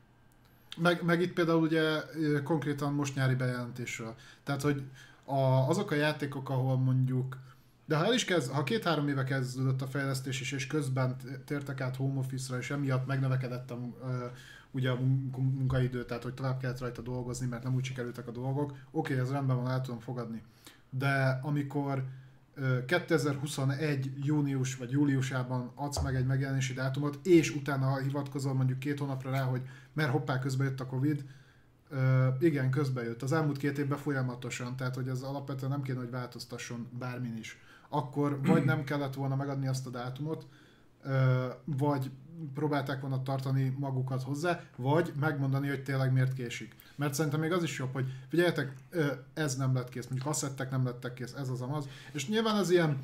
Meg, meg itt például ugye konkrétan most nyári bejelentésről. Tehát, hogy a, azok a játékok, ahol mondjuk de ha el is kezd, ha két-három éve kezdődött a fejlesztés is, és közben tértek át home office-ra, és emiatt megnövekedett a, ugye a mun- munkaidő, tehát hogy tovább kellett rajta dolgozni, mert nem úgy sikerültek a dolgok, oké, ez rendben van, el tudom fogadni. De amikor ö, 2021 június vagy júliusában adsz meg egy megjelenési dátumot, és utána hivatkozol mondjuk két hónapra rá, hogy mert hoppá, közben jött a Covid, Ö, igen, közben jött. Az elmúlt két évben folyamatosan, tehát hogy ez alapvetően nem kéne, hogy változtasson bármin is. Akkor vagy nem kellett volna megadni azt a dátumot, ö, vagy próbálták volna tartani magukat hozzá, vagy megmondani, hogy tényleg miért késik. Mert szerintem még az is jobb, hogy figyeljetek, ez nem lett kész, mondjuk asszettek nem lettek kész, ez az amaz. És nyilván az ilyen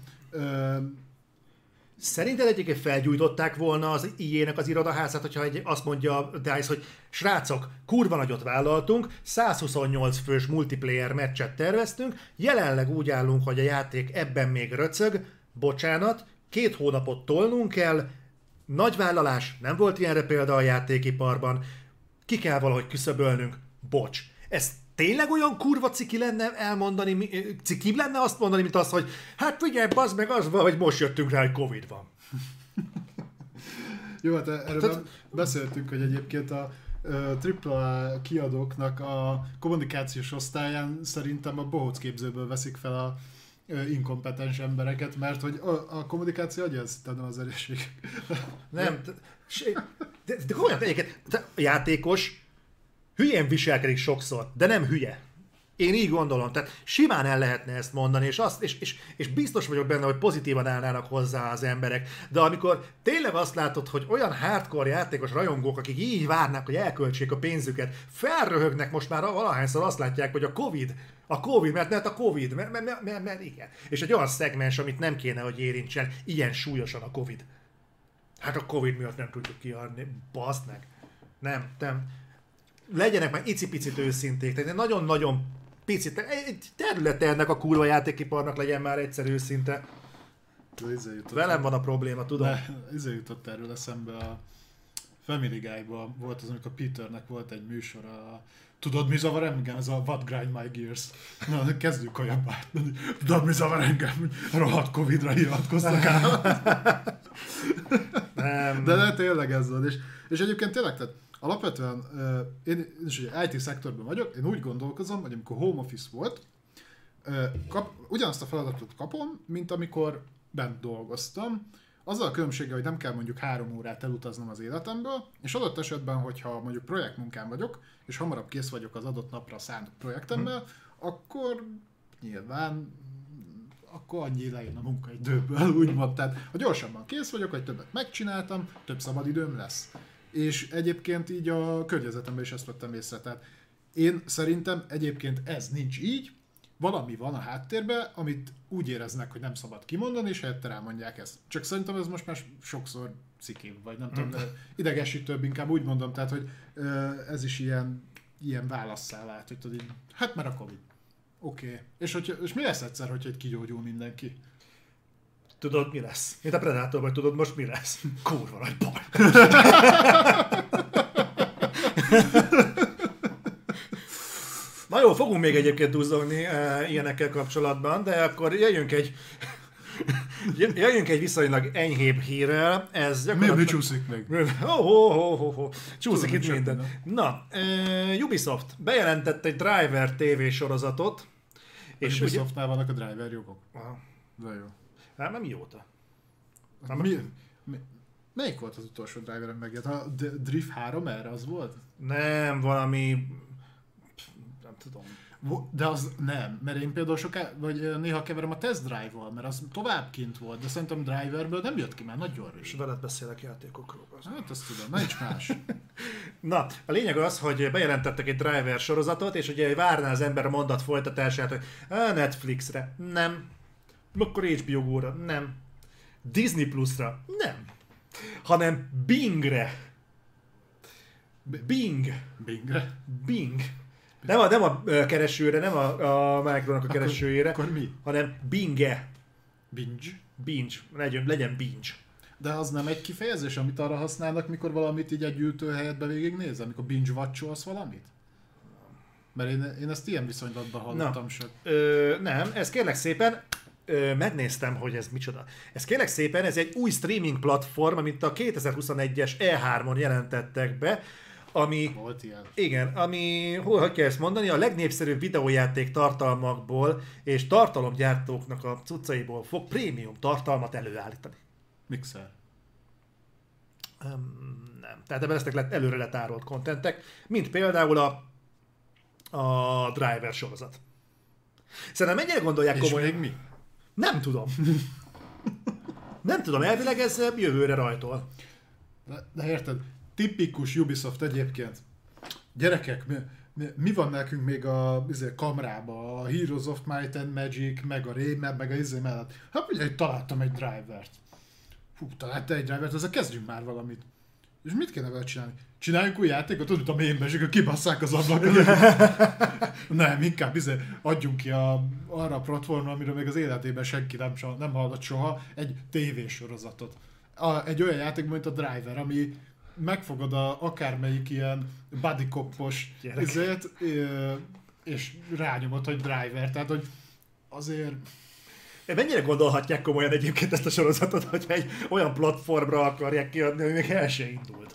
Szerinted egyébként felgyújtották volna az IE-nek az irodaházát, hogyha egy, azt mondja DICE, hogy srácok, kurva nagyot vállaltunk, 128 fős multiplayer meccset terveztünk, jelenleg úgy állunk, hogy a játék ebben még röcög, bocsánat, két hónapot tolnunk kell, nagy vállalás, nem volt ilyenre példa a játékiparban, ki kell valahogy küszöbölnünk, bocs. Ez tényleg olyan kurva ciki lenne elmondani, mi- ciki lenne azt mondani, mint az, hogy hát figyelj, bazd meg az van, hogy most jöttünk rá, hogy Covid van. Jó, hát erről Tehát- beszéltünk, hogy egyébként a AAA kiadóknak a kommunikációs osztályán szerintem a bohóc képzőből veszik fel a inkompetens embereket, mert hogy a, a kommunikáció hogy ez, tehát nem az erőség. Nem, de, de komolyan egyébként, a játékos hülyén viselkedik sokszor, de nem hülye. Én így gondolom, tehát simán el lehetne ezt mondani, és, azt, és, és, és biztos vagyok benne, hogy pozitívan állnának hozzá az emberek. De amikor tényleg azt látod, hogy olyan hardcore játékos rajongók, akik így várnak, hogy elköltsék a pénzüket, felröhögnek most már valahányszor azt látják, hogy a Covid, a Covid, mert, mert a Covid, mert, mert, mert, mert, mert igen. És egy olyan szegmens, amit nem kéne, hogy érintsen ilyen súlyosan a Covid. Hát a Covid miatt nem tudjuk kiadni. Baszd meg. Nem, nem. Legyenek már icipicit őszinték. Tehát nagyon-nagyon picit, egy területe ennek a kurva játékiparnak legyen már egyszer őszinte. Izé Velem van a probléma, tudom. Izé jutott erről eszembe a Family Guy-ban volt az, amikor Peternek volt egy műsor a Tudod, mi zavar engem? Ez a What Grind My Gears. Na, kezdjük olyan párt. Tudod, mi zavar engem? Rohadt Covid-ra hivatkoztak el. Nem. De, de tényleg ez van. És, és egyébként tényleg, tehát alapvetően én, is ugye IT szektorban vagyok, én úgy gondolkozom, hogy amikor home office volt, kap, ugyanazt a feladatot kapom, mint amikor bent dolgoztam, azzal a különbséggel, hogy nem kell mondjuk három órát elutaznom az életemből, és adott esetben, hogyha mondjuk projektmunkán vagyok, és hamarabb kész vagyok az adott napra szánt projektemmel, akkor nyilván akkor annyi lejön a munkaidőből, úgymond. Tehát, ha gyorsabban kész vagyok, vagy többet megcsináltam, több szabadidőm lesz. És egyébként így a környezetemben is ezt vettem észre. Tehát én szerintem egyébként ez nincs így, valami van a háttérben, amit úgy éreznek, hogy nem szabad kimondani, és helyette rámondják ezt. Csak szerintem ez most már sokszor cikibb, vagy nem tudom, de idegesítőbb, inkább úgy mondom, tehát, hogy ez is ilyen, ilyen válasszá vált, hogy tudod, hát mert a Covid. Oké. Okay. És, hogy, és mi lesz egyszer, hogyha egy kigyógyul mindenki? Tudod, mi lesz? Mint a Predator, vagy tudod most mi lesz? Kurva nagy baj. Na jó, fogunk még egyébként duzzogni e, ilyenekkel kapcsolatban, de akkor jöjjünk egy Jöjjünk egy viszonylag enyhébb hírrel. Ez Mi, mi csúszik még? Oh, oh, oh, oh, oh. Csúszik Tudom, itt minden. minden. Na, uh, Ubisoft bejelentett egy Driver TV sorozatot. És És ugye... Ubisoftnál vannak a driver jogok. Aha. De jó. Hát nem mióta. Mi, mi, melyik volt az utolsó driver megjelent? A Drift 3 erre az volt? Nem, valami... Nem tudom. De az nem, mert én például soká, vagy néha keverem a test drive-val, mert az tovább kint volt, de szerintem driverből nem jött ki már nagyon És régen. veled beszélek játékokról. az. Hát azt tudom, nincs más. Na, a lényeg az, hogy bejelentettek egy driver sorozatot, és ugye várná az ember a mondat folytatását, hogy "Á, Netflixre, nem. Akkor HBO Go-ra, nem. Disney Plus-ra, nem. Hanem Bingre. Bing. Bingre. Bing. Nem a, nem a keresőre, nem a, a Micronak a keresőjére, Akkor mi? hanem Binge. Binge. Binge. Legyen, legyen Binge. De az nem egy kifejezés, amit arra használnak, mikor valamit így egy ültőhelyetbe végignézel, amikor binge watcholsz valamit? Mert én, én ezt ilyen viszonylatban hallottam Na. csak. Ö, nem, ez kérlek szépen, ö, megnéztem, hogy ez micsoda. Ez kérlek szépen, ez egy új streaming platform, amit a 2021-es E3-on jelentettek be, ami, Volt ilyen. igen, ami, hol hogy kell ezt mondani, a legnépszerűbb videójáték tartalmakból és tartalomgyártóknak a cuccaiból fog prémium tartalmat előállítani. Mixer. Um, nem. Tehát ebben lesznek le- előre letárolt kontentek, mint például a, a Driver sorozat. Szerintem mennyire gondolják És komolyan? még mi? Nem tudom. Nem tudom, elvileg ez jövőre rajtol. De, de érted, tipikus Ubisoft egyébként. Gyerekek, mi, mi, mi van nekünk még a izé, kamrába, a Heroes of Might and Magic, meg a Rayman, meg a izé mellett? Hát ugye, találtam egy drivert. Fú, találta egy drivert, ezzel kezdjünk már valamit. És mit kéne vele csinálni? Csináljunk új játékot, tudod, a mémbe, és akkor kibasszák az ablakot. nem, inkább izé, adjunk ki a, arra a platformra, amiről még az életében senki nem, nem hallott soha, egy tévésorozatot. A, egy olyan játék, mint a Driver, ami megfogad a, akármelyik ilyen Gyerek. izét, és rányomod, hogy Driver. Tehát, hogy azért Mennyire gondolhatják komolyan egyébként ezt a sorozatot, hogy egy olyan platformra akarják kiadni, ami még el se indult.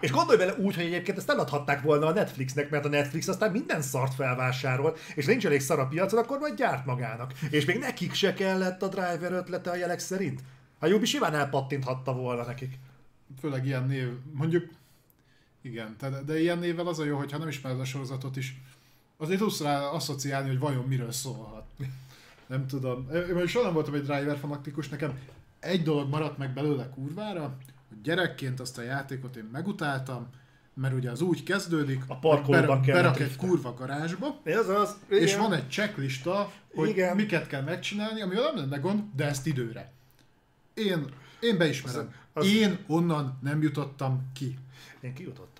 És gondolj bele úgy, hogy egyébként ezt eladhatták volna a Netflixnek, mert a Netflix aztán minden szart felvásárol, és nincs elég szar a piacon, akkor majd gyárt magának. És még nekik se kellett a driver ötlete a jelek szerint. A Ubi simán elpattinthatta volna nekik. főleg ilyen név, mondjuk, igen, de, de ilyen névvel az a jó, hogyha nem ismered a sorozatot is, azért tudsz rá asszociálni, hogy vajon miről szólhat. Nem tudom. Én soha nem voltam egy driver fanatikus, nekem egy dolog maradt meg belőle kurvára, hogy gyerekként azt a játékot én megutáltam, mert ugye az úgy kezdődik, A parkolóban hogy kell berak egy kurva garázsba, Ez az. és igen. van egy checklista, hogy Igen. Miket kell megcsinálni, amivel nem lenne gond, de ezt időre. Én, én beismerem. Az, az- Én onnan nem jutottam ki. Én kijutottam.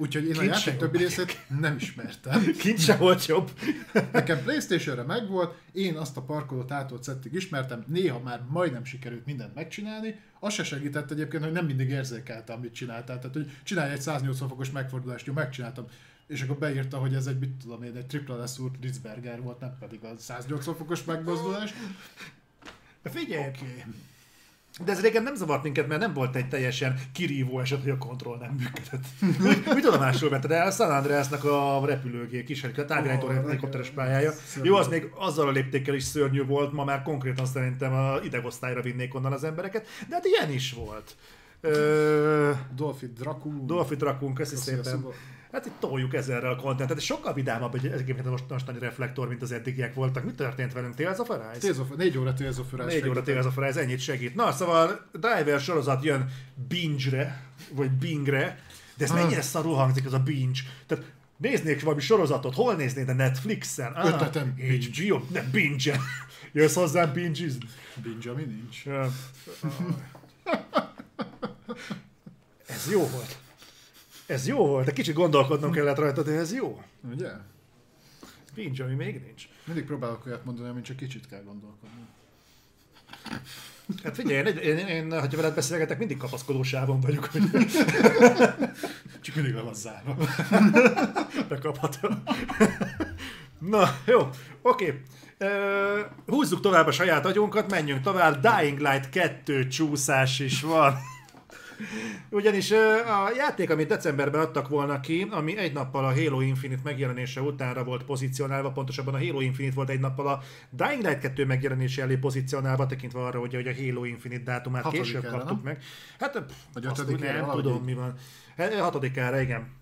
Úgyhogy én a Kint se játék többi részét nem ismertem. Kint se volt jobb. Nekem Playstation-re megvolt, én azt a parkolót ától szettig ismertem, néha már majdnem sikerült mindent megcsinálni. Az se segített egyébként, hogy nem mindig érzékeltem, amit csináltál. Tehát, hogy csinálj egy 180 fokos megfordulást, jó, megcsináltam. És akkor beírta, hogy ez egy, mit tudom én, egy tripla leszúrt Ritzberger volt, nem pedig a 180 fokos megmozdulás. Figyelj, okay. De ez régen nem zavart minket, mert nem volt egy teljesen kirívó eset, hogy a kontroll nem működött. Mit- Mit tudomásul vetted el? San Andreasnak a repülőgép, kis a távirányító Ó, helikopteres pályája. szörnyű. Jó, az még azzal a léptékkel is szörnyű volt, ma már konkrétan szerintem a idegosztályra vinnék onnan az embereket, de hát ilyen is volt. Ö, Dolphy Dracu. Dolphy Drakun, köszi Köszi szépen. Hát itt toljuk ezerre a kontentet, és sokkal vidámabb egy egyébként a most, mostani reflektor, mint az eddigiek voltak. Mi történt velünk? Tales of Arise? Tales of, négy óra Tales of Arise. Négy óra Tales of Arise, ennyit segít. Na, szóval Driver sorozat jön binge-re, vagy bingre, de ez Ah. mennyire szarul hangzik ez a binge. Tehát Néznék valami sorozatot, hol néznéd a Netflixen? Ah, Ötletem. HBO, ne binge Jössz hozzám binge Binge, ami nincs. Ez jó volt. Ez jó volt. Egy kicsit gondolkodnom kellett rajta, de ez jó. Ugye? Binge, ami még nincs. Mindig próbálok olyat mondani, amit csak kicsit kell gondolkodni. Hát figyelj, én, én, én, én ha veled beszélgetek, mindig kapaszkodósában vagyok, hogy Csak mindig le van zárva. bekaphatom. Na, jó, oké. Húzzuk tovább a saját agyunkat, menjünk tovább. Dying Light 2 csúszás is van. Ugyanis a játék, amit decemberben adtak volna ki, ami egy nappal a Halo Infinite megjelenése utánra volt pozícionálva, pontosabban a Halo Infinite volt egy nappal a Dying Light 2 megjelenése elé pozícionálva, tekintve arra, hogy, hogy a Halo Infinite dátumát Hatodikára, később kaptuk nem? meg. Hát pff, azt nem valahogy tudom így. mi van. Hatodikára, igen.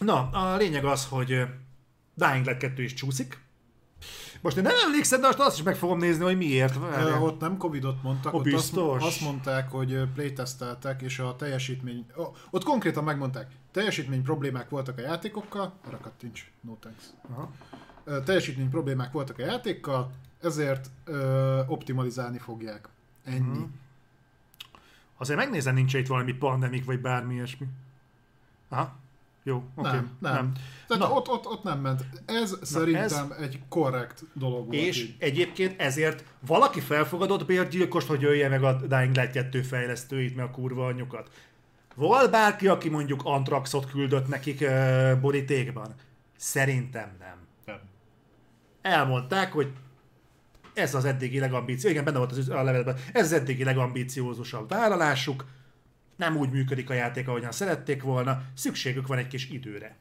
Na, a lényeg az, hogy Dying Light 2 is csúszik. Most én nem emlékszem, de most azt is meg fogom nézni, hogy miért. Ö, ott nem Covidot mondtak, ott azt, azt mondták, hogy playtesteltek, és a teljesítmény... Ott konkrétan megmondták, teljesítmény problémák voltak a játékokkal, arra kattints, no thanks. Aha. Teljesítmény problémák voltak a játékkal, ezért ö, optimalizálni fogják. Ennyi. Mhm. Azért megnézem, nincs itt valami pandemik, vagy bármi ilyesmi. Aha. Jó, oké. Nem, nem. Tehát Na. ott, ott, ott nem ment. Ez szerintem egy korrekt dolog volt És így. egyébként ezért valaki felfogadott bérgyilkost, hogy ölje meg a Dying Light 2 fejlesztőit, meg a kurva anyjukat. Volt bárki, aki mondjuk Antraxot küldött nekik uh, borítékban? Szerintem nem. Nem. Elmondták, hogy ez az eddigi legambíció, igen, benne volt az a levelben, ez az eddigi legambíciózusabb vállalásuk, nem úgy működik a játék, ahogyan szerették volna, szükségük van egy kis időre.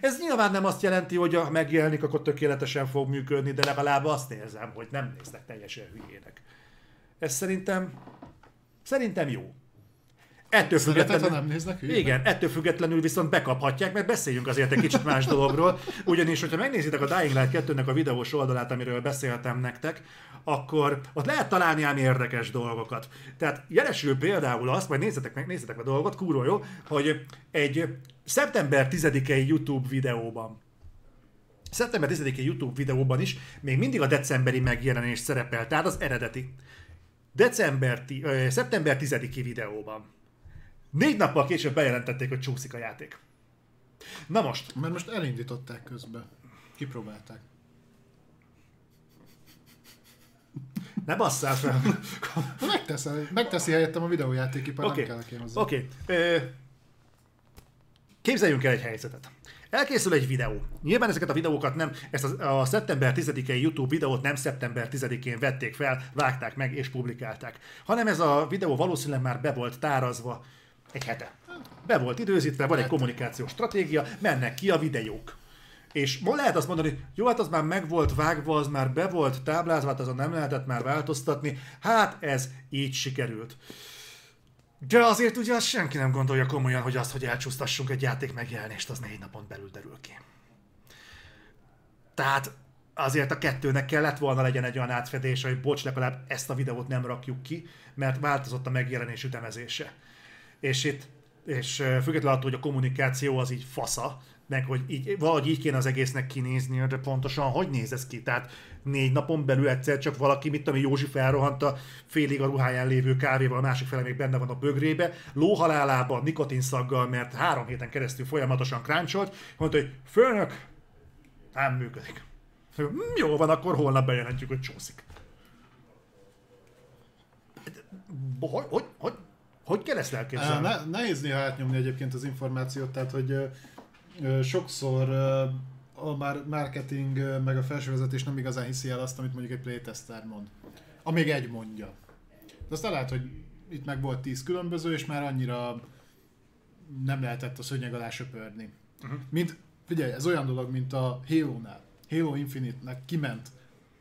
Ez nyilván nem azt jelenti, hogy ha megjelenik, akkor tökéletesen fog működni, de legalább azt érzem, hogy nem néznek teljesen hülyének. Ez szerintem, szerintem jó. Ettől függetlenül, nem néznek hülyének? igen, ettől függetlenül viszont bekaphatják, mert beszéljünk azért egy kicsit más dologról. Ugyanis, hogyha megnézitek a Dying Light 2-nek a videós oldalát, amiről beszéltem nektek, akkor ott lehet találni ám érdekes dolgokat. Tehát jelesül például azt, majd nézzetek meg, nézzetek meg a dolgot, kurva jó, hogy egy szeptember 10-i YouTube videóban Szeptember 10-i YouTube videóban is még mindig a decemberi megjelenés szerepel, tehát az eredeti. December, ti- ö, szeptember 10-i videóban. Négy nappal később bejelentették, hogy csúszik a játék. Na most, Mert most elindították közben. Kipróbálták. ne basszál fel. Ha megteszi, helyettem a videójátékipar, Oké, nem kellek én hozzá. oké. Ö, Képzeljünk el egy helyzetet. Elkészül egy videó. Nyilván ezeket a videókat nem, ezt a, a szeptember 10-i YouTube videót nem szeptember 10-én vették fel, vágták meg és publikálták, hanem ez a videó valószínűleg már be volt tárazva egy hete. Be volt időzítve, van egy kommunikációs stratégia, mennek ki a videók. És ma lehet azt mondani, hogy jó, hát az már meg volt vágva, az már be volt táblázva, hát azon nem lehetett már változtatni. Hát ez így sikerült. De azért ugye azt senki nem gondolja komolyan, hogy azt, hogy elcsúsztassunk egy játék megjelenést, az négy napon belül derül ki. Tehát azért a kettőnek kellett volna legyen egy olyan átfedés, hogy bocs, legalább ezt a videót nem rakjuk ki, mert változott a megjelenés ütemezése. És itt, és függetlenül attól, hogy a kommunikáció az így fasza, meg hogy így, valahogy így kéne az egésznek kinézni, de pontosan hogy néz ez ki? Tehát négy napon belül egyszer csak valaki, mit tudom, Józsi felrohant a félig a ruháján lévő kávéval, a másik fele még benne van a bögrébe, lóhalálában, nikotinszaggal, mert három héten keresztül folyamatosan kráncsolt, mondta, hogy főnök, nem működik. Hm, Jó van, akkor holnap bejelentjük, hogy csúszik. Hogy, hogy, hogy, hogy kell ezt elképzelni? Ne, nehéz néha átnyomni egyébként az információt, tehát hogy ö, sokszor ö, a már marketing meg a felsővezetés nem igazán hiszi el azt, amit mondjuk egy playtester mond. Amíg egy mondja. De aztán lehet, hogy itt meg volt tíz különböző, és már annyira nem lehetett a szőnyeg alá söpörni. Uh-huh. Mint, figyelj, ez olyan dolog, mint a Halo-nál. Halo Infinite-nek kiment,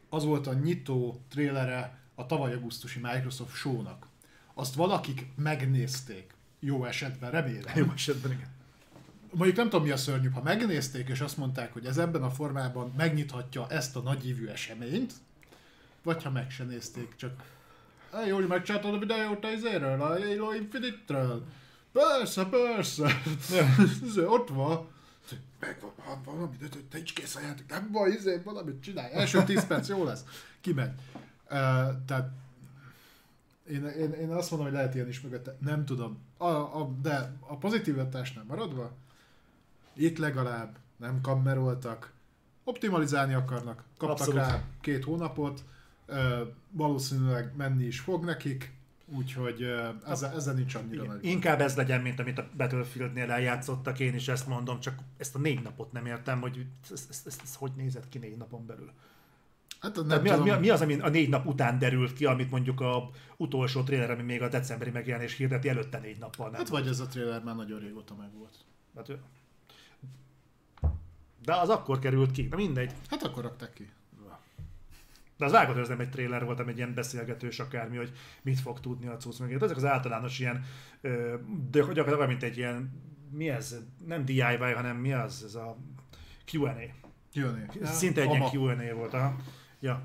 az volt a nyitó trélere a tavaly augusztusi Microsoft show-nak. Azt valakik megnézték. Jó esetben, remélem. Jó esetben igen. Mondjuk nem tudom mi a szörnyűbb, ha megnézték és azt mondták, hogy ez ebben a formában megnyithatja ezt a nagyívű eseményt, vagy ha meg se nézték, csak Hey, Jóli, megcsináltad a videót a izéről, a Halo Infinite-ről? Persze, persze. Ez ott van. Megvan van valami, de te is kész a játék, nem baj, izé, valamit csinálj, első 10 perc jó lesz, kimegy. Uh, tehát én, én, én azt mondom, hogy lehet ilyen is mögötte, nem tudom. A, a, de a pozitív vetásnál maradva, itt legalább nem kammeroltak, optimalizálni akarnak, kaptak Abszolút. rá két hónapot, ö, valószínűleg menni is fog nekik, úgyhogy ezzel, ezzel nincs annyira Igen. nagy. Inkább ez legyen, mint amit a Battlefieldnél eljátszottak, én is ezt mondom, csak ezt a négy napot nem értem, hogy ez, ez, ez, ez hogy nézett ki négy napon belül. Hát nem mi, az, mi, mi az, ami a négy nap után derült ki, amit mondjuk a utolsó trailer, ami még a decemberi megjelenés hirdeti előtte négy nappal nem. Hát vagy ez a trailer már nagyon régóta megvolt. Hát, de az akkor került ki, na mindegy. Hát akkor rakták ki. De az vágod, hogy ez nem egy trailer volt, hanem egy ilyen beszélgetős akármi, hogy mit fog tudni a cucc mögé. Ezek az általános ilyen, ö, de gyakorlatilag mint egy ilyen, mi ez, nem DIY, hanem mi az, ez a Q&A. Jönni. Szinte egy ilyen Q&A volt, aha. Ja.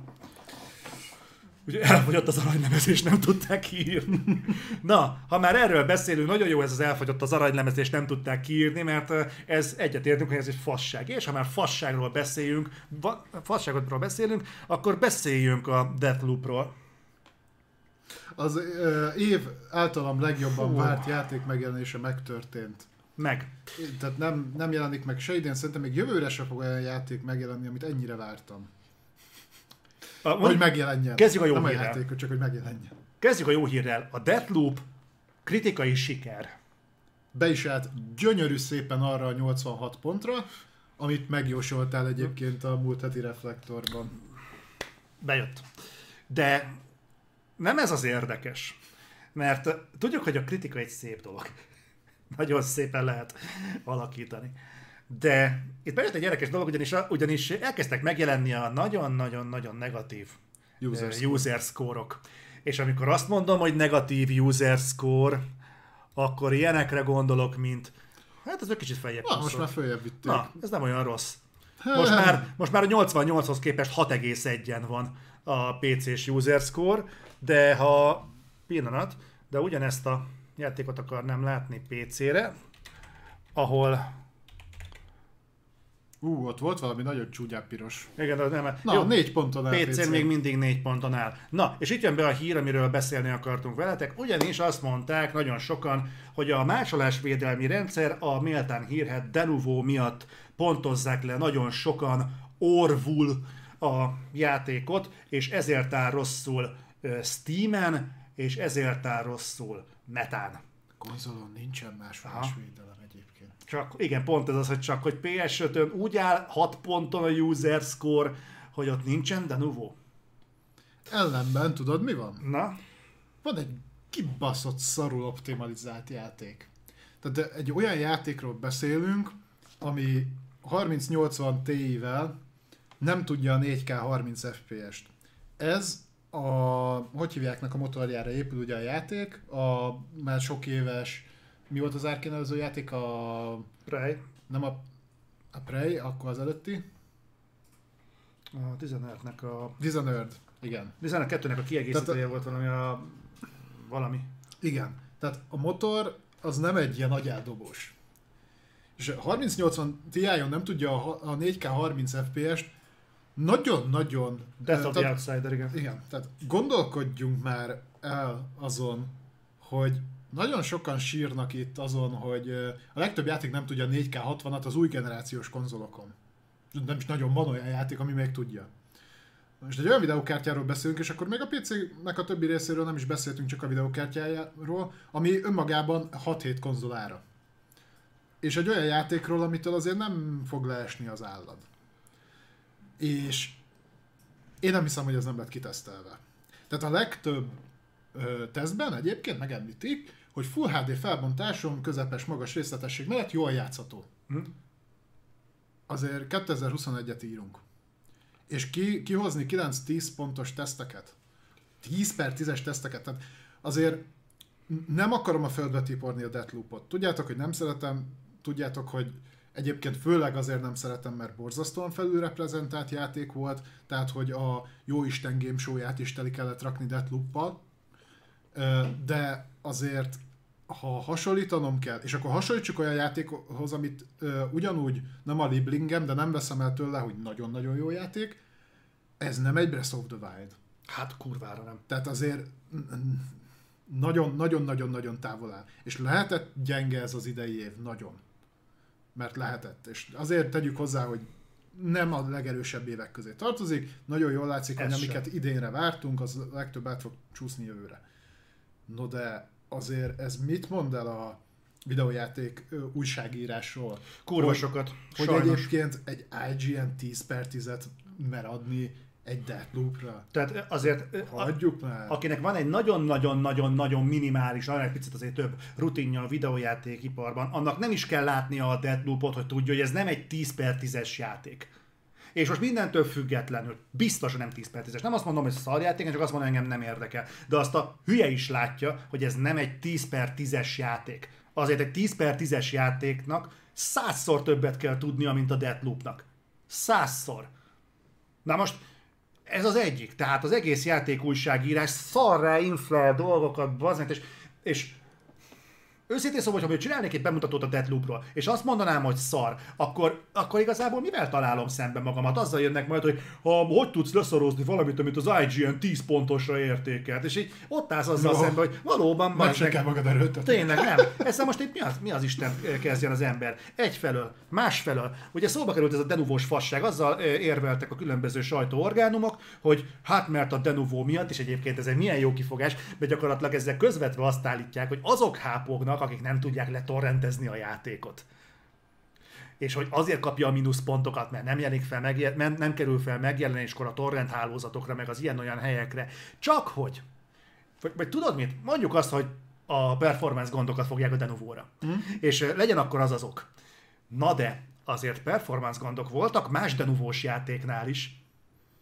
Ugye elfogyott az aranylemez, és nem tudták kiírni. Na, ha már erről beszélünk, nagyon jó ez az elfogyott az aranylemez, és nem tudták kiírni, mert ö, ez egyetértünk, hogy ez egy fasság. És ha már fasságról beszéljünk, va- fasságról beszélünk, akkor beszéljünk a Deathloopról. Az ö, év általam legjobban Fú. várt játék megjelenése megtörtént. Meg. Tehát nem, nem jelenik meg se idén, szerintem még jövőre se fog olyan játék megjelenni, amit ennyire vártam. A, Hogy megjelenjen. Kezdjük a jó Nem hírrel. játék, csak hogy megjelenjen. Kezdjük a jó hírrel. A Deathloop kritikai siker. Be is állt gyönyörű szépen arra a 86 pontra, amit megjósoltál egyébként a múlt heti reflektorban. Bejött. De nem ez az érdekes. Mert tudjuk, hogy a kritika egy szép dolog. Nagyon szépen lehet alakítani. De itt bejött egy érdekes dolog, ugyanis, ugyanis elkezdtek megjelenni a nagyon-nagyon-nagyon negatív User score. user score-ok. És amikor azt mondom, hogy negatív user score, akkor ilyenekre gondolok, mint hát ez egy kicsit feljebb Na, most már följebb vitték. Na, ez nem olyan rossz. Most már, most már a 88-hoz képest 6,1-en van a PC-s user score, de ha pillanat, de ugyanezt a játékot akarnám látni PC-re, ahol Ú, ott volt valami nagyon csúgyább piros. igen, de nem, Na, Jó, négy ponton áll PC-n. még mindig négy ponton áll. Na, és itt jön be a hír, amiről beszélni akartunk veletek, ugyanis azt mondták nagyon sokan, hogy a másolásvédelmi rendszer a méltán hírhet Denuvo miatt pontozzák le nagyon sokan orvul a játékot, és ezért áll rosszul Steam-en, és ezért áll rosszul Metán. Konzolon nincsen más Aha. Csak, igen, pont ez az, hogy csak, hogy PS5-ön úgy áll 6 ponton a user score, hogy ott nincsen Denuvo. Ellenben tudod mi van? Na, Van egy kibaszott szarul optimalizált játék. Tehát egy olyan játékról beszélünk, ami 3080 Ti-vel nem tudja a 4K 30 FPS-t. Ez a, hogy hívjáknak a motorjára épül ugye a játék, a már sok éves, mi volt az árkénevező játék, a, Prey. nem a, a Prey, akkor az előtti, A 15-nek a... Dishonored, igen. 12-nek a kiegészítője volt valami a... Valami. Igen. Tehát a motor az nem egy ilyen agyáldobós. És a 3080 Ti-on nem tudja a ha- a 4K 30 FPS-t nagyon-nagyon... Death of the Outsider, igen. igen, tehát gondolkodjunk már el azon, hogy nagyon sokan sírnak itt azon, hogy a legtöbb játék nem tudja 4K 60-at az új generációs konzolokon. Nem is nagyon van olyan játék, ami még tudja. Most egy olyan videókártyáról beszélünk, és akkor még a PC-nek a többi részéről nem is beszéltünk, csak a videókártyájáról, ami önmagában 6-7 konzolára. És egy olyan játékról, amitől azért nem fog leesni az állad. És én nem hiszem, hogy ez nem lett kitesztelve. Tehát a legtöbb ö, tesztben egyébként megemlítik, hogy Full HD felbontáson, közepes, magas részletesség mellett jól játszható. Hm? Azért 2021-et írunk. És ki, kihozni 9-10 pontos teszteket, 10 per 10-es teszteket, tehát azért nem akarom a földbe tiporni a Deathloopot. Tudjátok, hogy nem szeretem, tudjátok, hogy egyébként főleg azért nem szeretem, mert borzasztóan felülreprezentált játék volt, tehát hogy a Jóisten Game Show-ját is teli kellett rakni Deathloop-pal, Ö, de azért ha hasonlítanom kell, és akkor hasonlítsuk olyan játékhoz, amit ö, ugyanúgy nem a Liblingem, de nem veszem el tőle, hogy nagyon-nagyon jó játék, ez nem egy Breath of the Wild. Hát kurvára nem. Tehát azért nagyon-nagyon-nagyon-nagyon távol áll. És lehetett gyenge ez az idei év, nagyon. Mert lehetett. És azért tegyük hozzá, hogy nem a legerősebb évek közé tartozik. Nagyon jól látszik, Ez hogy sem. amiket idénre vártunk, az legtöbb át fog csúszni jövőre. No de azért ez mit mond el a videójáték újságírásról? Kurva sokat. Hogy Sajnos. egyébként egy IGN 10 per 10-et mer adni egy Deathloop-ra. Tehát azért, Hagyjuk már. akinek van egy nagyon-nagyon-nagyon-nagyon minimális, nagyon egy picit azért több rutinja a videójátékiparban, annak nem is kell látnia a Deathloopot, hogy tudja, hogy ez nem egy 10 per 10-es játék. És most mindentől függetlenül, biztosan nem 10 per 10-es. Nem azt mondom, hogy szarjáték, csak azt mondom, hogy engem nem érdekel. De azt a hülye is látja, hogy ez nem egy 10 per 10-es játék. Azért egy 10 per 10-es játéknak százszor többet kell tudnia, mint a Deathloopnak. Százszor. Na most ez az egyik. Tehát az egész játék újságírás szarrá inflál dolgokat, bazd és, és Őszintén szóval, hogyha csinálnék egy bemutatót a Deathloopról, és azt mondanám, hogy szar, akkor, akkor igazából mivel találom szembe magamat? Azzal jönnek majd, hogy ha, hogy tudsz leszorozni valamit, amit az IGN 10 pontosra értékelt, és így ott állsz azzal No. szembe, hogy valóban se meg, kell magad erőltetni. Tényleg nem. Ezzel most itt mi az, mi az Isten kezdjen az ember? Egyfelől, másfelől. Ugye szóba került ez a denuvós fasság, azzal ö, érveltek a különböző sajtóorgánumok, hogy hát mert a denuvó miatt, és egyébként ez egy milyen jó kifogás, de gyakorlatilag ezzel közvetve azt állítják, hogy azok hápognak, akik nem tudják letorrentezni a játékot és hogy azért kapja a mínuszpontokat, mert nem jelenik fel, megjel, nem, nem kerül fel megjelenéskor a torrent hálózatokra, meg az ilyen-olyan helyekre. Csak hogy, vagy, vagy tudod mit? Mondjuk azt, hogy a performance gondokat fogják a Denovóra. Mm. És ö, legyen akkor az az ok. Na de, azért performance gondok voltak más Denuvós játéknál is.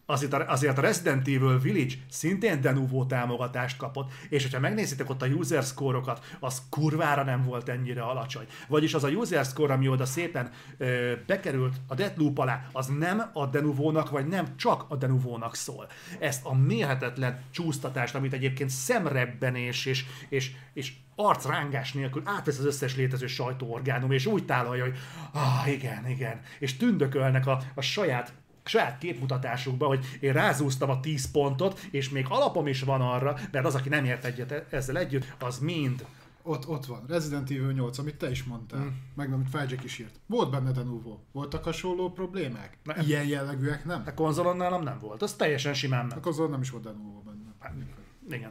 Azért a, azért a Resident Evil Village szintén Denuvo támogatást kapott, és hogyha megnézitek ott a user score-okat, az kurvára nem volt ennyire alacsony. Vagyis az a user score, ami oda szépen ö, bekerült a Deathloop alá, az nem a Denuvónak, vagy nem csak a Denuvónak szól. Ezt a mérhetetlen csúsztatást, amit egyébként szemrebbenés és, és, és arcrángás nélkül átvesz az összes létező sajtóorgánum, és úgy tálalja, hogy ah, igen, igen, és tündökölnek a, a saját saját képmutatásukba, hogy én rázúztam a 10 pontot, és még alapom is van arra, mert az, aki nem ért egyet e- ezzel együtt, az mind. Ott, ott van. Resident Evil 8, amit te is mondtál. Mm. Meg amit Fágyek is írt. Volt benne Denuvo. Voltak hasonló problémák? Nem. Ilyen jellegűek nem? A konzolon nálam nem volt, az teljesen simán nem. Akkor azon nem is volt Denuvo benne. Hát, Igen.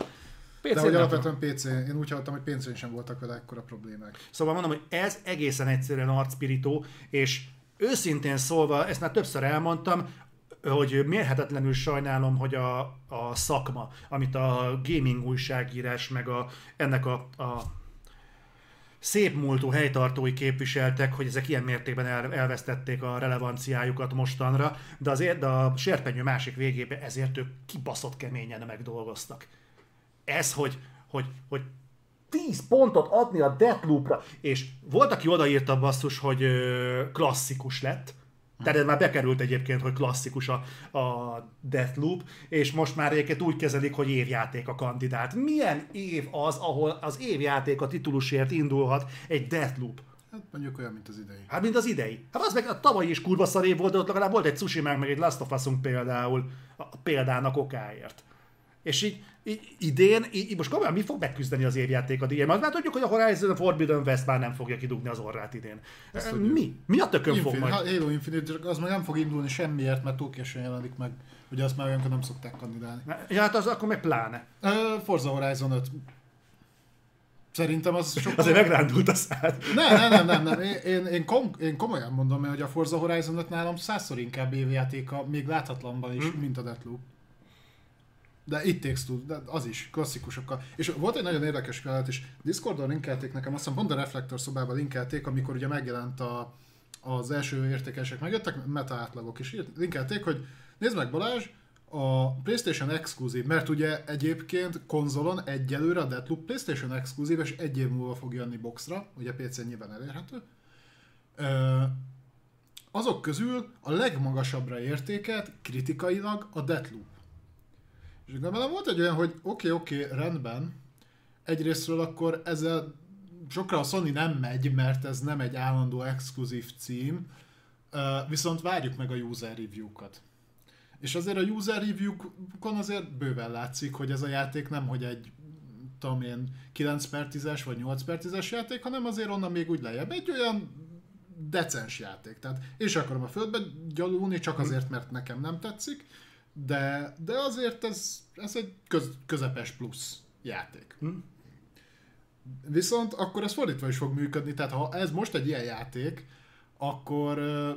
De PC hogy nem alapvetően PC, én úgy hallottam, hogy PC-n sem voltak vele ekkora problémák. Szóval mondom, hogy ez egészen egyszerűen arcpirító, és őszintén szólva, ezt már többször elmondtam, hogy mérhetetlenül sajnálom, hogy a, a szakma, amit a gaming újságírás, meg a, ennek a, a szép múltú helytartói képviseltek, hogy ezek ilyen mértékben el, elvesztették a relevanciájukat mostanra, de azért de a serpenyő másik végében ezért ők kibaszott keményen megdolgoztak. Ez, hogy, hogy, hogy 10 pontot adni a Deathloopra, és volt, aki odaírta basszus, hogy ö, klasszikus lett, tehát ez már bekerült egyébként, hogy klasszikus a, a Deathloop, és most már egyébként úgy kezelik, hogy évjáték a kandidát. Milyen év az, ahol az évjáték a titulusért indulhat egy Deathloop? Hát mondjuk olyan, mint az idei. Hát mint az idei. Hát az meg a tavalyi is kurva szar év volt, de ott legalább volt egy Tsushima meg egy Last of Us-unk például a példának okáért. És így idén, így, most komolyan mi fog megküzdeni az évjáték a díjért? Mert már tudjuk, hogy a Horizon Forbidden West már nem fogja kidugni az orrát idén. Mi? Mi a tökön fog Infinite, majd? Halo Infinite, csak az meg nem fog indulni semmiért, mert túl későn jelenik meg. Ugye azt már olyankor nem szokták kandidálni. Ja, hát az akkor meg pláne. Uh, Forza Horizon 5. Szerintem az sokkal... Azért megrándult a szád. Nem, nem, nem, nem, nem. Én, én, kom, én komolyan mondom, hogy a Forza Horizon 5 nálam százszor inkább évjátéka, még láthatlanban is, Hm. mint a Deathloop. De itt Takes Two, de az is, klasszikusokkal. És volt egy nagyon érdekes feladat is, Discordon linkelték nekem, azt hiszem pont a Reflektor szobába linkelték, amikor ugye megjelent a, az első értékesek megjöttek, meta átlagok is linkelték, hogy nézd meg Balázs, a PlayStation exkluzív, mert ugye egyébként konzolon egyelőre a Deathloop PlayStation exkluzív, és egy év múlva fog jönni boxra, ugye PC nyilván elérhető. Ö, azok közül a legmagasabbra értékelt kritikailag a Deathloop. És gondolom volt egy olyan, hogy oké, okay, oké, okay, rendben, egyrésztről akkor ezzel sokra a Sony nem megy, mert ez nem egy állandó exkluzív cím, viszont várjuk meg a user review-kat. És azért a user review-kon azért bőven látszik, hogy ez a játék nem, hogy egy tudom én, 9 per 10-es vagy 8 per 10-es játék, hanem azért onnan még úgy lejjebb. Egy olyan decens játék. Tehát én sem akarom a földbe gyalulni, csak azért, mert nekem nem tetszik, de, de azért ez, ez egy köz, közepes plusz játék. Hm. Viszont akkor ez fordítva is fog működni, tehát ha ez most egy ilyen játék, akkor uh,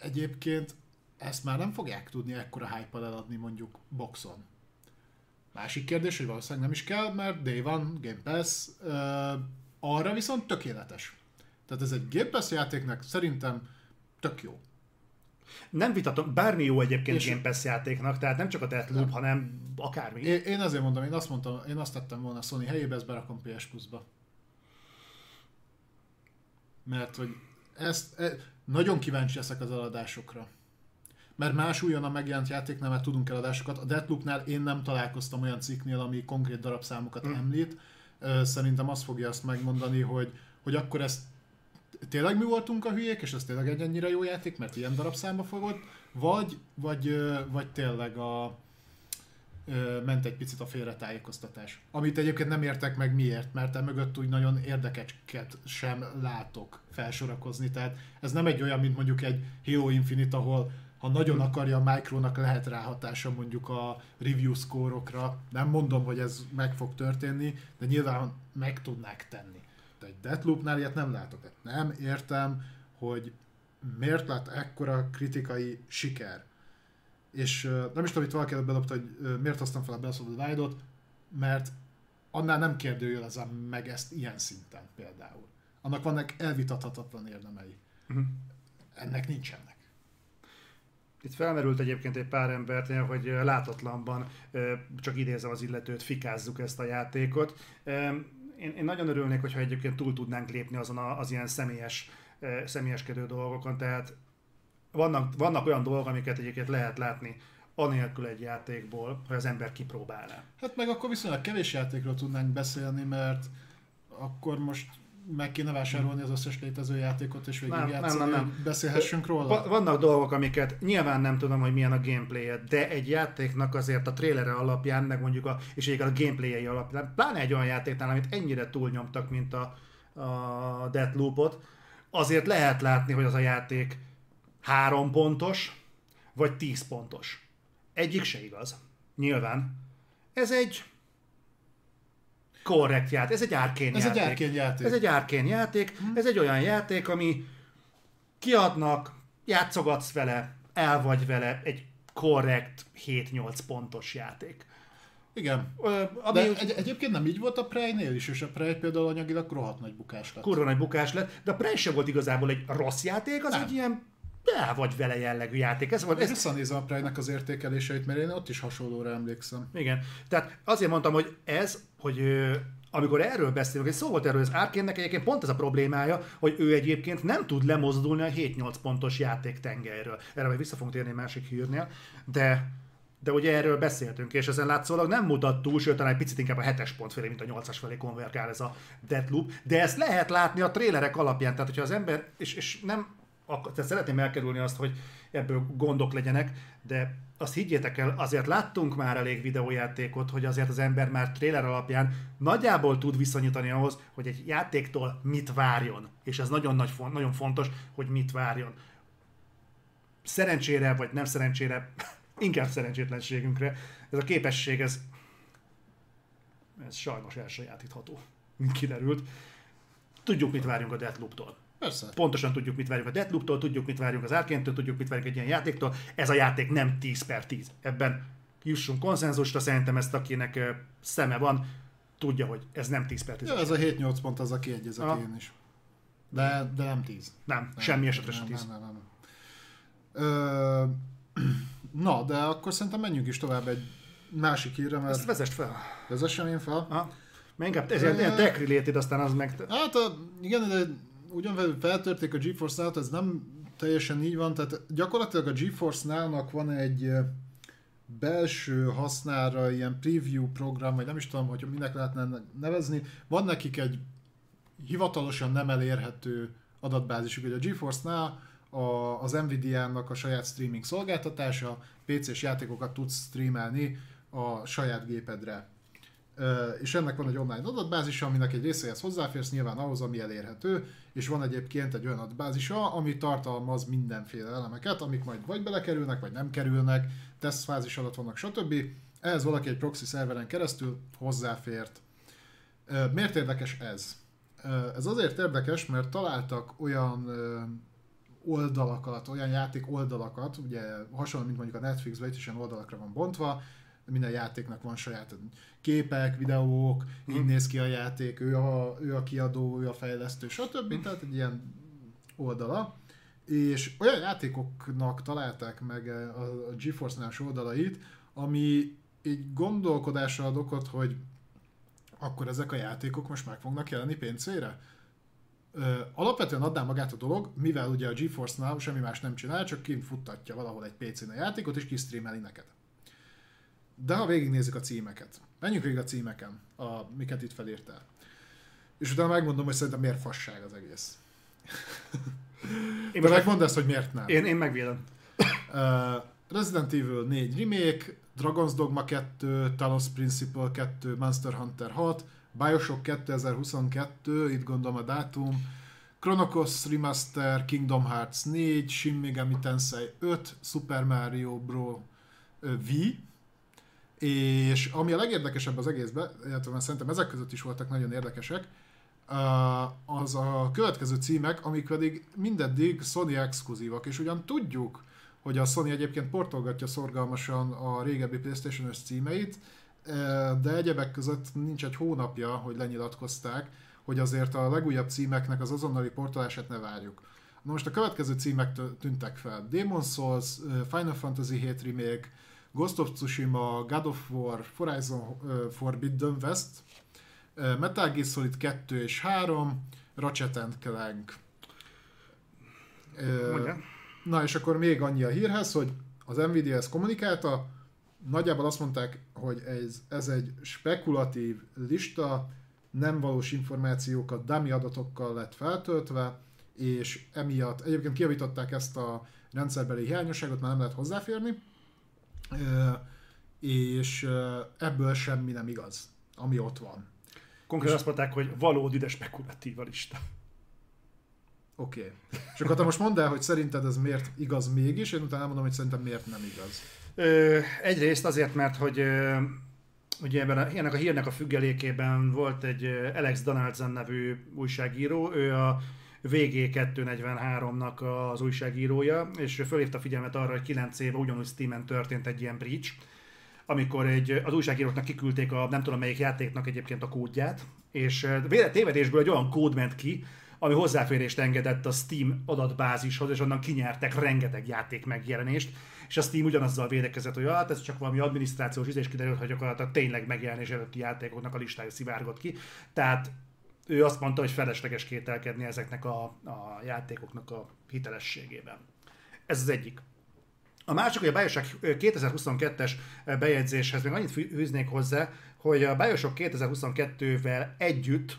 egyébként ezt már nem fogják tudni ekkora hype eladni mondjuk boxon. Másik kérdés, hogy valószínűleg nem is kell, mert Day van, Game Pass, uh, arra viszont tökéletes. Tehát ez egy Game Pass játéknak szerintem tök jó. Nem vitatom, bármi jó egyébként és Game Pass játéknak, tehát nem csak a Deathloop, hanem akármi. Én, én azért mondom, én azt mondtam, én azt tettem volna a Sony helyébe, ezt berakom PS Plus-ba. Mert hogy ezt, e, nagyon kíváncsi leszek az eladásokra. Mert más újonnan megjelent játéknál már tudunk eladásokat. A Deathloopnál én nem találkoztam olyan cikknél, ami konkrét darabszámokat mm. említ. Szerintem azt fogja azt megmondani, hogy, hogy akkor ezt tényleg mi voltunk a hülyék, és ez tényleg egy ennyire jó játék, mert ilyen darabszámba fogott, vagy, vagy, vagy tényleg a, ment egy picit a félretájékoztatás. Amit egyébként nem értek meg miért, mert e mögött úgy nagyon érdekeket sem látok felsorakozni. Tehát ez nem egy olyan, mint mondjuk egy Halo Infinite, ahol ha nagyon akarja a Micronak lehet ráhatása mondjuk a review score-okra. Nem mondom, hogy ez meg fog történni, de nyilván meg tudnák tenni. Egy Deathloop-nál ilyet nem látok. Nem értem, hogy miért lett ekkora kritikai siker. És nem is tudom, itt valaki bedobta, hogy miért hoztam fel a Breath of the Wild-ot, mert annál nem kérdőjelezem meg ezt ilyen szinten például. Annak vannak elvitathatatlan érdemei. Uh-huh. Ennek nincsenek. Itt felmerült egyébként egy pár embertnél, hogy látatlanban, csak idézem az illetőt, fikázzuk ezt a játékot én, én nagyon örülnék, hogyha egyébként túl tudnánk lépni azon a, az ilyen személyes, személyeskedő dolgokon, tehát vannak, vannak olyan dolgok, amiket egyébként lehet látni anélkül egy játékból, hogy az ember kipróbálná. Hát meg akkor viszonylag kevés játékról tudnánk beszélni, mert akkor most meg kéne vásárolni az összes létező játékot, és végig nem, nem, nem, nem. beszélhessünk róla? Vannak dolgok, amiket nyilván nem tudom, hogy milyen a gameplay de egy játéknak azért a trailere alapján, meg mondjuk a, és egyébként a gameplayei alapján, pláne egy olyan játéknál, amit ennyire túlnyomtak, mint a, a Deathloopot, azért lehet látni, hogy az a játék három pontos, vagy tíz pontos. Egyik se igaz. Nyilván. Ez egy korrekt játék. Ez egy árkén ez játék. Egy árkén játék. Ez egy árkén játék. Hmm. Ez egy olyan játék, ami kiadnak, játszogatsz vele, el vagy vele, egy korrekt 7-8 pontos játék. Igen. Ö, ami de egy, egyébként nem így volt a Prey-nél is, és a Prey például anyagilag rohadt nagy bukás lett. Kurva nagy bukás lett, de a Prey sem volt igazából egy rossz játék, az nem. egy ilyen el vagy vele jellegű játék. Ez volt, ez... Visszanézem a prey az értékeléseit, mert én ott is hasonlóra emlékszem. Igen. Tehát azért mondtam, hogy ez, hogy amikor erről beszélünk, és szó volt erről, az Arkénnek egyébként pont ez a problémája, hogy ő egyébként nem tud lemozdulni a 7-8 pontos játék tengelyről. Erre majd vissza fogunk térni másik hírnél, de de ugye erről beszéltünk, és ezen látszólag nem mutat túl, sőt, talán egy picit inkább a 7-es pont felé, mint a 8-as felé konvergál ez a Deathloop, de ezt lehet látni a trélerek alapján, tehát hogyha az ember, és, és nem tehát szeretném elkerülni azt, hogy ebből gondok legyenek, de azt higgyétek el, azért láttunk már elég videójátékot, hogy azért az ember már trailer alapján nagyjából tud viszonyítani ahhoz, hogy egy játéktól mit várjon. És ez nagyon, nagy, nagyon fontos, hogy mit várjon. Szerencsére, vagy nem szerencsére, inkább szerencsétlenségünkre, ez a képesség, ez, ez sajnos elsajátítható, mint kiderült. Tudjuk, mit várjunk a Deathloop-tól Persze. Pontosan tudjuk, mit várjuk a Deathloop-tól, tudjuk, mit várjuk az Arkane-től, tudjuk, mit várjuk egy ilyen játéktól. Ez a játék nem 10 per 10. Ebben jussunk konszenzusra, szerintem ezt akinek szeme van, tudja, hogy ez nem 10 per 10. Ja, ez a 7-8 pont az, aki egyezek én is. De, de nem 10. Nem, nem semmi esetre sem 10. Nem, nem, nem. Ö, na, de akkor szerintem menjünk is tovább egy másik hírre, mert... Ezt vezest fel. Vezessem én fel? Ha. Mert inkább ez ilyen tech related, aztán az meg... Hát a, igen, de ugyan feltörték a GeForce Now-t, ez nem teljesen így van, tehát gyakorlatilag a GeForce Now-nak van egy belső hasznára ilyen preview program, vagy nem is tudom, hogy minek lehetne nevezni. Van nekik egy hivatalosan nem elérhető adatbázisuk. Ugye a GeForce-nál a, az Nvidia-nak a saját streaming szolgáltatása, PC-s játékokat tudsz streamelni a saját gépedre. És ennek van egy online adatbázisa, aminek egy részéhez hozzáférsz nyilván ahhoz, ami elérhető, és van egyébként egy olyan adatbázisa, ami tartalmaz mindenféle elemeket, amik majd vagy belekerülnek, vagy nem kerülnek, tesztfázis alatt vannak, stb. Ehhez valaki egy proxy szerveren keresztül hozzáfért. Miért érdekes ez? Ez azért érdekes, mert találtak olyan oldalakat, olyan játék oldalakat, ugye hasonló, mint mondjuk a Netflixben, itt is ilyen oldalakra van bontva, minden játéknak van saját képek, videók, hmm. így néz ki a játék, ő a, ő a kiadó, ő a fejlesztő, stb. Tehát egy ilyen oldala. És olyan játékoknak találták meg a, a GeForce-nál oldalait, ami így gondolkodásra ad okot, hogy akkor ezek a játékok most meg fognak jelenni pénzére? alapvetően adná magát a dolog, mivel ugye a GeForce-nál semmi más nem csinál, csak kint futtatja valahol egy PC-n a játékot, és kisztreameli neked. De ha végignézzük a címeket, menjünk végig a címeken, a, miket itt felírtál. És utána megmondom, hogy szerintem miért fasság az egész. Én De megmondd ezt, hogy miért nem. Én, én megvédem. Uh, Resident Evil 4 Remake, Dragon's Dogma 2, Talos Principle 2, Monster Hunter 6, Bioshock 2022, itt gondolom a dátum, Chronicles Remaster, Kingdom Hearts 4, Shin Megami Tensei 5, Super Mario Bros. V, és ami a legérdekesebb az egészben, illetve szerintem ezek között is voltak nagyon érdekesek, az a következő címek, amik pedig mindeddig Sony exkluzívak, és ugyan tudjuk, hogy a Sony egyébként portolgatja szorgalmasan a régebbi Playstation-ös címeit, de egyebek között nincs egy hónapja, hogy lenyilatkozták, hogy azért a legújabb címeknek az azonnali portolását ne várjuk. Na most a következő címek tűntek fel. Demon Souls, Final Fantasy 7 Remake, Ghost of Tsushima, God of War, Horizon Forbidden West, Metal Gear Solid 2 és 3, Ratchet and Clank. Mondja. Na és akkor még annyi a hírhez, hogy az Nvidia ezt kommunikálta, nagyjából azt mondták, hogy ez, ez egy spekulatív lista, nem valós információkat dummy adatokkal lett feltöltve, és emiatt egyébként kiavították ezt a rendszerbeli hiányosságot, mert nem lehet hozzáférni, és ebből semmi nem igaz, ami ott van. Konkrétan azt mondták, hogy valódi, de spekulatív a lista. Oké. Okay. És akkor te most mondd el, hogy szerinted ez miért igaz mégis, én utána elmondom, hogy szerintem miért nem igaz. Ö, egyrészt azért, mert hogy ö, ugye ebben a, ennek a hírnek a függelékében volt egy Alex Donaldson nevű újságíró, ő a VG243-nak az újságírója, és fölhívta figyelmet arra, hogy 9 éve ugyanúgy Steam-en történt egy ilyen breach, amikor egy, az újságíróknak kiküldték a nem tudom melyik játéknak egyébként a kódját, és tévedésből egy olyan kód ment ki, ami hozzáférést engedett a Steam adatbázishoz, és onnan kinyertek rengeteg játék megjelenést, és a Steam ugyanazzal védekezett, hogy hát ez csak valami adminisztrációs íz, és kiderült, hogy gyakorlatilag tényleg megjelenés előtti játékoknak a listája szivárgott ki. Tehát ő azt mondta, hogy felesleges kételkedni ezeknek a, a játékoknak a hitelességében. Ez az egyik. A másik, hogy a Bioshock 2022-es bejegyzéshez még annyit fűznék hozzá, hogy a Bioshock 2022-vel együtt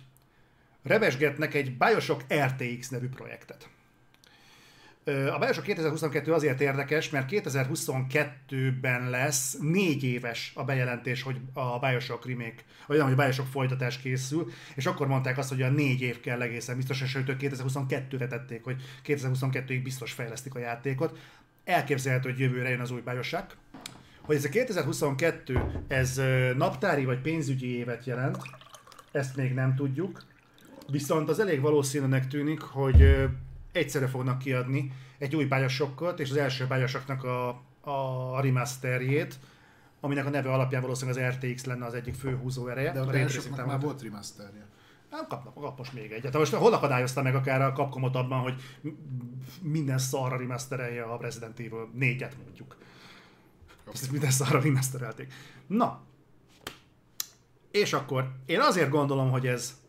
revesgetnek egy Bioshock RTX nevű projektet. A Bioshock 2022 azért érdekes, mert 2022-ben lesz négy éves a bejelentés, hogy a Bioshock remake, vagy nem, hogy a Bioshock folytatás készül, és akkor mondták azt, hogy a négy év kell egészen biztos, és sőt 2022-re tették, hogy 2022-ig biztos fejlesztik a játékot. Elképzelhető, hogy jövőre jön az új Bioshock. Hogy ez a 2022, ez naptári vagy pénzügyi évet jelent, ezt még nem tudjuk. Viszont az elég valószínűnek tűnik, hogy egyszerre fognak kiadni egy új bájasokkot, és az első bájasoknak a, a remasterjét, aminek a neve alapján valószínűleg az RTX lenne az egyik fő húzó ereje. De a bájasoknak már volt remasterje. Nem kapnak, kap most még egyet. Most hol akadályozta meg akár a Capcomot abban, hogy minden szarra remasterelje a Resident Evil 4-et mondjuk. Ezt minden szarra remasterelték. Na. És akkor én azért gondolom, hogy ez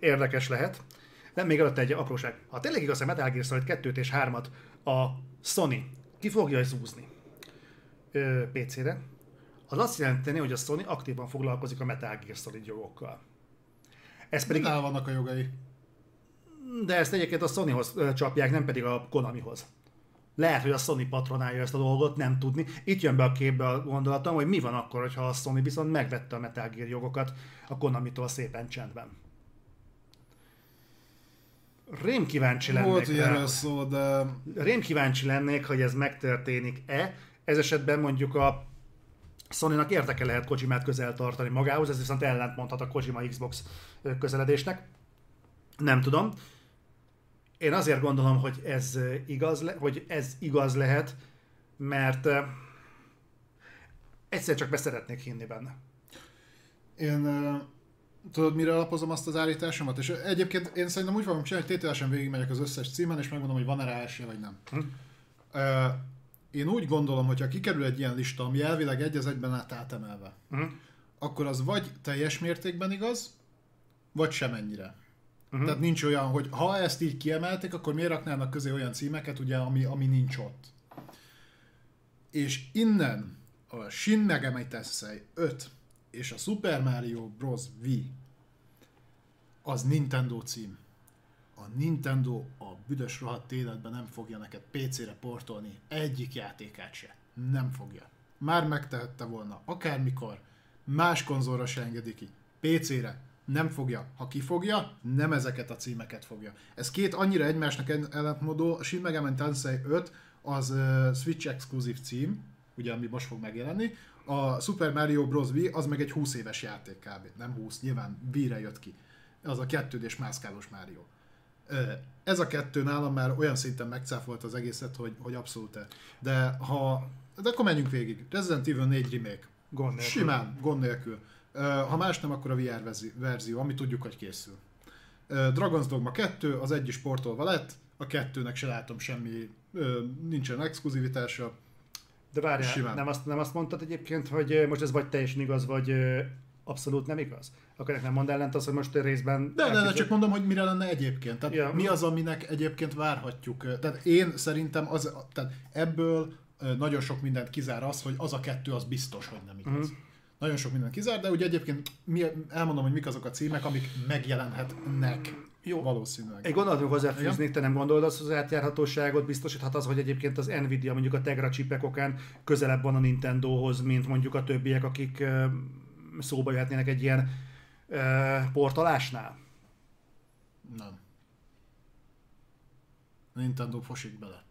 érdekes lehet, nem, még előtte egy apróság. Ha tényleg igaz, hogy Metal Gear Solid 2 és 3-at a Sony ki fogja zúzni PC-re, az azt jelenteni, hogy a Sony aktívan foglalkozik a Metal Gear Solid jogokkal. Ez pedig, Pedig vannak a jogai. de ezt egyébként a Sonyhoz ö, csapják, nem pedig a Konamihoz. Lehet, hogy a Sony patronálja ezt a dolgot, nem tudni. Itt jön be a képbe a gondolatom, hogy mi van akkor, hogyha a Sony viszont megvette a Metal Gear jogokat a Konamitól szépen csendben. Rém kíváncsi lennék Volt ilyenről szó, de Rém kíváncsi lennék, hogy ez megtörténik-e. Ez esetben mondjuk a Sony-nak érdeke lehet Kojimát közel tartani magához, ez viszont ellentmondhat a Kojima Xbox közeledésnek. Nem tudom. Én azért gondolom, hogy ez igaz, le- hogy ez igaz lehet, mert egyszer csak beszeretnék hinni benne. Én tudod, mire alapozom azt az állításomat? És egyébként én szerintem úgy fogom csinálni, hogy tételesen végigmegyek az összes címen, és megmondom, hogy van-e rá esély, vagy nem. Hm. Uh, én úgy gondolom, hogy ha kikerül egy ilyen lista, ami elvileg egy az egyben át átemelve, Mhm. akkor az vagy teljes mértékben igaz, vagy semennyire. Mhm. Tehát nincs olyan, hogy ha ezt így kiemelték, akkor miért raknának közé olyan címeket, ugye, ami, ami nincs ott. És innen a Shin Megami Tensei 5 és a Super Mario Bros. V az Nintendo cím. A Nintendo a büdös rohadt életben nem fogja neked PC-re portolni egyik játékát se. Nem fogja. Már megtehette volna, akármikor, más konzolra se engedi ki. PC-re nem fogja. Ha kifogja, nem ezeket a címeket fogja. Ez két annyira egymásnak en- ellentmondó, a Shin Megami Tensei 5 az uh, Switch exkluzív cím, ugye, ami most fog megjelenni, a Super Mario Bros. V az meg egy 20 éves játék kb. Nem 20, nyilván V-re jött ki. Az a kettődés mászkálós Mario. Ez a kettő nálam már olyan szinten megcáfolt az egészet, hogy, hogy abszolút -e. De ha... De akkor menjünk végig. Resident Evil 4 remake. Gond nélkül. Simán, gond nélkül. Ha más nem, akkor a VR verzi- verzió, ami tudjuk, hogy készül. Dragon's Dogma 2, az egy is portolva lett, a kettőnek se látom semmi, nincsen exkluzivitása. De várjál, Simán. nem azt, nem azt mondtad egyébként, hogy most ez vagy teljesen igaz, vagy abszolút nem igaz? Akkor nem mond ellent az, hogy most részben... De, de, de csak mondom, hogy mire lenne egyébként. Tehát Ja. mi az, aminek egyébként várhatjuk. Tehát én szerintem az, tehát ebből nagyon sok mindent kizár az, hogy az a kettő az biztos, hogy nem igaz. Mhm. Nagyon sok mindent kizár, de ugye egyébként mi, elmondom, hogy mik azok a címek, amik megjelenhetnek Jó. valószínűleg. Egy gondolatot hozzáfűznék, te nem gondolod azt, hogy az átjárhatóságot biztosíthat az, hogy egyébként az Nvidia mondjuk a Tegra csipek okán közelebb van a Nintendohoz, mint mondjuk a többiek, akik szóba jöhetnének egy ilyen ö, portolásnál? Nem. Nintendo fosik bele.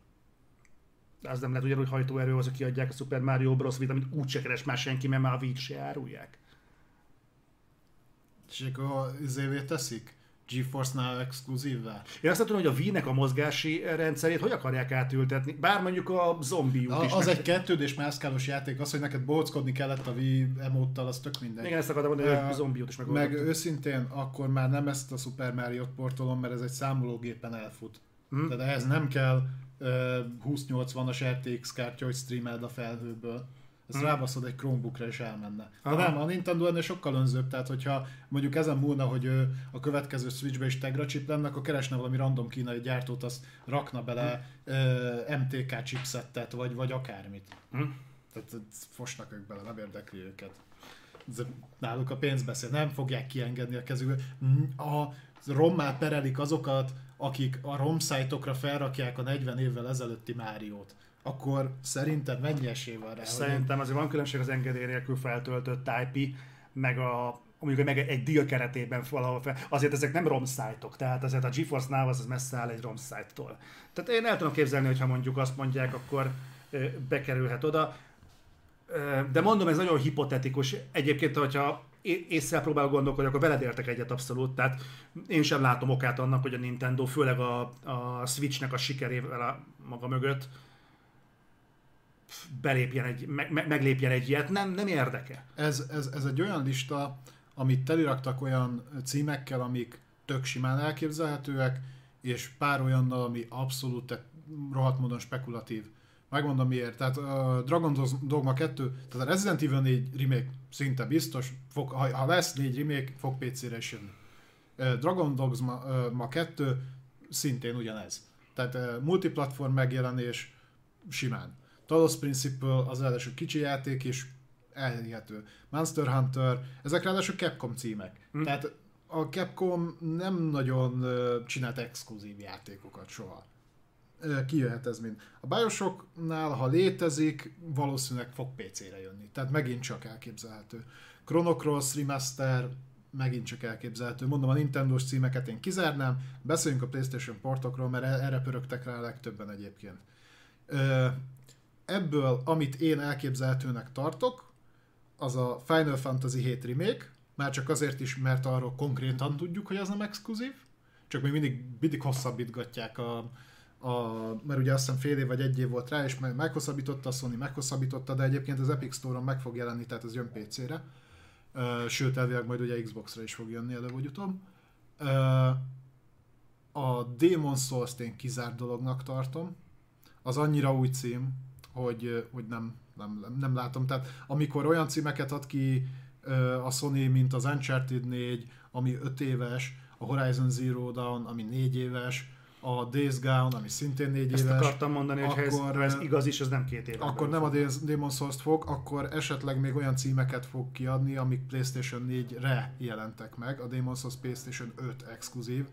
Az nem lehet ugyanúgy hajtóerőhoz, hogy kiadják a Super Mario Bros. Vita, amit úgy se keres már senki, mert már a Wii se árulják. És akkor izévé teszik? GeForce Now exkluzívvá? Én azt nem tudom, hogy a Wii-nek a mozgási rendszerét hogy akarják átültetni, bár mondjuk a zombi A, is. az meg- egy kettődés mászkálós játék, az, hogy neked bóckodni kellett a Wii emóttal, az tök mindegy. Igen, ezt akartam mondani, hogy a Ö, zombiút is Meg megoldottuk. őszintén, akkor már nem ezt a Super Mario-t portolom, mert ez egy számológépen elfut. Hm? Hmm. Tehát ehhez nem kell uh, 2080-as RTX kártya, hogy streameld a felhőből. Ezt Hm. hmm. rábaszod egy Chromebookra és elmenne. De Aha. nem, a Nintendo ennél sokkal önzőbb, tehát hogyha mondjuk ezen múlna, hogy ö, a következő Switchbe is Tegra chip lenne, akkor keresne valami random kínai gyártót, azt rakna bele ö, MTK chipsettet, vagy, vagy akármit. Hm? Tehát fosnak ők bele, nem érdekli őket. Ez, náluk a pénz beszél, nem fogják kiengedni a kezükből. A rommá perelik azokat, akik a rom szájtokra felrakják a 40 évvel ezelőtti Máriót. Akkor szerinted mennyi esély van rá? Szerintem azért van különbség az engedély nélkül feltöltött IP, meg a mondjuk meg egy deal keretében valahol fel. Azért ezek nem ROM szájtok, tehát azért a GeForce Now az, az messze áll egy ROM szájttól. Tehát én el tudom képzelni, hogy ha mondjuk azt mondják, akkor bekerülhet oda. De mondom, ez nagyon hipotetikus. Egyébként, hogyha észre próbálok gondolkodni, akkor veled értek egyet abszolút. Tehát én sem látom okát annak, hogy a Nintendo, főleg a, a Switchnek a sikerével a maga mögött belépjen egy, meg, meg- meglépjen egy ilyet, nem, nem érdeke. Ez, ez, ez egy olyan lista, amit teliraktak olyan címekkel, amik tök simán elképzelhetőek, és pár olyannal, ami abszolút te- rohadt módon spekulatív. Megmondom miért. Tehát uh, Dragon Dogma 2, tehát a Resident Evil 4 remake szinte biztos, fog, ha, ha lesz 4 remake, fog PC-re is jönni. Dragon Dogma uh, ma 2 szintén ugyanez. Tehát multiplatform megjelenés simán. Talos Principle az ráadásul kicsi játék, és elhihető. Monster Hunter, ezek ráadásul Capcom címek. Hm. Tehát a Capcom nem nagyon csinált exkluzív játékokat soha. Kijöhet ez mind. A Bioshocknál, ha létezik, valószínűleg fog PC-re jönni. Tehát megint csak elképzelhető. Chrono Cross Remaster megint csak elképzelhető. Mondom, a Nintendo-s címeket én kizárnám, beszéljünk a PlayStation portokról, mert e- erre pörögtek rá a legtöbben egyébként. Ebből, amit én elképzelhetőnek tartok, az a Final Fantasy 7 remake, már csak azért is, mert arról konkrétan tudjuk, hogy az nem exkluzív, csak még mindig, mindig hosszabbítgatják a, a, mert ugye azt hiszem fél év vagy egy év volt rá, és meghosszabbította, a Sony meghosszabbította, de egyébként az Epic Store-on meg fog jelenni, tehát ez jön PC-re. Sőt, elvileg majd ugye Xbox-ra is fog jönni előbb vagy utóbb. A Demon Souls-t én kizárt dolognak tartom. Az annyira új cím, hogy, hogy nem, nem, nem, látom. Tehát amikor olyan címeket ad ki a Sony, mint az Uncharted 4, ami 5 éves, a Horizon Zero Dawn, ami 4 éves, a Days Gone, ami szintén 4 Ezt éves. Ezt akartam mondani, hogy akkor, ha ez, ez igaz is, ez nem két éves. Akkor nem a Demon Souls-t fog, akkor esetleg még olyan címeket fog kiadni, amik PlayStation 4-re jelentek meg. A Demon Souls PlayStation 5 exkluzív,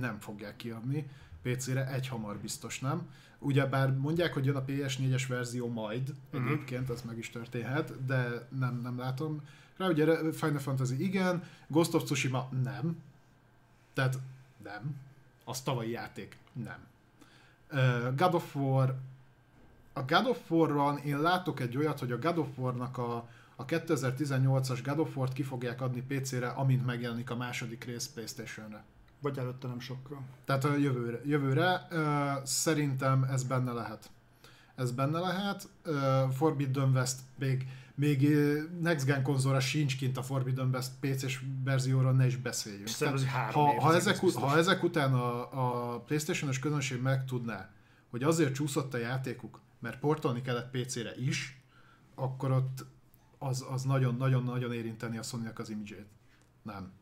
nem fogják kiadni. PC-re egy hamar biztos nem. Ugyebár mondják, hogy jön a PS4-es verzió majd, uh-huh. egyébként ez meg is történhet, de nem, nem látom. Rá ugye Final Fantasy igen, Ghost of Tsushima nem. Tehát nem. Az tavalyi játék nem. Uh, God of War a God of War-ran én látok egy olyat, hogy a God of War-nak a, a 2018-as God of War-t ki fogják adni PC-re, amint megjelenik a második rész PlayStation-re. Vagy előtte nem sokkal. Tehát a jövőre. jövőre uh, szerintem ez benne lehet. Ez benne lehet. Uh, Forbidden West még még Next Gen konzolra sincs kint a Forbidden West PC-s verzióra, ne is beszéljünk. Tehát, ha, ha, ezek, ha ezek után a, a Playstation-os közönség megtudná, hogy azért csúszott a játékuk, mert portolni kellett PC-re is, akkor ott az, az nagyon-nagyon-nagyon érinteni a sony az imidzsét. Nem.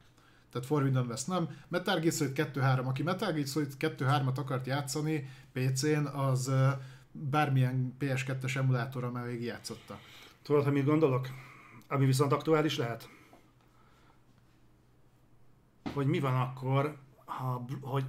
Tehát Forbidden West nem. Metal Gear Solid 2-3, aki Metal Gear Solid 2-3-at akart játszani PC-n, az bármilyen PS2-es emulátorra már végig játszotta. Tudod, hogy mit gondolok? Ami viszont aktuális lehet? Hogy mi van akkor, ha, hogy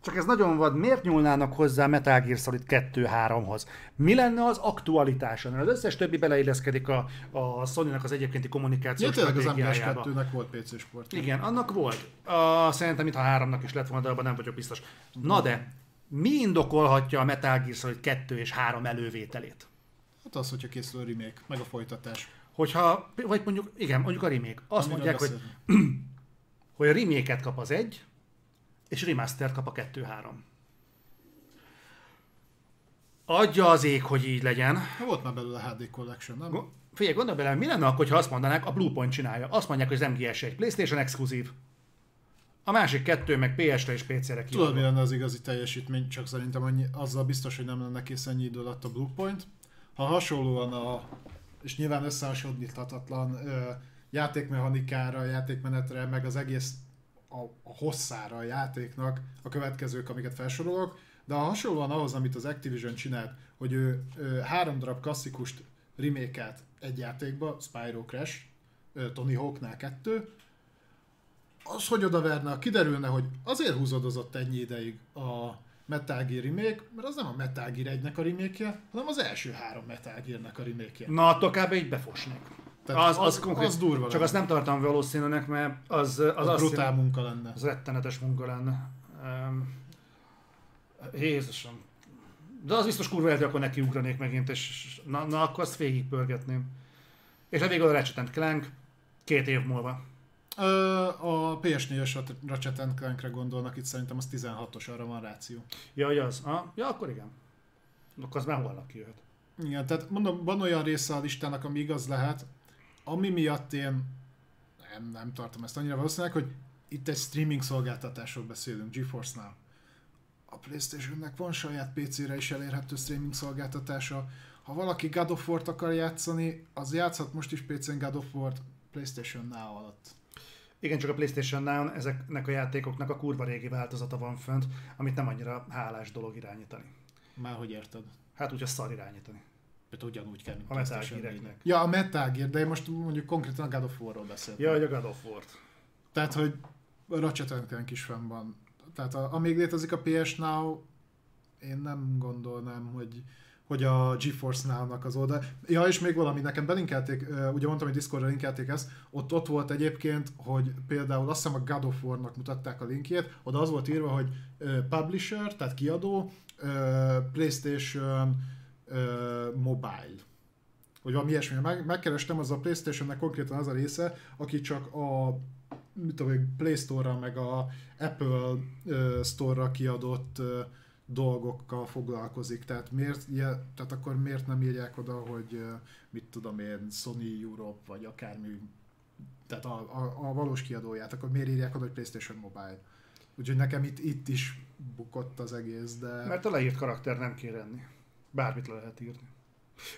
csak ez nagyon vad, miért nyúlnának hozzá Metal Gear Solid 2-3-hoz? Mi lenne az aktualitása? Az összes többi beleilleszkedik a, a Sony-nak az egyébkénti kommunikációs ja, az MGS2-nek volt PC sport. Igen, annak volt. A, szerintem itt a 3-nak is lett volna, de abban nem vagyok biztos. Na de, mi indokolhatja a Metal Gear Solid 2 és 3 elővételét? Hát az, hogyha készül a remake, meg a folytatás. Hogyha, vagy mondjuk, igen, mondjuk a remake. Azt Amire mondják, hogy, hogy a remake kap az egy, és remaster kap a kettő-három. Adja az ég, hogy így legyen. Na, volt már belőle HD Collection, nem? Figyelj, gondolj bele, mi lenne akkor, ha azt mondanák, a Bluepoint csinálja. Azt mondják, hogy az MGS egy PlayStation exkluzív. A másik kettő meg PS-re és PC-re Tudod, mi lenne az igazi teljesítmény, csak szerintem annyi, azzal biztos, hogy nem lenne kész ennyi idő alatt a Bluepoint ha hasonlóan a, és nyilván összehasonlíthatatlan játékmechanikára, játékmenetre, meg az egész a, a hosszára a játéknak a következők, amiket felsorolok, de ha hasonlóan ahhoz, amit az Activision csinált, hogy ő, ő három darab klasszikust remake egy játékba, Spyro Crash, Tony Hawknál kettő, az hogy odaverne, kiderülne, hogy azért húzódozott ennyi ideig a, Metal Gear remake, mert az nem a Metal Gear 1-nek a remake hanem az első három Metal Gear-nek a remake Na, attól kb. így befosnék. Tehát az, az, az, konkrét, az durva Csak lenne. azt nem tartom valószínűnek, mert az, az, az brutál munka lenne. Az rettenetes munka lenne. Um, Jézusom. De az biztos kurva hogy akkor nekiugranék megint, és na, na akkor azt végigpörgetném. És a végül a Ratchet Clank két év múlva. A PS4-es Ratchet Clank-re gondolnak, itt szerintem az 16-os, arra van ráció. Ja, hogy az? Ha? Ja, akkor igen. Akkor az már holnap kijöhet. Igen, tehát mondom, van olyan része a listának, ami igaz lehet, ami miatt én nem, nem tartom ezt annyira valószínűleg, hogy itt egy streaming szolgáltatásról beszélünk, GeForce-nál. A Playstation-nek van saját PC-re is elérhető streaming szolgáltatása. Ha valaki God of War-t akar játszani, az játszhat most is PC-n God of War-t PlayStation Now alatt. Igen, csak a playstation nál ezeknek a játékoknak a kurva régi változata van fönt, amit nem annyira hálás dolog irányítani. Már hogy érted? Hát úgy a szar irányítani. Tehát ugyanúgy kell, mint a Metal Gear Ja, a Metal Gear, de most mondjuk konkrétan a God of War-ról beszéltem. Ja, hogy a God of War-t. Tehát, hogy Ratchet Clank is fenn van. Tehát a, amíg létezik a PS Now, én nem gondolnám, hogy hogy a GeForce Now-nak az oldal. Ja, és még valami, nekem belinkelték, ugye mondtam, hogy Discordra linkelték ezt, ott, ott volt egyébként, hogy például azt hiszem a God of War-nak mutatták a linkjét, oda az volt írva, hogy publisher, tehát kiadó, PlayStation Mobile. Hogy valami ilyesmi. Meg, megkerestem, az a PlayStation-nek konkrétan az a része, aki csak a mit tudom, Play Store-ra, meg a Apple Store-ra kiadott dolgokkal foglalkozik, tehát miért, tehát akkor miért nem írják oda, hogy mit tudom én, Sony Europe, vagy akármi, tehát a, a, a valós kiadóját, akkor miért írják oda, hogy PlayStation Mobile? Úgyhogy nekem itt, itt is bukott az egész, de... Mert a leírt karakter nem kér enni. Bármit le lehet írni.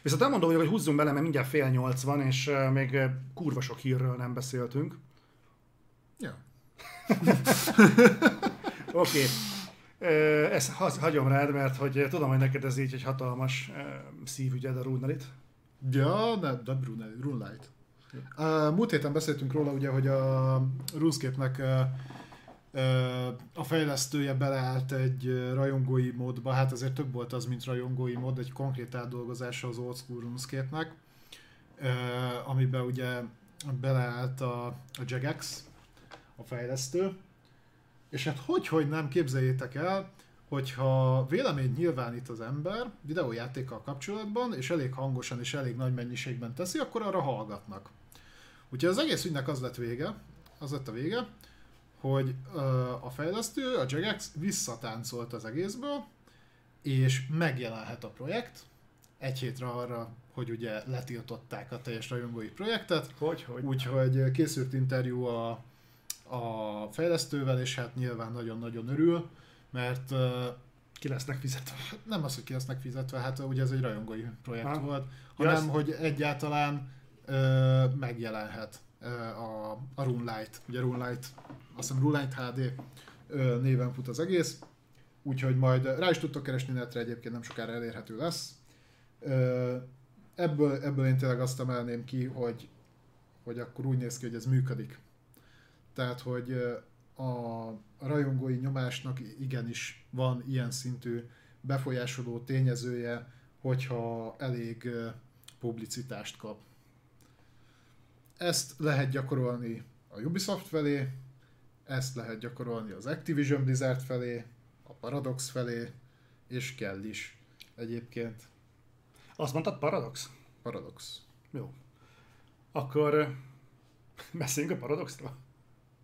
Viszont elmondom, hogy húzzunk bele, mert mindjárt fél nyolc van, és még kurva sok hírről nem beszéltünk. Ja. Oké. Okay. Ezt hagyom rád, mert hogy tudom, hogy neked ez így egy hatalmas szívügyed a Runelit. Ja, de, de Runelight. Uh, múlt héten beszéltünk róla, ugye, hogy a RuneScape-nek uh, a fejlesztője beleállt egy rajongói módba, hát azért több volt az, mint rajongói mód, egy konkrét átdolgozása az old school RuneScape-nek, amiben ugye beleállt a, a Jagex, a fejlesztő, és hát hogy, hogy nem képzeljétek el, hogyha véleményt nyilvánít az ember videójátékkal kapcsolatban, és elég hangosan és elég nagy mennyiségben teszi, akkor arra hallgatnak. Úgyhogy az egész ügynek az lett vége, az lett a vége, hogy a fejlesztő, a Jagex visszatáncolt az egészből, és megjelenhet a projekt, egy hétre arra, hogy ugye letiltották a teljes rajongói projektet. Hogy, hogy? Úgyhogy készült interjú a a fejlesztővel, és hát nyilván nagyon-nagyon örül, mert ki lesznek fizetve. Nem az, hogy ki lesznek fizetve, hát ugye ez egy rajongói projekt ha. volt, hanem ja, hogy egyáltalán ö, megjelenhet ö, a, a Runelight. Ugye Runelight, azt hiszem Runelight HD néven fut az egész, úgyhogy majd rá is tudtok keresni netre, egyébként nem sokára elérhető lesz. Ebből, ebből én tényleg azt emelném ki, hogy, hogy akkor úgy néz ki, hogy ez működik tehát, hogy a rajongói nyomásnak igenis van ilyen szintű befolyásoló tényezője, hogyha elég publicitást kap. Ezt lehet gyakorolni a Ubisoft felé, ezt lehet gyakorolni az Activision Blizzard felé, a Paradox felé, és kell is egyébként. Azt mondtad Paradox? Paradox. Jó. Akkor beszéljünk a Paradoxról.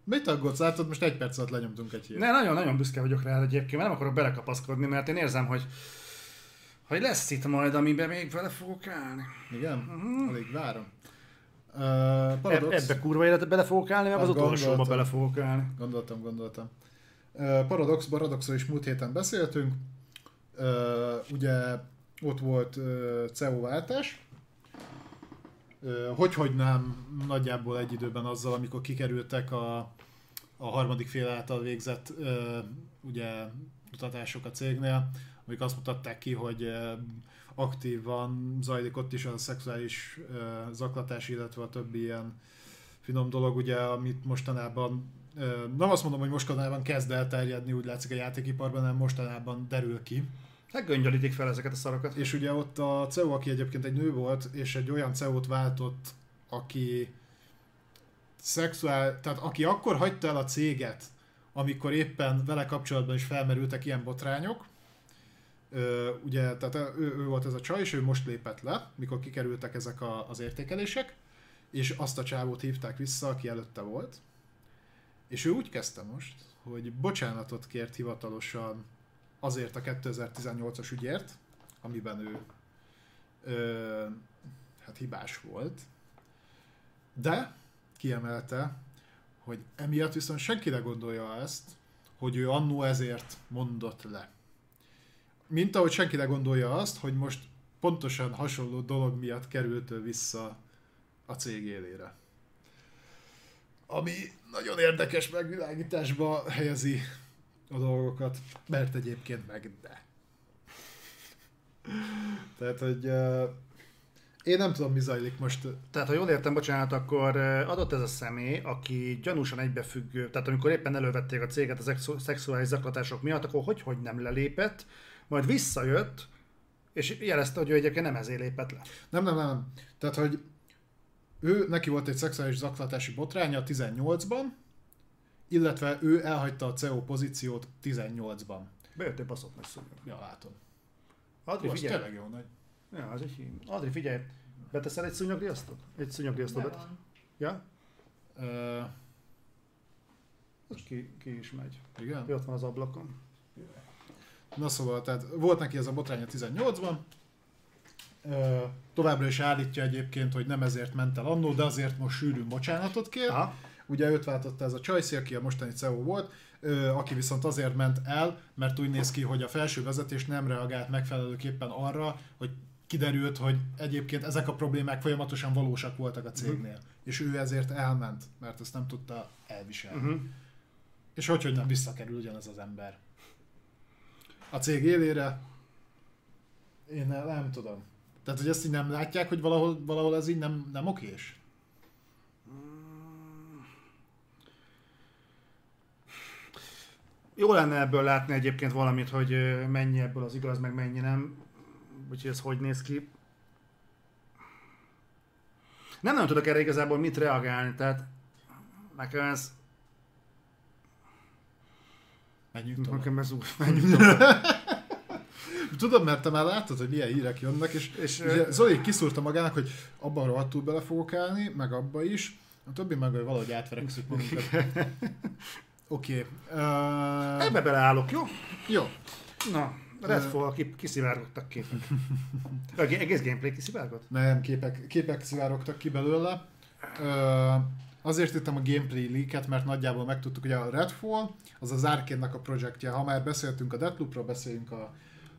Mit aggódsz? Látod, most egy perc alatt lenyomtunk egy hírt. Ne, nagyon-nagyon büszke vagyok rá egyébként, mert nem akarok belekapaszkodni, mert én érzem, hogy hogy lesz itt majd, amiben még vele fogok állni. Igen? Uh-huh. Alig várom. Paradox... Ebbe kurva életbe bele fogok állni, meg az utolsóba bele fogok állni. Gondoltam, gondoltam. Paradox, Paradoxról is múlt héten beszéltünk. Ugye ott volt CEO váltás, hogy, hogy nem nagyjából egy időben azzal, amikor kikerültek a, a harmadik fél által végzett ugye kutatások a cégnél, amik azt mutatták ki, hogy aktívan zajlik ott is a szexuális zaklatás, illetve a többi ilyen finom dolog, ugye, amit mostanában nem azt mondom, hogy mostanában kezd elterjedni, úgy látszik a játékiparban, hanem mostanában derül ki. Hát göngyölítik fel ezeket a szarokat. És ugye ott a CEO, aki egyébként egy nő volt, és egy olyan CEO-t váltott, aki szexuál, tehát aki akkor hagyta el a céget, amikor éppen vele kapcsolatban is felmerültek ilyen botrányok, Ugye, tehát ő, ő volt ez a csaj, és ő most lépett le, mikor kikerültek ezek a, az értékelések, és azt a csávót hívták vissza, aki előtte volt. És ő úgy kezdte most, hogy bocsánatot kért hivatalosan azért a 2018-as ügyért, amiben ő ö, hát hibás volt, de kiemelte, hogy emiatt viszont senki ne gondolja ezt, hogy ő annó ezért mondott le. Mint ahogy senki ne gondolja azt, hogy most pontosan hasonló dolog miatt került vissza a cég élére. Ami nagyon érdekes megvilágításba helyezi a dolgokat, mert egyébként meg de. Tehát, hogy Én nem tudom, mi zajlik most. Tehát, ha jól értem, bocsánat, akkor adott ez a személy, aki gyanúsan egybefüggő, tehát amikor éppen elővették a céget a szexu- szexuális zaklatások miatt, akkor hogy, hogy nem lelépett, majd visszajött, és jelezte, hogy ő egyébként nem ezért lépett le. Nem, nem, nem. Tehát, hogy ő, neki volt egy szexuális zaklatási botránya 18-ban, illetve ő elhagyta a CEO pozíciót 18-ban. Bejöttél baszott nagy szúnyog. Ja, látom. Adri, Az figyelj! tényleg jó nagy. Ja, az egy hím. Adri, figyelj! Beteszel egy szúnyogriasztót? Egy szúnyogriasztót Be betesz? van. Ja? Ö, Az ki, ki is megy. igen? Ő ott van az ablakon. Na szóval, tehát volt neki ez a botránya 18-ban, Ö, továbbra is állítja egyébként, hogy nem ezért ment el annó, de azért most sűrűn bocsánatot kér. Aha. Ugye őt váltotta ez a Csajci, aki a mostani CEO volt, aki viszont azért ment el, mert úgy néz ki, hogy a felső vezetés nem reagált megfelelőképpen arra, hogy kiderült, hogy egyébként ezek a problémák folyamatosan valósak voltak a cégnél. És ő ezért elment, mert ezt nem tudta elviselni. Uh-huh. És hogy, hogy nem visszakerül ugyanaz az ember. A cég élére én nem, nem tudom. Tehát, hogy ezt így nem látják, hogy valahol, valahol ez így nem, nem okés? Jó lenne ebből látni egyébként valamit, hogy mennyi ebből az igaz, meg mennyi nem. Úgyhogy ez hogy néz ki. Nem nagyon tudok erre igazából mit reagálni, tehát nekem ez, Menjünk tovább. nekem ez úgy, menjünk tovább. Tudom, mert te már láttad, hogy milyen hírek jönnek, és, És, ugye Zoli kiszúrta magának, hogy abban rohadtul bele fogok állni, meg abba is, a többi meg hogy valahogy átverekszük magunkat. Oké. Okay. Uh, Ebbe beleállok, jó? jó. Na, Redfall, ki, kiszivárgottak képek. Eg- Egész gameplay kiszivárgott? Nem, képek, képek szivárogtak ki belőle. Uh, azért írtam a gameplay leaket, mert nagyjából megtudtuk, hogy a Redfall az az Arkane-nak a projektje. Ha már beszéltünk a Deathloopról, beszéljünk a,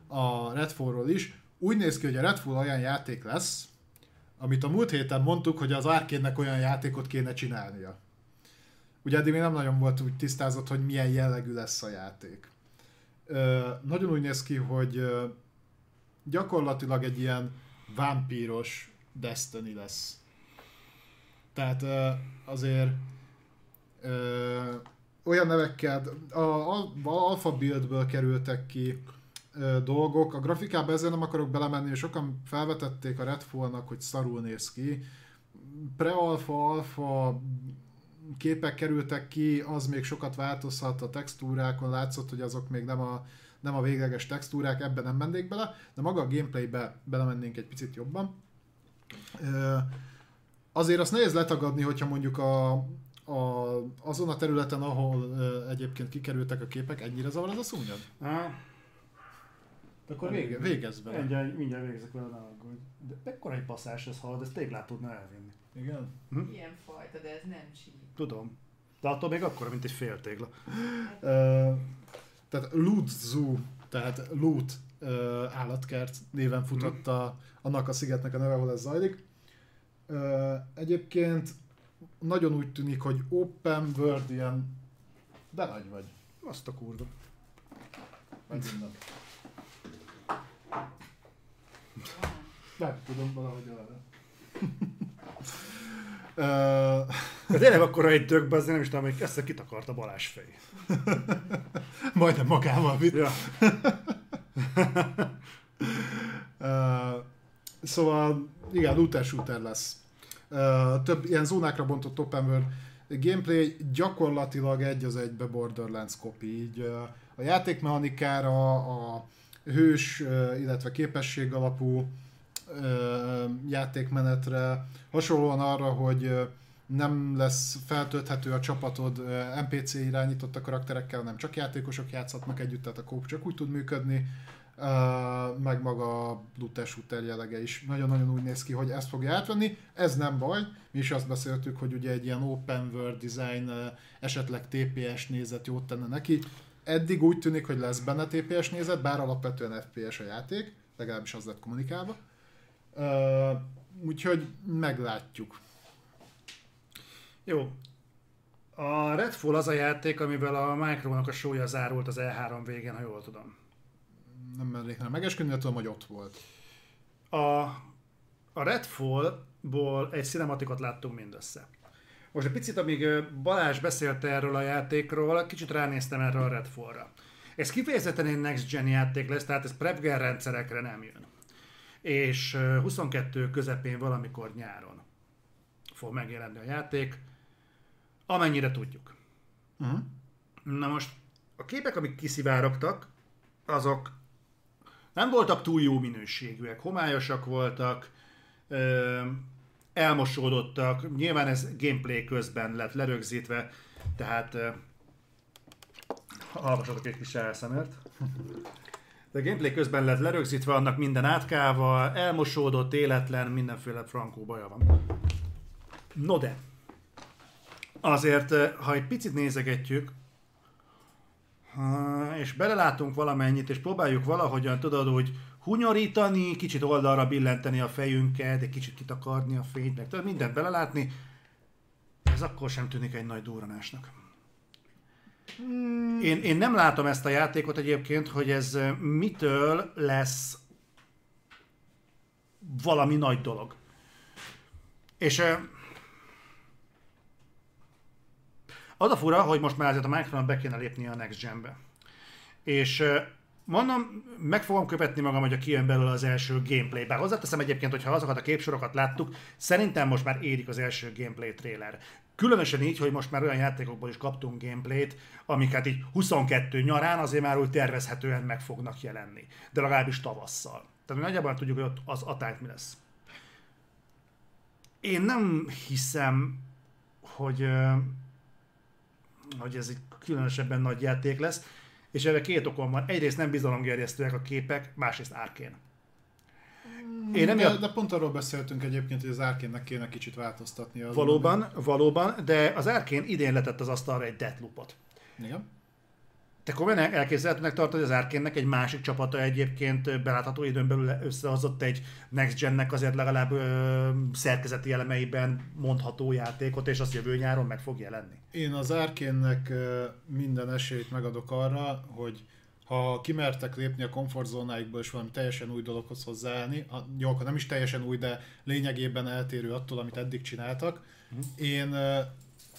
a Redfallról is. Úgy néz ki, hogy a Redfall olyan játék lesz, amit a múlt héten mondtuk, hogy az Arkane-nek olyan játékot kéne csinálnia. Ugye eddig még nem nagyon volt úgy tisztázott, hogy milyen jellegű lesz a játék. Ö, nagyon úgy néz ki, hogy gyakorlatilag egy ilyen vámpíros Destiny lesz. Tehát azért olyan nevekkel, a, a, a Alpha Buildből kerültek ki ö, dolgok, a grafikában ezzel nem akarok belemenni, sokan felvetették a Redfall-nak, hogy szarul néz ki. Pre-alpha, alpha képek kerültek ki, az még sokat változhat a textúrákon, látszott, hogy azok még nem a, nem a végleges textúrák, ebben nem mennék bele, de maga a gameplaybe belemennénk egy picit jobban. Ö, Azért azt nehéz letagadni, hogyha mondjuk a, a, azon a területen, ahol ö, egyébként kikerültek a képek, ennyire zavar ez a szúnyog? Ah, Akkor vége, végezz vele. mindjárt, mindjárt végzek vele, ne aggódj. De ekkora egy passzás ez halad, ezt téglát tudna elvinni. Igen. Ilyen fajta, de ez nem csíp. Tudom. De attól még akkora, mint egy fél tégla. Ö, tehát Loot Zoo, tehát Loot ö, állatkert néven futott a, annak a szigetnek a neve, ahol ez zajlik. Egyébként nagyon úgy tűnik, hogy open world ilyen, de nagy vagy. Azt a kurva. Innen. Nem tudom, valahogy arra. De tényleg akkora egy dögbe, azért nem is tudom, hogy ezt kitakarta Balázs fej. majdnem magával vitt. Ja. Ö, szóval, igen, looter shooter lesz. Több ilyen zónákra bontott open world gameplay gyakorlatilag egy az egybe Borderlands copy. Így a játékmechanikára, a hős, illetve képesség alapú játékmenetre, hasonlóan arra, hogy nem lesz feltölthető a csapatod NPC irányított a karakterekkel, hanem csak játékosok játszhatnak együtt, tehát a kóp csak úgy tud működni, meg maga a looter shooter jellege is nagyon-nagyon úgy néz ki, hogy ezt fogja átvenni. Ez nem baj, mi is azt beszéltük, hogy ugye egy ilyen open world design, esetleg TPS nézet jót tenne neki. Eddig úgy tűnik, hogy lesz benne TPS nézet, bár alapvetően FPS a játék, legalábbis az lett kommunikálva. Úgyhogy meglátjuk. Jó. A Redfall az a játék, amivel a Micronak a sója zárult az E3 végén, ha jól tudom. Nem mernék nem megesküdni, de tudom, hogy ott volt. A, a Redfall-ból egy cinematikot láttunk mindössze. Most egy picit, amíg Balázs beszélt erről a játékról, kicsit ránéztem erre a Redfall-ra. Ez kifejezetten egy next gen játék lesz, tehát ez prepgen rendszerekre nem jön. És ö, 22 közepén valamikor nyáron fog megjelenni a játék, amennyire tudjuk. Uh-huh. Na most a képek, amik kiszivárogtak, azok nem voltak túl jó minőségűek, homályosak voltak, elmosódottak, nyilván ez gameplay közben lett lerögzítve, tehát hallgassatok egy kis elszemert. De gameplay közben lett lerögzítve, annak minden átkával, elmosódott, életlen, mindenféle frankó baja van. No de, azért, ha egy picit nézegetjük, és belelátunk valamennyit, és próbáljuk valahogyan, tudod, úgy hunyorítani, kicsit oldalra billenteni a fejünket, egy kicsit kitakarni a fényt, meg tudod, mindent belelátni, ez akkor sem tűnik egy nagy durranásnak. Én, én nem látom ezt a játékot egyébként, hogy ez mitől lesz valami nagy dolog. És ö, az a fura, hogy most már azért a Microsoft be kéne lépni a Next Gen-be. És mondom, meg fogom követni magam, hogy a kijön belőle az első gameplay. Bár hozzáteszem egyébként, hogy ha azokat a képsorokat láttuk, szerintem most már érik az első gameplay trailer. Különösen így, hogy most már olyan játékokból is kaptunk gameplayt, amiket így 22 nyarán azért már úgy tervezhetően meg fognak jelenni. De legalábbis tavasszal. Tehát nagyjából tudjuk, hogy ott az atályt mi lesz. Én nem hiszem, hogy, hogy ez egy különösebben nagy játék lesz, és erre két okom van. Egyrészt nem bizalomgerjesztőek a képek, másrészt árkén. Én nem de, de pont arról beszéltünk egyébként, hogy az árkénnek kéne kicsit változtatni. Valóban, valóban, de az árkén idén letett az asztalra egy Deathloopot. Igen. Te komolyan elképzelhetőnek hogy az Árkénnek egy másik csapata egyébként belátható időn belül összehozott egy Next Gennek azért legalább ö, szerkezeti elemeiben mondható játékot, és azt jövő nyáron meg fog jelenni. Én az ö, minden esélyt megadok arra, hogy ha kimertek lépni a komfortzónáikból, és valami teljesen új dologhoz hozzáállni, jó, akkor nem is teljesen új, de lényegében eltérő attól, amit eddig csináltak, én ö,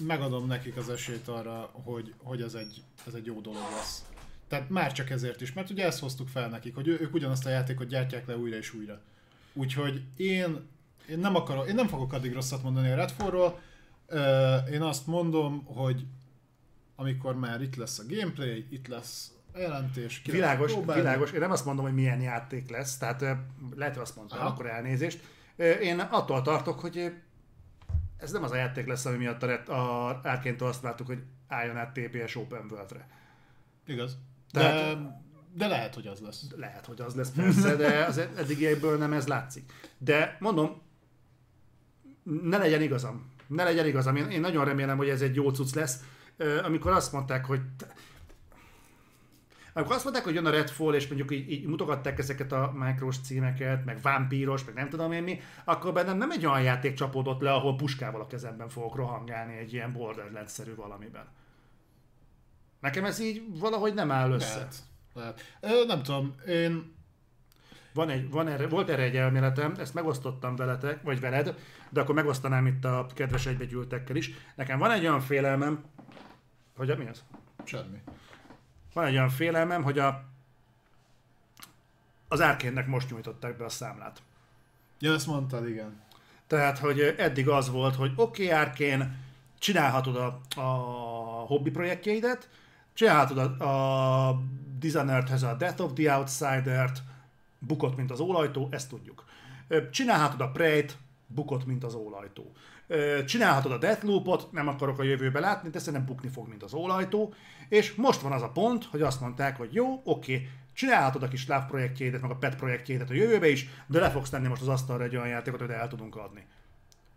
megadom nekik az esélyt arra, hogy, hogy ez, egy, ez egy jó dolog lesz. Tehát már csak ezért is, mert ugye ezt hoztuk fel nekik, hogy ők ugyanazt a játékot gyártják le újra és újra. Úgyhogy én, én nem akarok, én nem fogok addig rosszat mondani a Redfallról, én azt mondom, hogy amikor már itt lesz a gameplay, itt lesz a jelentés, Világos, próbálni. világos. Én nem azt mondom, hogy milyen játék lesz, tehát lehet, hogy azt mondtam, Aha. akkor elnézést. Én attól tartok, hogy ez nem az a játék lesz, ami miatt a, Red- a Árkéntől azt vártuk, hogy álljon át TPS Open World-re. Igaz. Tehát- De, de lehet, hogy az lesz. Lehet, hogy az lesz persze, de az eddigiekből nem ez látszik. De mondom, ne legyen igazam. Ne legyen igazam. Én, én nagyon remélem, hogy ez egy jó cucc lesz. Amikor azt mondták, hogy amikor azt mondták, hogy jön a Redfall, és mondjuk így, így mutogatták ezeket a micros címeket, meg vámpíros, meg nem tudom én mi, akkor bennem nem egy olyan játék csapódott le, ahol puskával a kezemben fogok rohangálni egy ilyen Borderlands-szerű valamiben. Nekem ez így valahogy nem áll össze. Lehet. lehet. Ö, nem tudom, én Van egy, van erre, volt erre egy elméletem, ezt megosztottam veletek, vagy veled, de akkor megosztanám itt a kedves egybegyűltekkel is. Nekem van egy olyan félelmem, hogy mi az? semmi. Van egy olyan félelmem, hogy a, az árkénnek most nyújtották be a számlát. Ja, ezt mondtad, igen. Tehát, hogy eddig az volt, hogy oké, okay, Arkén, csinálhatod a, a hobbi projektjeidet, csinálhatod a, a Dishonored-hez a Death of the Outsider-t, bukott, mint az ólajtó, ezt tudjuk. Csinálhatod a Prey-t, bukott, mint az ólajtó. Csinálhatod a Deathloop-ot, nem akarok a jövőbe látni, de szerintem bukni fog, mint az ólajtó. És most van az a pont, hogy azt mondták, hogy jó, oké, csinálhatod a kis láv projektjeidet, meg a pet projektjeidet a jövőbe is, de le fogsz tenni most az asztalra egy olyan játékot, hogy el tudunk adni.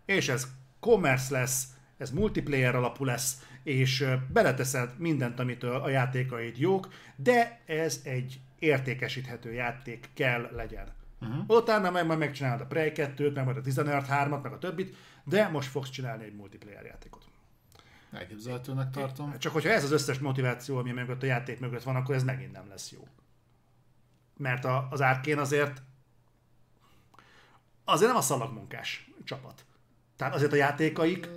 És ez commerce lesz, ez multiplayer alapú lesz, és beleteszed mindent, amitől a játékaid jók, de ez egy értékesíthető játék kell legyen. Uh-huh. Utána meg majd megcsinálod a Prey 2-t, meg majd a Dishonored 3-at, meg a többit, de most fogsz csinálni egy multiplayer játékot. Elképzelhetőnek tartom. Csak hogyha ez az összes motiváció, ami mögött a játék mögött van, akkor ez megint nem lesz jó. Mert a, az árkén azért azért nem a szalagmunkás csapat. Tehát azért a játékaik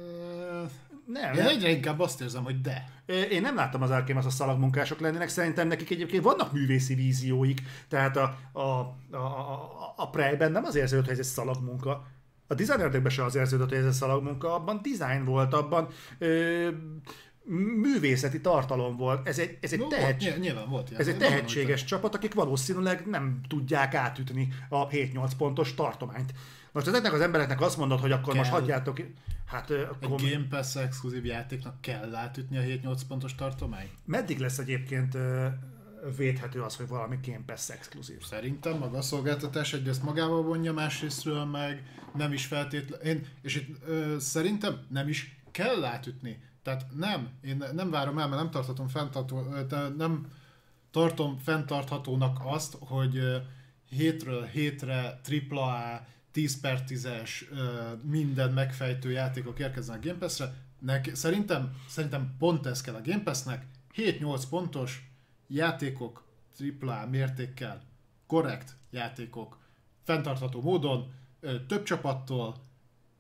nem, Én egyre inkább azt érzem, hogy de. Én nem láttam az Arkane a szalagmunkások lennének, szerintem nekik egyébként vannak művészi vízióik, tehát a, a, a, a, a Prey-ben nem az érződött, hogy ez egy szalagmunka. A designerekben se az érződött, hogy ez egy szalagmunka, abban design volt, abban ö, művészeti tartalom volt. Ez egy, ez egy, No, tehetség, volt, nyilván volt ez egy tehetséges csapat, akik valószínűleg nem tudják átütni a 7-8 pontos tartományt. Most ezeknek az embereknek azt mondod, hogy akkor most Kell. hagyjátok, hát ö, Egy akkor Game Pass exkluzív játéknak kell átütni a 7-8 pontos tartomány? meddig lesz egyébként védhető az, hogy valami Game Pass exkluzív? Szerintem maga a szolgáltatás egyrészt magával vonja, másrésztről meg nem is feltétlen... Én, és itt ö, szerintem nem is kell átütni. Tehát nem, én nem várom el, mert nem tartatom fenntartó, nem tartom fenntarthatónak azt, hogy hétről hétre AAA, 10 per 10-es minden megfejtő játékok érkeznek a Game Pass-re. Nek, szerintem, szerintem pont ez kell a Game Pass-nek. 7-8 pontos játékok AAA mértékkel, korrekt játékok, fenntartható módon, több csapattól,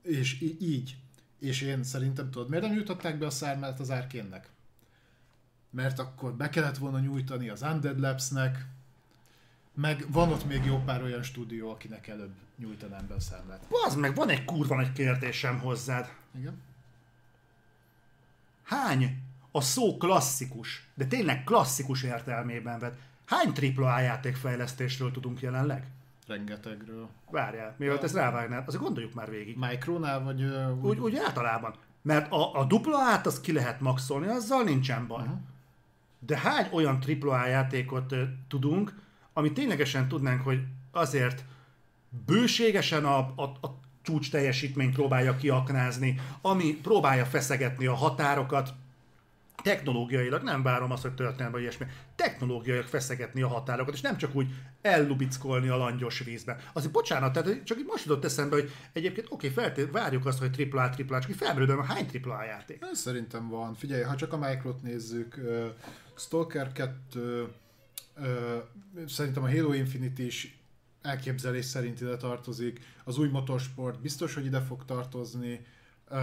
és így. És én szerintem tudod, miért nem jutották be a szármát az Arkénnek? Mert akkor be kellett volna nyújtani az Undead Labs-nek, meg van ott még jó pár olyan stúdió, akinek előbb nyújtanám be a számlát. Az meg van egy kurva nagy kérdésem hozzád. Igen? Hány a szó klasszikus, de tényleg klasszikus értelmében vett, hány AAA játékfejlesztésről tudunk jelenleg? Rengetegről. Várjál, mielőtt ezt rávágnál, azért gondoljuk már végig. Micronál vagy... ö, Úgy, úgy általában. Mert a, a dupla át azt ki lehet maxolni, azzal nincsen baj. De hány olyan AAA játékot ö, tudunk, ami ténylegesen tudnánk, hogy azért bőségesen a, a, a csúcs teljesítményt próbálja kiaknázni, ami próbálja feszegetni a határokat, technológiailag, nem várom azt, hogy történelme ilyesmi, technológiailag feszegetni a határokat, és nem csak úgy ellubickolni a langyos vízbe. Azért bocsánat, tehát csak így most jutott eszembe, hogy egyébként oké, felté- várjuk azt, hogy AAA, AAA, csak így felmerül, hány AAA játék? Ez szerintem van. Figyelj, ha csak a Microt nézzük, uh, Stalker 2, uh, szerintem a Halo Infinite is elképzelés szerint ide tartozik, az új motorsport biztos, hogy ide fog tartozni, uh,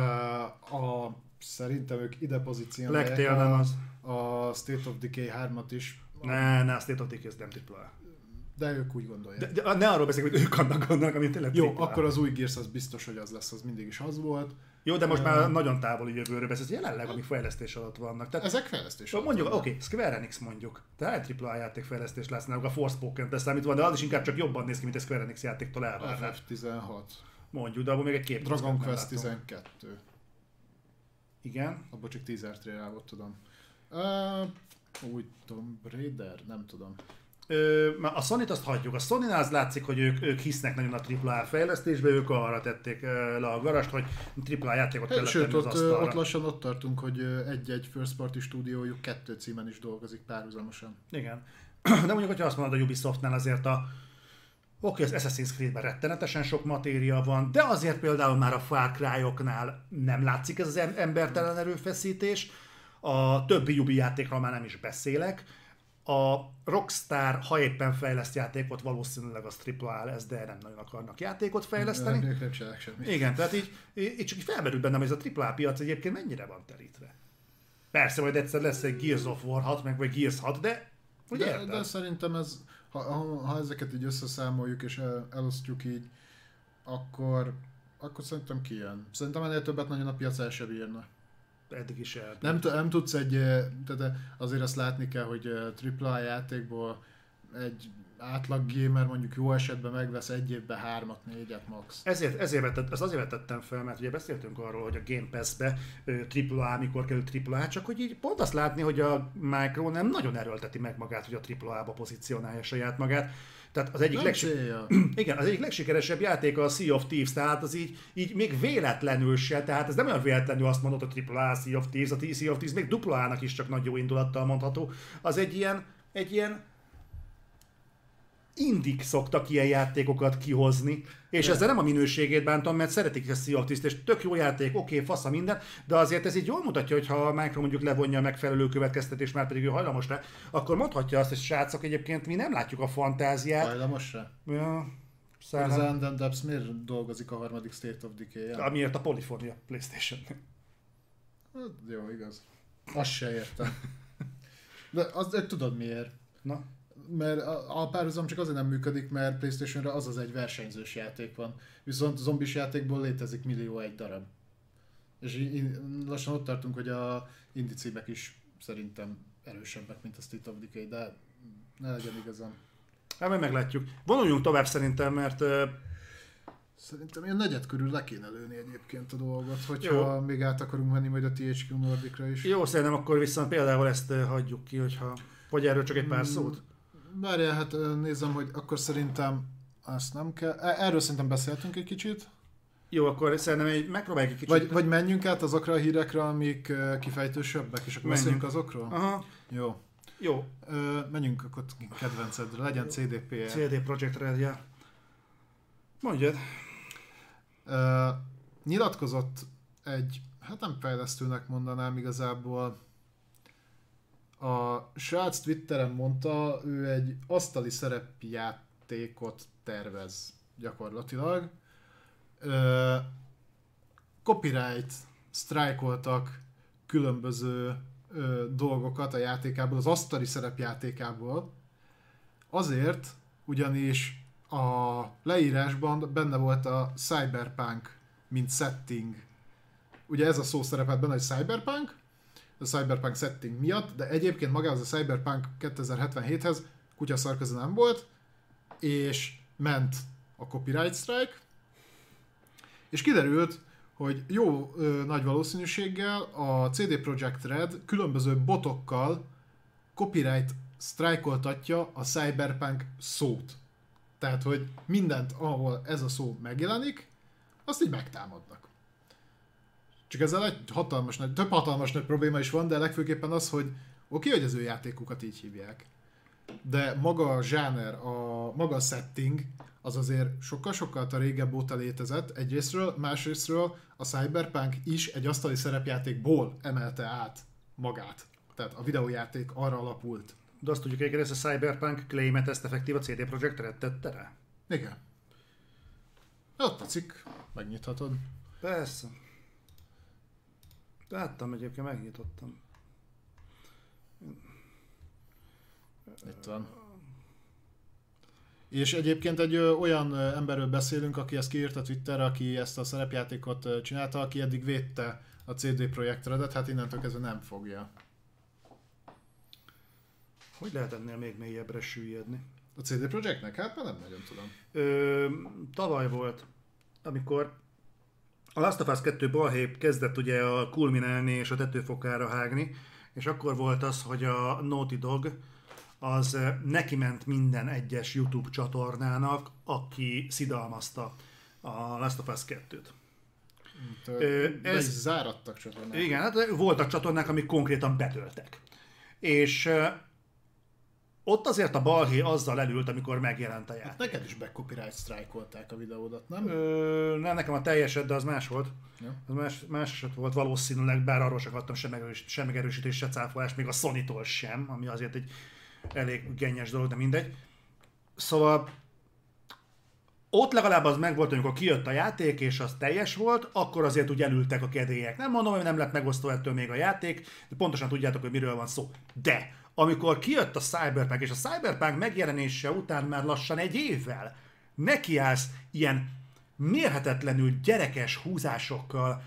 a, szerintem ők ide pozícionálják Legtél nem a, az. a State of Decay 3-at is, Ne, ne, a State of Decay ez nem AAA. de ők úgy gondolják. De, de, ne arról beszélünk, hogy ők annak gondolnak, amit tényleg Jó, AAA. akkor az új Gears az biztos, hogy az lesz, az mindig is az volt. Jó, de most már nagyon távoli jövőről beszélsz, jelenleg, amik fejlesztés alatt vannak. Tehát Ezek fejlesztés. Szóval mondjuk, oké, okay, Square Enix mondjuk. De hány AAA játékfejlesztés lesz náluk a Forspoken beszámítva, de az is inkább csak jobban néz ki, mint a Square Enix játéktól elvárná. FF16, Mondjuk, de abban még egy kép. Dragon Quest látom. 12. Igen. Abba csak 10 trailer volt, tudom. Uh, új Tomb Raider? Nem tudom. Ö, a Sony-t azt hagyjuk. A sony az látszik, hogy ők, ők hisznek nagyon a AAA fejlesztésbe, ők arra tették le a garast, hogy AAA játékot kellett Sőt, tenni az ott, ott lassan ott tartunk, hogy egy-egy first party stúdiójuk kettő címen is dolgozik párhuzamosan. Igen. De mondjuk, hogyha azt mondod, a Ubisoftnál azért a Oké, az Assassin's Creed-ben rettenetesen sok matéria van, de azért például már a Far Cry-oknál nem látszik ez az em- embertelen erőfeszítés. A többi Ubi játékról már nem is beszélek. A Rockstar, ha éppen fejleszt játékot, valószínűleg az AAA lesz, de nem nagyon akarnak játékot fejleszteni. Ők nem csinálják semmit. Igen, tehát így, így így csak így felmerül bennem, hogy ez a AAA piac egyébként mennyire van terítve. Persze, majd egyszer lesz egy Gears of War 6, meg vagy Gears 6, de úgy De, érted? de szerintem ez, ha, ha, ezeket így összeszámoljuk és el, elosztjuk így, akkor, akkor szerintem kijön. Szerintem ennél többet nagyon a piac el sem bírna. Eddig is el. Nem, nem tudsz egy, eh, tehát eh, azért azt látni kell, hogy AAA játékból egy átlag gamer mondjuk jó esetben megvesz egy évben hármat, négyet max. Ezért, ezért vetett, ezt azért vetettem fel, mert ugye beszéltünk arról, hogy a Game Pass-be AAA, mikor kerül AAA, csak hogy így pont azt látni, hogy a Micro nem nagyon erőlteti meg magát, hogy a AAA-ba pozícionálja saját magát. Tehát az egyik célja. Igen, az egyik legsikeresebb játék a Sea of Thieves, tehát az így, így még véletlenül se, tehát ez nem olyan véletlenül azt mondod, hogy AAA Sea of Thieves, a Sea of Thieves még dupla A-nak is csak nagy jó indulattal mondható. Az egy ilyen, egy ilyen indik szoktak ilyen játékokat kihozni, és De- ezzel nem a minőségét bántom, mert szeretik a Sea és tök jó játék, oké, okay, fasz a minden, de azért ez így jól mutatja, hogy ha a Micro mondjuk levonja a megfelelő következtetés, már pedig ő hajlamos rá, akkor mondhatja azt, hogy srácok, egyébként mi nem látjuk a fantáziát, Hajlamos rá? Ja, Az Szállán, Anden Depths miért dolgozik a harmadik State of Decay-en? amiért a Polyphonia Playstation. Hát, jó, igaz. Azt se értem. De az, de tudod miért? Na, Mert a, a párhuzam csak azért nem működik, mert Playstation-re az az egy versenyzős játék van. Viszont zombis játékból létezik millió egy darab. És lassan ott tartunk, hogy a indie címek is szerintem erősebbek, mint a State of Decay, de ne legyen igazam. hát majd meglátjuk. Vonuljunk tovább szerintem, mert Szerintem ilyen negyed körül le kéne lőni egyébként a dolgot, hogyha Jó. még át akarunk menni majd a THQ Nordicra is. jó, szerintem akkor viszont például ezt hagyjuk ki, hogyha... Vagy erről csak egy pár Mm, szót? Várjál, hát nézem, hogy akkor szerintem azt nem kell. E- Erről szerintem beszéltünk egy kicsit. Jó, akkor szerintem egy, megpróbáljuk egy kicsit... Vagy, vagy menjünk át azokra a hírekre, amik kifejtősebbek, és akkor Menjünk. beszéljünk azokról? Aha, Jó. jó. Ö, menjünk akkor kedvencedre, legyen CDPR. CD Projekt Red, ja. Mondjad. Ö, nyilatkozott egy, hát nem fejlesztőnek mondanám igazából, a srác Twitteren mondta, ő egy asztali szerepjátékot tervez gyakorlatilag. Ö, copyright sztrájkoltak különböző ö, dolgokat a játékából, az asztali szerepjátékából, azért, ugyanis a leírásban benne volt a cyberpunk, mint setting. Ugye ez a szó szerepelt benne, hogy cyberpunk, a cyberpunk setting miatt, de egyébként magához a cyberpunk 2077-hez kutyaszarköze nem volt, és ment a copyright strike, és kiderült, hogy jó ö, nagy valószínűséggel a CD Projekt Red különböző botokkal copyright sztrájkoltatja a cyberpunk szót. Tehát, hogy mindent, ahol ez a szó megjelenik, azt így megtámadnak. Csak ezzel egy hatalmas nagy, több hatalmas nagy probléma is van, de legfőképpen az, hogy oké, hogy az ő játékukat így hívják, de maga a zsáner, a maga a setting, az azért sokkal-sokkal a régebb óta létezett egyrésztről, másrésztről a Cyberpunk is egy asztali szerepjátékból emelte át magát. Tehát a videójáték arra alapult. De azt tudjuk, hogy ezt a Cyberpunk claimet ezt effektív a CD Projekt Red tette rá. Igen. Ott a cikk, megnyithatod. Persze. Láttam egyébként, megnyitottam. Itt van. És egyébként egy olyan emberről beszélünk, aki ezt kiírta Twitterre, aki ezt a szerepjátékot csinálta, aki eddig védte a CD Projekt Redet, hát innentől kezdve nem fogja. Hogy lehet ennél még mélyebbre süllyedni? A CD Projektnek? Hát már nem nagyon tudom. Ö, tavaly volt, amikor a Last of Us 2 balhép kezdett ugye a kulminálni és a tetőfokára hágni, és akkor volt az, hogy a Naughty Dog az ö, neki ment minden egyes YouTube csatornának, aki szidalmazta a Last of Us 2-t. Ö, Ö, be ez- zárattak csatornák. Igen, hát voltak csatornák, amik konkrétan betöltek. És ott azért a balhé azzal elült, amikor megjelent a játék. Hát neked is copyright sztrájkolták a videódat, nem? Ö, nem, nekem a teljeset, de az más volt. Ja. Az más, más eset volt valószínűleg, bár arról sem kaptam sem, megerős, sem megerősítés, se cáfolás, még a Sony-tól sem, ami azért egy elég gennyes dolog, de mindegy. Szóval ott legalább az megvolt, amikor kijött a játék, és az teljes volt, akkor azért úgy elültek a kedélyek. Nem mondom, hogy nem lett megosztó ettől még a játék, de pontosan tudjátok, hogy miről van szó. De amikor kijött a Cyberpunk, és a Cyberpunk megjelenése után már lassan egy évvel nekiállsz ilyen mérhetetlenül gyerekes húzásokkal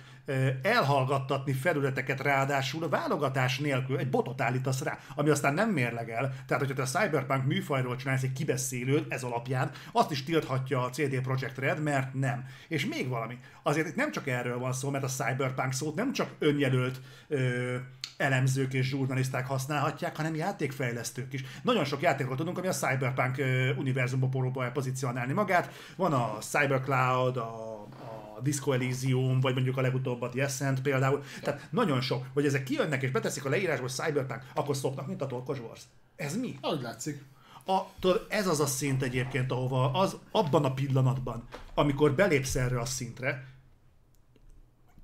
elhallgattatni felületeket, ráadásul a válogatás nélkül egy botot állítasz rá, ami aztán nem mérlegel. Tehát, hogyha te a Cyberpunk műfajról csinálsz egy kibeszélőt ez alapján, azt is tilthatja a CD Projekt Red, mert nem. És még valami. Azért itt nem csak erről van szó, mert a Cyberpunk szót nem csak önjelölt ö, elemzők és zsurnaliszták használhatják, hanem játékfejlesztők is. Nagyon sok játékról tudunk, ami a Cyberpunk ö, univerzumban próbálja pozícionálni magát. Van a Cybercloud, a, a Disco Elysium, vagy mondjuk a legutóbb a The Ascent például. Tehát nagyon sok, hogy ezek kijönnek és beteszik a leírásba, Cyberpunk, akkor szoknak, mint a Torkos Wars. Ez mi? Ahogy látszik. A, tudod, ez az a szint egyébként, ahova az abban a pillanatban, amikor belépsz erre a szintre,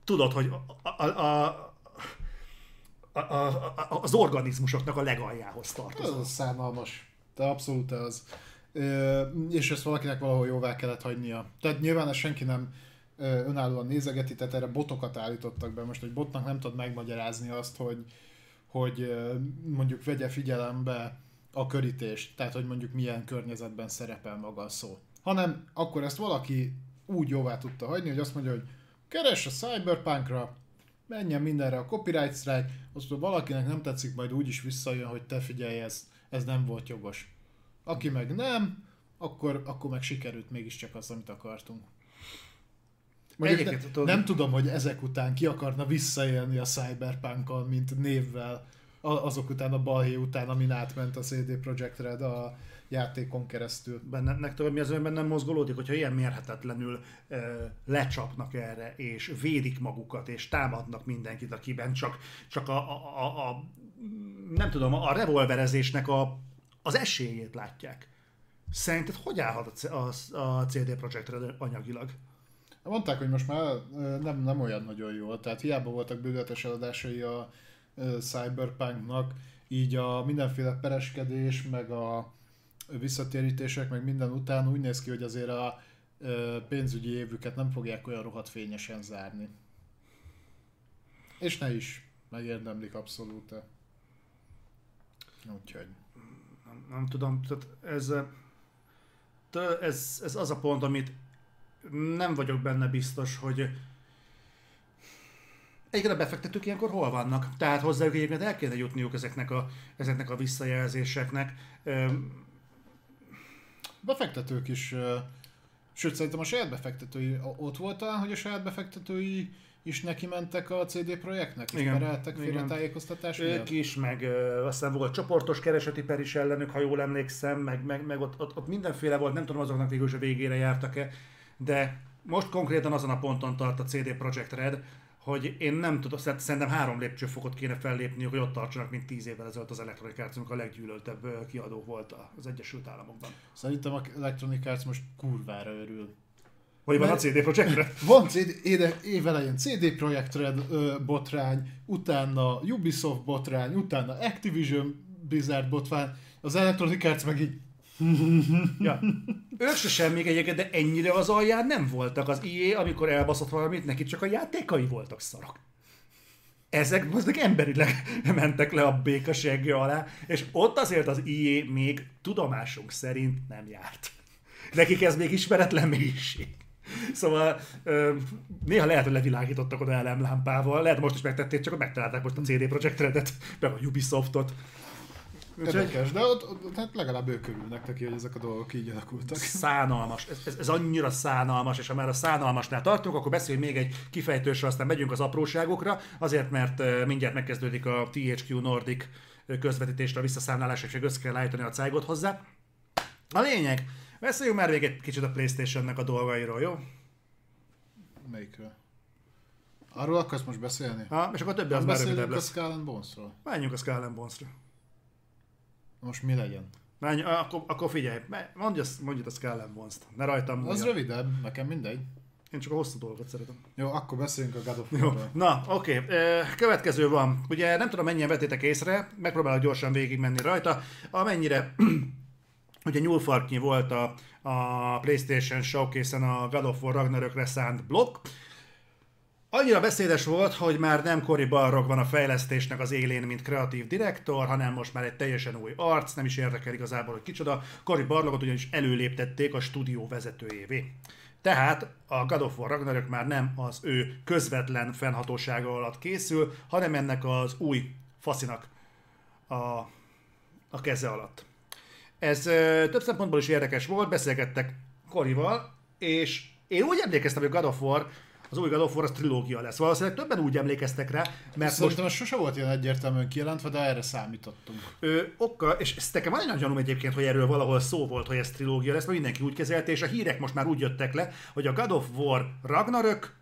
tudod, hogy a, a, a, a, a, a, az organizmusoknak a legaljához Ez tartozol. az szánalmas. De abszolút az. Ö, és ezt valakinek valahol jóvá kellett hagynia. Tehát nyilván ezt senki nem önállóan nézegeti, tehát erre botokat állítottak be. Most egy botnak nem tud megmagyarázni azt, hogy, hogy mondjuk vegye figyelembe a körítést, tehát hogy mondjuk milyen környezetben szerepel maga a szó. Hanem akkor ezt valaki úgy jóvá tudta hagyni, hogy azt mondja, hogy keres a Cyberpunkra, menjen mindenre a copyright strike, azt mondja, valakinek nem tetszik, majd úgy is visszajön, hogy te figyelj, ez, ez nem volt jogos. Aki meg nem, akkor, akkor meg sikerült mégiscsak az, amit akartunk. Mondjuk ne, nem tudom, hogy ezek után ki akarna visszaélni a Cyberpunkkal, mint névvel, azok után, a balhé után, amin átment a CD Projekt Red a játékon keresztül. bennek tudod, mi az önben nem mozgolódik, hogyha ilyen mérhetetlenül ö, lecsapnak erre, és védik magukat, és támadnak mindenkit, akiben csak, csak a, a, a, a, nem tudom, a revolverezésnek a, az esélyét látják. Szerinted hogy állhat a, a, a CD Projekt Red anyagilag? Mondták, hogy most már nem, nem olyan nagyon jól, tehát hiába voltak bőületes eladásai a Cyberpunknak, így a mindenféle pereskedés, meg a visszatérítések, meg minden után úgy néz ki, hogy azért a pénzügyi évüket nem fogják olyan rohadt fényesen zárni. És ne is, megérdemlik abszolút. Úgyhogy. nem, nem tudom, tehát ez, ez, ez az a pont, amit nem vagyok benne biztos, hogy Egyébként a befektetők ilyenkor hol vannak? Tehát hozzájuk egyébként el kéne jutniuk ezeknek a, ezeknek a visszajelzéseknek. Befektetők is, sőt szerintem a saját befektetői ott volt talán, hogy a saját befektetői is neki mentek a CD projektnek, és Igen, pereltek igen. félretájékoztatás Ők is, meg ö, aztán volt csoportos kereseti per is ellenük, ha jól emlékszem, meg, meg, meg ott, ott, ott mindenféle volt, nem tudom azoknak végül is a végére jártak-e, de most konkrétan azon a ponton tart a CD Projekt Red, hogy én nem tudom, szerintem három lépcsőfokot kéne fellépni, hogy ott tartsanak, mint tíz évvel ezelőtt az Electronic Arts, amikor a leggyűlöltebb kiadó volt az Egyesült Államokban. Szerintem a Electronic Arts most kurvára örül. Hogy van a CD Projekt Red? Van CD, éde, évelején CD Projekt Red ö, botrány, utána Ubisoft botrány, utána Activision Blizzard botrány, az Electronic Arts meg így Ja. Ők se semmik egyébként, de ennyire az alján nem voltak. Az IE, amikor elbaszott valamit, neki csak a játékai voltak szarok. Ezek most emberileg mentek le a béka seggő alá, és ott azért az IE még tudomásunk szerint nem járt. Nekik ez még ismeretlen mélység. Szóval néha lehet, hogy levilágítottak oda elemlámpával, lehet most is megtették, csak megtalálták most a CD Projekt Redet, meg a Ubisoftot. Érdekes, de ott, ott hát legalább ők örülnek neki, hogy ezek a dolgok így alakultak. Szánalmas. Ez, ez, ez annyira szánalmas, és ha már a szánalmasnál tartunk, akkor beszéljünk még egy kifejtősről, aztán megyünk az apróságokra, azért, mert mindjárt megkezdődik a THQ Nordic közvetítésre, a visszaszámlálásra, és össze kell állítani a cájgot hozzá. A lényeg, beszéljünk már még egy kicsit a Playstation-nek a dolgairól, jó? Melyikről? Arról akarsz most beszélni? Ha, és akkor a többi az már rövidebb Beszélünk a lesz. Skull Bones-ról. Menjünk a Skull Bones-ra. Most mi legyen? Menj, akkor, akkor figyelj, mondj, azt, mondj a Skull Bones-t. Ne rajtam Az múljon. rövidebb, nekem mindegy. Én csak a hosszú dolgokat szeretem. Jó, akkor beszéljünk a God of Jó, na, oké. Okay. Következő van. Ugye nem tudom, mennyien vettétek észre, megpróbálok gyorsan végigmenni rajta. Amennyire ugye nyúlfarknyi volt a, a PlayStation Showcase-en a God of War Ragnarökre szánt blokk, Annyira beszédes volt, hogy már nem Cory Balrog van a fejlesztésnek az élén, mint kreatív direktor, hanem most már egy teljesen új arc, nem is érdekel igazából, hogy kicsoda. Cory Barlogot ugyanis előléptették a stúdió vezetőjévé. Tehát a God of War Ragnarök már nem az ő közvetlen fennhatósága alatt készül, hanem ennek az új faszinak a, a keze alatt. Ez ö, több szempontból is érdekes volt, beszélgettek Korival, és én úgy emlékeztem, hogy God of War, az új God of War az trilógia lesz. Valószínűleg többen úgy emlékeztek rá, mert most Szerintem ez sose volt ilyen egyértelműen kijelentve, de erre számítottunk. Ö, okkal, és ez nekem van egy nagy gyanúm egyébként, hogy erről valahol szó volt, hogy ez trilógia lesz, mert mindenki úgy kezelte, és a hírek most már úgy jöttek le, hogy a God of War Ragnarök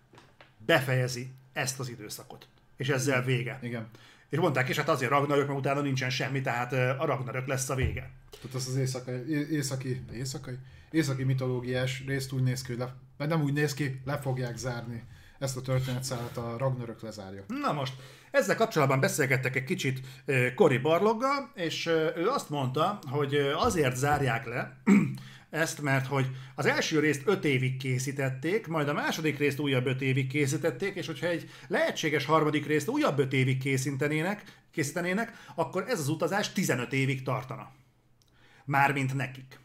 befejezi ezt az időszakot. És ezzel vége. Igen. És mondták, és hát azért Ragnarök, mert utána nincsen semmi, tehát a Ragnarök lesz a vége. Tehát az az éjszakai, északi, éjszakai, északi mitológiás részt úgy néz ki, hogy le, nem úgy néz ki, le fogják zárni ezt a történetszállat a Ragnarök lezárja. Na most, ezzel kapcsolatban beszélgettek egy kicsit Cory Barloggal, és ő azt mondta, hogy azért zárják le ezt, mert hogy az első részt 5 évig készítették, majd a második részt újabb 5 évig készítették, és hogyha egy lehetséges harmadik részt újabb 5 évig készítenének, készítenének, akkor ez az utazás 15 évig tartana. Mármint nekik.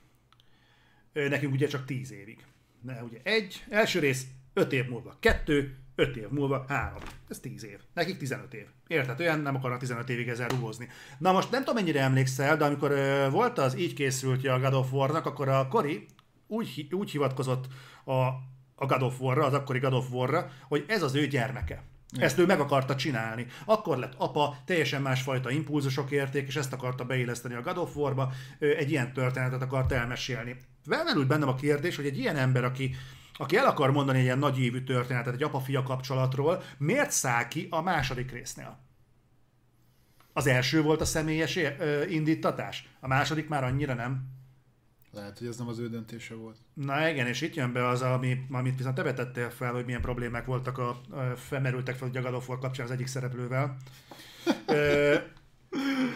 Nekünk ugye csak 10 évig. De ugye egy, első rész 5 év múlva, kettő, 5 év múlva, 3. Ez 10 év. Nekik 15 év. Érthetően nem akarnak 15 évig ezzel rugózni. Na most nem tudom mennyire emlékszel, de amikor ö, volt az így készült a God of War-nak, akkor a Cory úgy, úgy hivatkozott a, a God of War-ra, az akkori God of War-ra, hogy ez az ő gyermeke. Ezt ő meg akarta csinálni. Akkor lett apa, teljesen másfajta impulzusok érték, és ezt akarta beilleszteni a God of War-ba, egy ilyen történetet akart elmesélni. Felmerült bennem a kérdés, hogy egy ilyen ember, aki, aki el akar mondani egy ilyen nagy évű történetet egy apa-fia kapcsolatról, miért száll ki a második résznél? Az első volt a személyes indítatás, a második már annyira nem. Lehet, hogy ez nem az ő döntése volt. Na igen, és itt jön be az, ami, amit viszont te vetettél fel, hogy milyen problémák voltak, a, a felmerültek fel a God kapcsán az egyik szereplővel. Ö,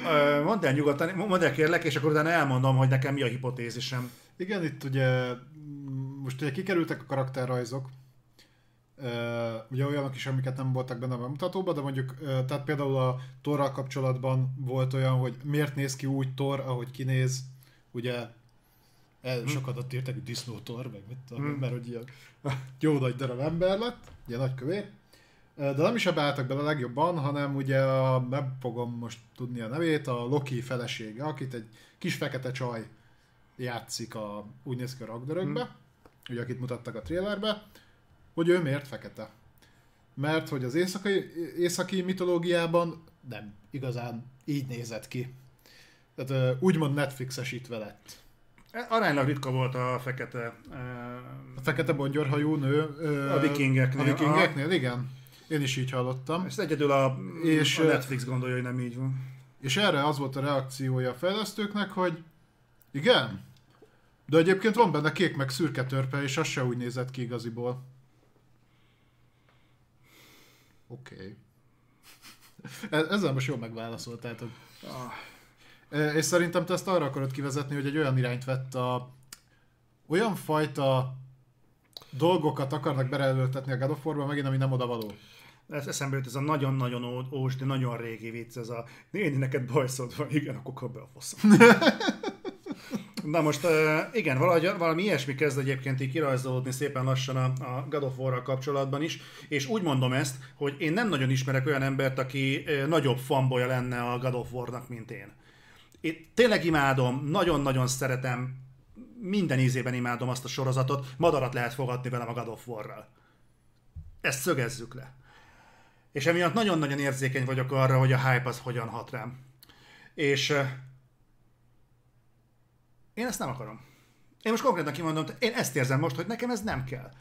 ö, mondd el nyugodtan, mondd el kérlek, és akkor utána elmondom, hogy nekem mi a hipotézisem. Igen, itt ugye most ugye kikerültek a karakterrajzok, ugye olyanok is, amiket nem voltak benne a bemutatóban, de mondjuk, tehát például a Torral kapcsolatban volt olyan, hogy miért néz ki úgy Tor, ahogy kinéz, ugye el, sokat ott írtak, hogy disznó Tor, meg mit tudom, Hmm. mert hogy ilyen jó nagy darab ember lett, ilyen nagy kövér. De nem is ebbe álltak bele legjobban, hanem ugye a, nem fogom most tudni a nevét, a Loki felesége, akit egy kis fekete csaj játszik a, úgy néz ki a Ragnarökbe, hmm. Ugye akit mutattak a trailerbe, hogy ő miért fekete. Mert hogy az éjszakai, északi mitológiában nem igazán így nézett ki. Tehát úgymond Netflixesítve lett. Aránylag ritka volt a fekete ö, A fekete bongyorhajú nő... ö, A vikingeknél, A vikingeknél, igen. Én is így hallottam. ezt egyedül a, És, és, a Netflix gondolja, hogy nem így van. És erre az volt a reakciója a fejlesztőknek, hogy igen, de egyébként van benne kék meg szürke törpe, és az se úgy nézett ki igaziból. Oké. Okay. Ezzel most jól megválaszoltál. hogy- E, És szerintem te ezt arra akarod kivezetni, hogy egy olyan irányt vett a... Olyan fajta dolgokat akarnak beleöltetni a God of War-ba, megint ami nem oda való. Ez eszembe jut ez a nagyon-nagyon ós, de nagyon régi vicc, ez a néni, neked bajszod van, igen, akkor kap be a faszom. Na most, igen, valahogy, valami ilyesmi kezd egyébként így kirajzolódni szépen lassan a, a God of War-ral kapcsolatban is, és úgy mondom ezt, hogy én nem nagyon ismerek olyan embert, aki nagyobb fanboya lenne a God of War-nak, mint én. Én tényleg imádom, nagyon-nagyon szeretem, minden ízében imádom azt a sorozatot, madarat lehet fogadni velem a God of War-ral. Ezt szögezzük le. És emiatt nagyon-nagyon érzékeny vagyok arra, hogy a hype az hogyan hat rám. És én ezt nem akarom. Én most konkrétan kimondom, én ezt érzem most, hogy nekem ez nem kell.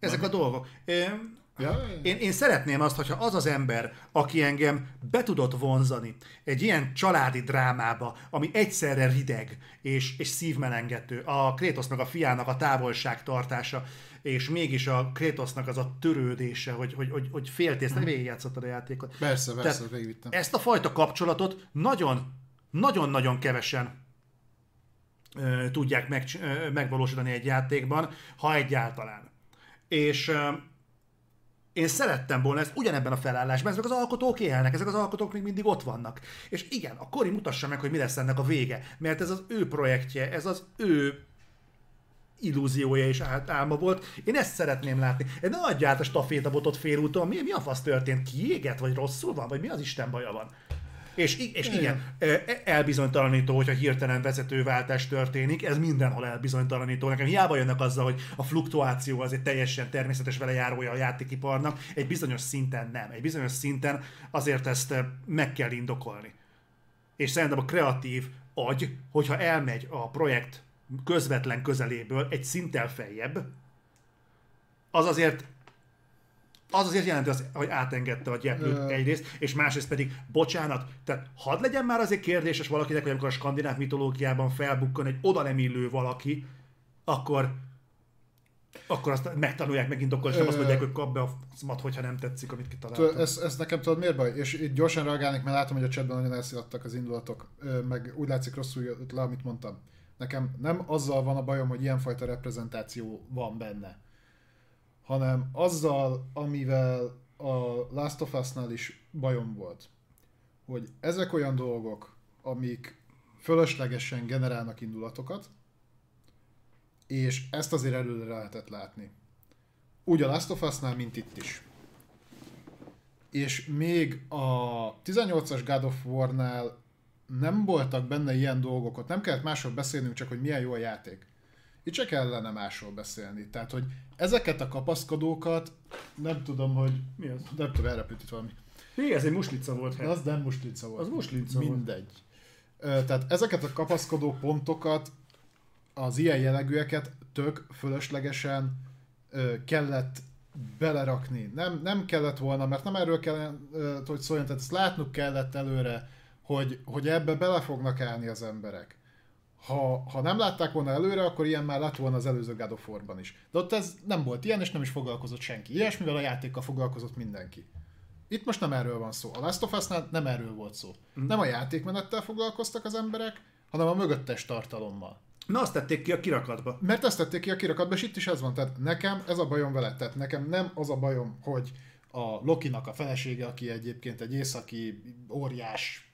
Ezek a dolgok. Én, Ja, én, én szeretném azt, hogyha az az ember, aki engem be tudott vonzani egy ilyen családi drámába, ami egyszerre rideg és, és szívmelengető, a Krétosznak a fiának a távolságtartása, és mégis a Krétosznak az a törődése, hogy, hogy, hogy, hogy féltész, mm. végigjátszottad a játékot. Persze, persze, végigvittem. Ezt a fajta kapcsolatot nagyon, nagyon-nagyon kevesen tudják meg, megvalósítani egy játékban, ha egyáltalán. És én szerettem volna ezt ugyanebben a felállásban, ezek az alkotók élnek, ezek az alkotók még mindig ott vannak. És igen, a Kori mutassa meg, hogy mi lesz ennek a vége, mert ez az ő projektje, ez az ő illúziója és ál- álma volt. Én ezt szeretném látni. Ne adja át a stafétabotot félúton, mi, mi a fasz történt? Kiéget, vagy rosszul van, vagy mi az Isten baja van? És, és igen, e- elbizonytalanító, hogyha hirtelen vezetőváltás történik, ez mindenhol elbizonytalanító. Nekem hiába jönnek azzal, hogy a fluktuáció az egy teljesen természetes velejárója a játékiparnak, egy bizonyos szinten nem. Egy bizonyos szinten azért ezt meg kell indokolni. És szerintem a kreatív agy, hogyha elmegy a projekt közvetlen közeléből egy szinttel feljebb, az azért az azért jelenti, az, hogy átengedte a gyeplőt egyrészt, és másrészt pedig, bocsánat, tehát hadd legyen már azért kérdéses valakinek, hogy amikor a skandináv mitológiában felbukkan egy oda nem illő valaki, akkor akkor azt megtanulják megint, akkor sem azt mondják, hogy kap be a szmat, hogyha nem tetszik, amit kitaláltam. ez, ez nekem tudod miért baj? És itt gyorsan reagálnék, mert látom, hogy a chatben nagyon elsziadtak az indulatok, meg úgy látszik rosszul jött le, amit mondtam. Nekem nem azzal van a bajom, hogy ilyenfajta reprezentáció van benne, hanem azzal, amivel a Last of Us-nál is bajom volt, hogy ezek olyan dolgok, amik fölöslegesen generálnak indulatokat, és ezt azért előre lehetett látni. Úgy a Last of Us-nál, mint itt is. És még a 18-as God of War-nál nem voltak benne ilyen dolgok, ott nem kellett másról beszélnünk, csak hogy milyen jó a játék. Itt se kellene másról beszélni. Tehát, hogy ezeket a kapaszkodókat, nem tudom, hogy... Mi az? Nem tudom, elrepült valami. Mi, ez egy muslica volt. Hát. az nem muslica volt. Az muslica volt. Mindegy. Ö, Tehát ezeket a kapaszkodó pontokat, az ilyen jellegűeket tök fölöslegesen kellett belerakni. Nem, nem kellett volna, mert nem erről kellett, hogy szóljon, tehát ezt látnunk kellett előre, hogy, hogy ebbe bele fognak állni az emberek. Ha, ha nem látták volna előre, akkor ilyen már lett volna az előző God of War-ban is. De ott ez nem volt ilyen, és nem is foglalkozott senki. Ilyesmivel a játékkal foglalkozott mindenki. Itt most nem erről van szó. A Last of Us-nál nem erről volt szó. Mm. Nem a játékmenettel foglalkoztak az emberek, hanem a mögöttes tartalommal. Na azt tették ki a kirakatba. Mert ezt tették ki a kirakatba, és itt is ez van. Tehát nekem ez a bajom vele. Tehát nekem nem az a bajom, hogy a Lokinak a felesége, aki egyébként egy északi óriás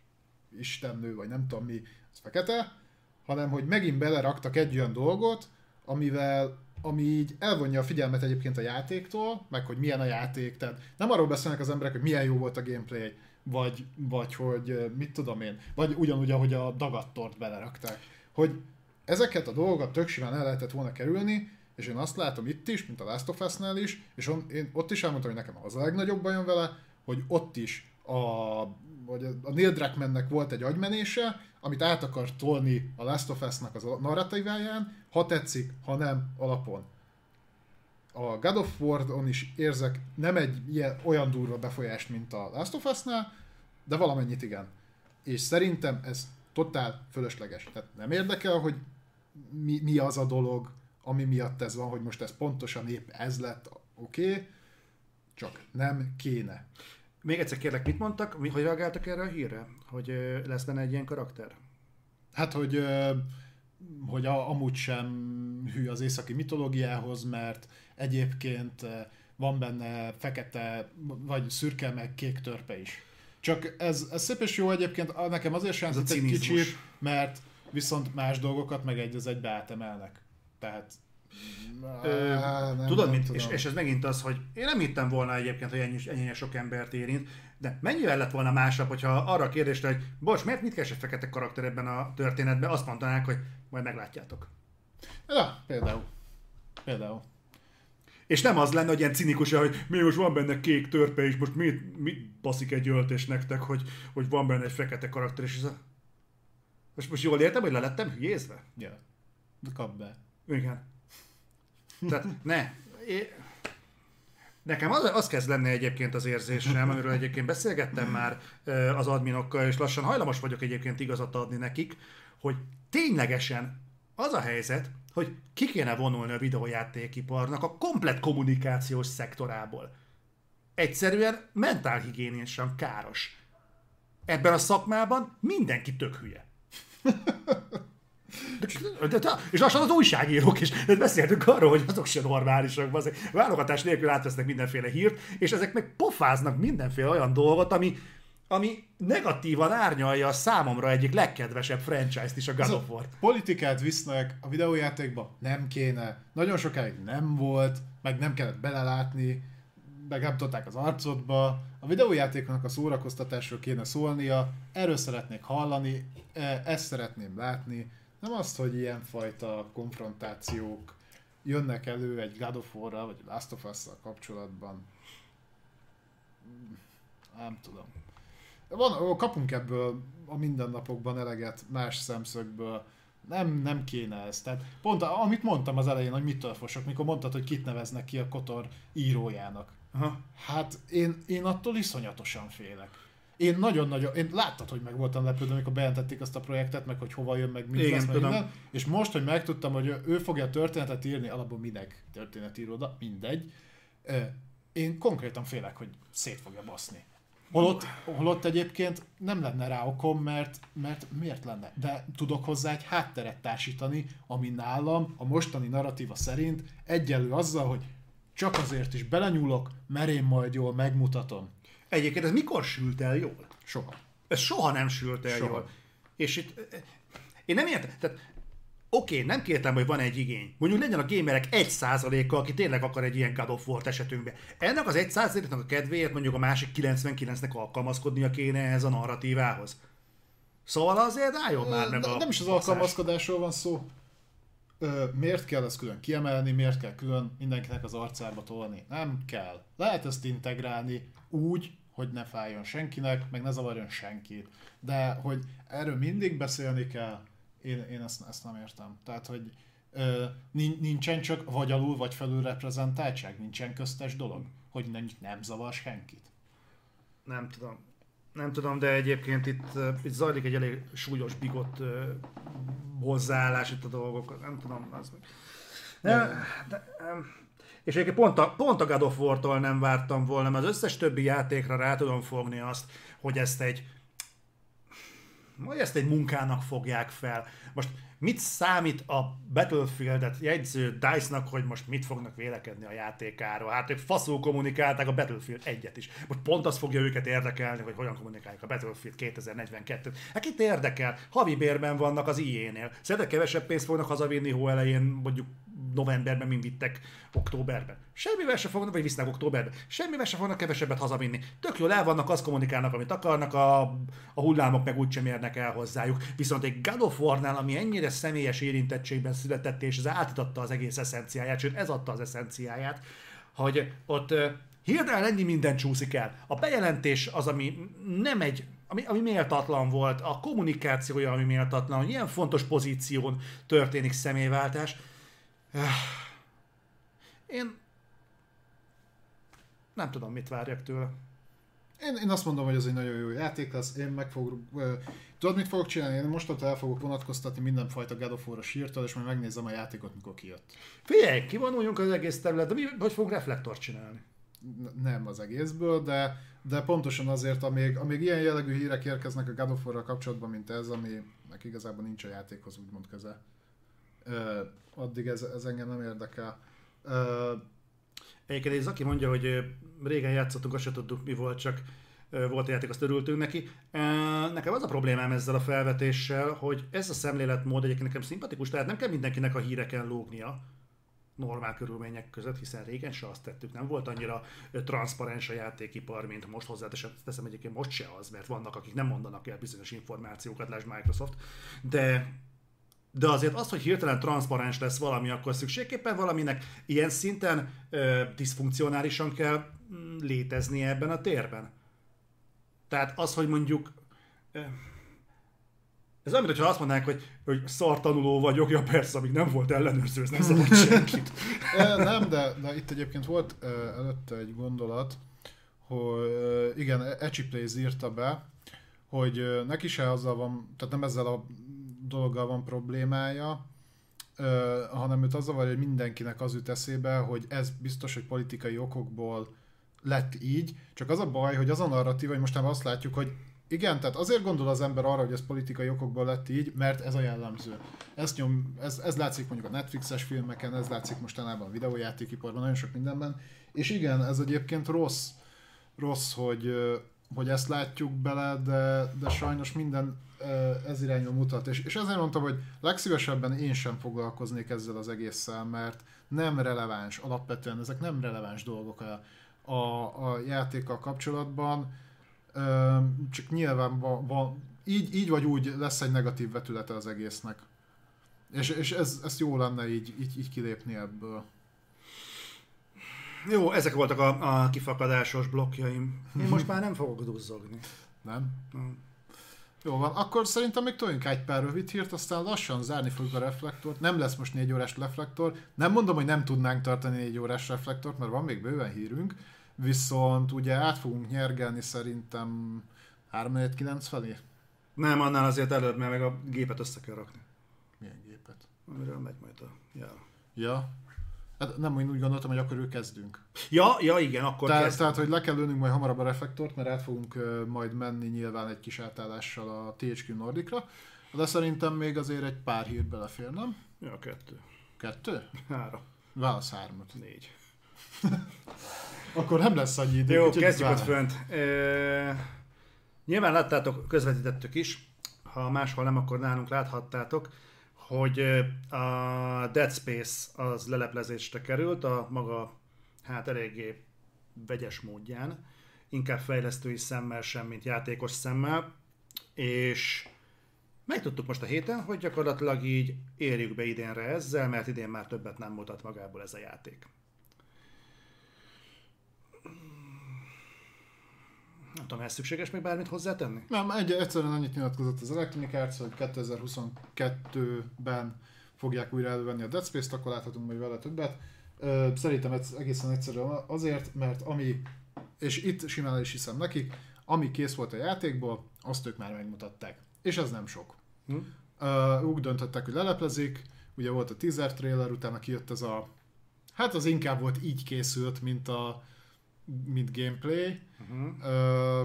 istennő, vagy nem tudom mi, az fekete, hanem hogy megint beleraktak egy olyan dolgot, amivel ami így elvonja a figyelmet egyébként a játéktól, meg hogy milyen a játék, tehát nem arról beszélnek az emberek, hogy milyen jó volt a gameplay, vagy, vagy hogy mit tudom én, vagy ugyanúgy, ahogy a dagattort belerakták, hogy ezeket a dolgokat tök simán el lehetett volna kerülni, és én azt látom itt is, mint a Last of Us-nál is, és on, én ott is elmondtam, hogy nekem az a legnagyobb bajom vele, hogy ott is a, vagy a Neil Druckmannnek volt egy agymenése, amit át akar tolni a Last of Us-nak az narratíváján, ha tetszik, ha nem, alapon. A God of War-on is érzek nem egy ilyen, olyan durva befolyást, mint a Last of Us-nál, de valamennyit igen. És szerintem ez totál fölösleges. Tehát nem érdekel, hogy mi, mi az a dolog, ami miatt ez van, hogy most ez pontosan épp ez lett, oké, okay, csak nem kéne. Még egyszer kérlek, mit mondtak? Mi- Hogy reagáltak erre a hírre? Hogy ö, lesz benne egy ilyen karakter? Hát, hogy, ö, hogy a, amúgy sem hű az északi mitológiához, mert egyébként van benne fekete, vagy szürke, meg kék törpe is. Csak ez, ez szép és jó egyébként, nekem azért sem egy kicsit, mert viszont más dolgokat meg egy az egybe átemelnek. Tehát... Ö, Á, nem- Tudod nem mit? tudom. És, és ez megint az, hogy én nem hittem volna egyébként, hogy ennyi, ennyi sok embert érint, de mennyivel lett volna másabb, hogyha arra a kérdésre, hogy bocs, miért mit keres egy fekete karakter ebben a történetben, azt mondanák, hogy majd meglátjátok. Ja, például. Például. És nem az lenne, hogy ilyen cinikus, hogy mi most van benne kék törpe, és most mit, mit baszik egy öltés nektek, hogy, hogy van benne egy fekete karakter, és ez a... Most, most jól értem, hogy lelettem hülyézve? Ja. De kap be. Igen. Tehát ne. Nekem az, az kezd lenni egyébként az érzésem, amiről egyébként beszélgettem már az adminokkal, és lassan hajlamos vagyok egyébként igazat adni nekik, hogy ténylegesen az a helyzet, hogy ki kéne vonulni a videójátékiparnak a komplet kommunikációs szektorából. Egyszerűen mentálhigiéniesen káros. Ebben a szakmában mindenki tök hülye. De, de, de, és lassan az újságírók is. De beszéltünk arról, hogy azok se normálisak. Azok válogatás nélkül átvesznek mindenféle hírt, és ezek meg pofáznak mindenféle olyan dolgot, ami, ami negatívan árnyalja a számomra egyik legkedvesebb franchise-t is, a God of War. Politikát visznek a videójátékba? Nem kéne. Nagyon sokáig nem volt, meg nem kellett belelátni, tudták az arcodba. A videójátéknak a szórakoztatásról kéne szólnia, erről szeretnék hallani, e- ezt szeretném látni. Nem azt, hogy ilyenfajta konfrontációk jönnek elő egy God of War-ral, vagy Last of Us-szal kapcsolatban. Nem tudom. Van, kapunk ebből a mindennapokban eleget más szemszögből. Nem, nem kéne ez. Tehát pont amit mondtam az elején, hogy mitől fosok, mikor mondtad, hogy kit neveznek ki a Kotor írójának. Aha. Hát én, én attól iszonyatosan félek. Én nagyon-nagyon, én láttad, hogy meg voltam lepődve, amikor bejelentették azt a projektet, meg hogy hova jön, meg mit Igen, meg minden. És most, hogy megtudtam, hogy ő, fogja a történetet írni, alapból minek történetíróda, mindegy. Én konkrétan félek, hogy szét fogja baszni. Holott, holott egyébként nem lenne rá okom, mert, mert miért lenne? De tudok hozzá egy hátteret társítani, ami nálam a mostani narratíva szerint egyenlő azzal, hogy csak azért is belenyúlok, mert én majd jól megmutatom. Egyébként ez mikor sült el jól? Soha. Ez soha nem sült el Soha. jól. És itt, eh, én nem értem, tehát oké, nem kértem, hogy van egy igény. Mondjuk legyen a gamerek 1%-a, aki tényleg akar egy ilyen God of War esetünkben. Ennek az 1%-nak a kedvéért mondjuk a másik 99-nek alkalmazkodnia kéne ehhez a narratívához. Szóval azért álljon már meg a nem is az alkalmazkodásról van szó. Ö, miért kell ezt külön kiemelni, miért kell külön mindenkinek az arcába tolni? Nem kell. Lehet ezt integrálni úgy, hogy ne fájjon senkinek, meg ne zavarjon senkit. De hogy erről mindig beszélni kell, én, én ezt, ezt nem értem. Tehát, hogy ö, nin- nincsen csak vagy alul, vagy felül reprezentáltság, nincsen köztes dolog, hogy nem, nem zavar senkit. Nem tudom. Nem tudom, de egyébként itt, itt zajlik egy elég súlyos bigott uh, hozzáállás itt a dolgok. Nem tudom, az meg. De, de, és egyébként pont a, pont a God of War-tól nem vártam volna, mert az összes többi játékra rá tudom fogni azt, hogy ezt egy majd ezt egy munkának fogják fel. Most mit számít a Battlefield-et jegyző DICE-nak, hogy most mit fognak vélekedni a játékáról? Hát ők faszul kommunikálták a Battlefield egyet is. Most pont az fogja őket érdekelni, hogy hogyan kommunikálják a Battlefield 2042-t. Hát kit érdekel? Havi bérben vannak az IE-nél. Szerintem kevesebb pénzt fognak hazavinni hó elején, mondjuk novemberben, mint vittek októberben. Semmivel se fognak, vagy visznek októberben. Semmivel se fognak kevesebbet hazavinni. Tök jól el vannak, azt kommunikálnak, amit akarnak, a, a hullámok meg úgysem érnek el hozzájuk. Viszont egy God of War-nál, ami ennyire személyes érintettségben született, és ez átadta az egész eszenciáját, sőt ez adta az eszenciáját, hogy ott hirtelen ennyi minden csúszik el. A bejelentés az, ami nem egy ami, ami méltatlan volt, a kommunikációja, ami méltatlan, hogy ilyen fontos pozíción történik személyváltás. Én nem tudom, mit várjak tőle. Én, én azt mondom, hogy ez egy nagyon jó játék lesz, én meg fogok, ö, tudod mit fogok csinálni? Én mostantól el fogok vonatkoztatni mindenfajta God of War-os hírtől, és majd megnézem a játékot, mikor kijött. Figyelj, kivonuljunk az egész terület, de mi, hogy fogunk reflektort csinálni? Nem az egészből, de, de pontosan azért, amíg, amíg ilyen jellegű hírek érkeznek a God of War-ral kapcsolatban, mint ez, aminek igazából nincs a játékhoz úgymond köze, addig ez, ez engem nem érdekel. Egyébként egy Zaki mondja, hogy régen játszottunk, azt se tudtuk mi volt, csak volt a játék, azt örültünk neki. Nekem az a problémám ezzel a felvetéssel, hogy ez a szemléletmód egyébként nekem szimpatikus, tehát nem kell mindenkinek a híreken lógnia normál körülmények között, hiszen régen se azt tettük, nem volt annyira transzparens a játékipar, mint most hozzáteszem teszem egyébként most se az, mert vannak, akik nem mondanak el bizonyos információkat, lásd Microsoft, de de azért az, hogy hirtelen transzparens lesz valami, akkor szükségképpen valaminek ilyen szinten ö, diszfunkcionálisan kell mm, léteznie ebben a térben. Tehát az, hogy mondjuk... Ö, ez olyan, mintha azt mondanák, hogy, hogy szartanuló vagyok, ja persze, amíg nem volt ellenőrző, ez nem zavart senkit. Nem, de, de itt egyébként volt előtte egy gondolat, hogy igen, Echi Plays írta be, hogy neki se azzal van, tehát nem ezzel a dologgal van problémája, e, hanem őt az zavarja, hogy mindenkinek az jut eszébe, hogy ez biztos, hogy politikai okokból lett így, csak az a baj, hogy az a narratíva, hogy most már azt látjuk, hogy igen, tehát azért gondol az ember arra, hogy ez politikai okokból lett így, mert ez a jellemző. Ez, nyom, ez, ez látszik mondjuk a Netflixes filmeken, ez látszik mostanában a videójátékiparban, nagyon sok mindenben. És igen, ez egyébként rossz, rossz hogy, ö, hogy ezt látjuk bele, de, de sajnos minden ö, ez irányba mutat. És, és ezért mondtam, hogy legszívesebben én sem foglalkoznék ezzel az egésszel, mert nem releváns, alapvetően ezek nem releváns dolgok a, a, a játékkal kapcsolatban. Csak nyilván van, van, így, így vagy úgy lesz egy negatív vetülete az egésznek. És, és ez, ez jó lenne így, így, így kilépni ebből. Jó, ezek voltak a, a kifakadásos blokkjaim. Én most már nem fogok duzzogni. Nem? Nem. Jó van, akkor szerintem még toljunk egy pár rövid hírt, aztán lassan zárni fogjuk a reflektort. Nem lesz most négy órás reflektor. Nem mondom, hogy nem tudnánk tartani négy órás reflektort, mert van még bőven hírünk. Viszont ugye át fogunk nyergelni szerintem 349 felé? Nem, annál azért előbb, mert meg a gépet össze kell rakni. Milyen gépet? Amiről megy majd a jel. Ja. Hát nem, én úgy gondoltam, hogy akkor ő kezdünk. Ja, ja, igen, akkor Tehát, kezd. tehát, hogy le kell lőnünk majd hamarabb a reflektort, mert át fogunk majd menni nyilván egy kis átállással a THQ Nordicra. De szerintem még azért egy pár hír belefér, nem? Ja, kettő, Kettő? három, Válasz hármat. négy. Akkor nem lesz annyi idő. Jó, kezdjük ott fönt. E, nyilván láttátok, közvetítettük is, ha máshol nem, akkor nálunk láthattátok, hogy a Dead Space az leleplezésre került, a maga hát eléggé vegyes módján, inkább fejlesztői szemmel sem, mint játékos szemmel, és megtudtuk most a héten, hogy gyakorlatilag így érjük be idénre ezzel, mert idén már többet nem mutat magából ez a játék. Nem tudom, ez szükséges még bármit hozzátenni? Nem, egy, egyszerűen annyit nyilatkozott az Electronic Arts, hogy 2022-ben fogják újra elővenni a Dead Space-t, akkor láthatunk majd vele többet. Ö, Szerintem ez egészen egyszerűen azért, mert ami, és itt simán is hiszem nekik, ami kész volt a játékból, azt ők már megmutatták. És ez nem sok. Hm? Ö, úgy döntöttek, hogy leleplezik, ugye volt a teaser trailer, utána kijött ez a, hát az inkább volt így készült, mint a mint gameplay. Uh-huh. Ö,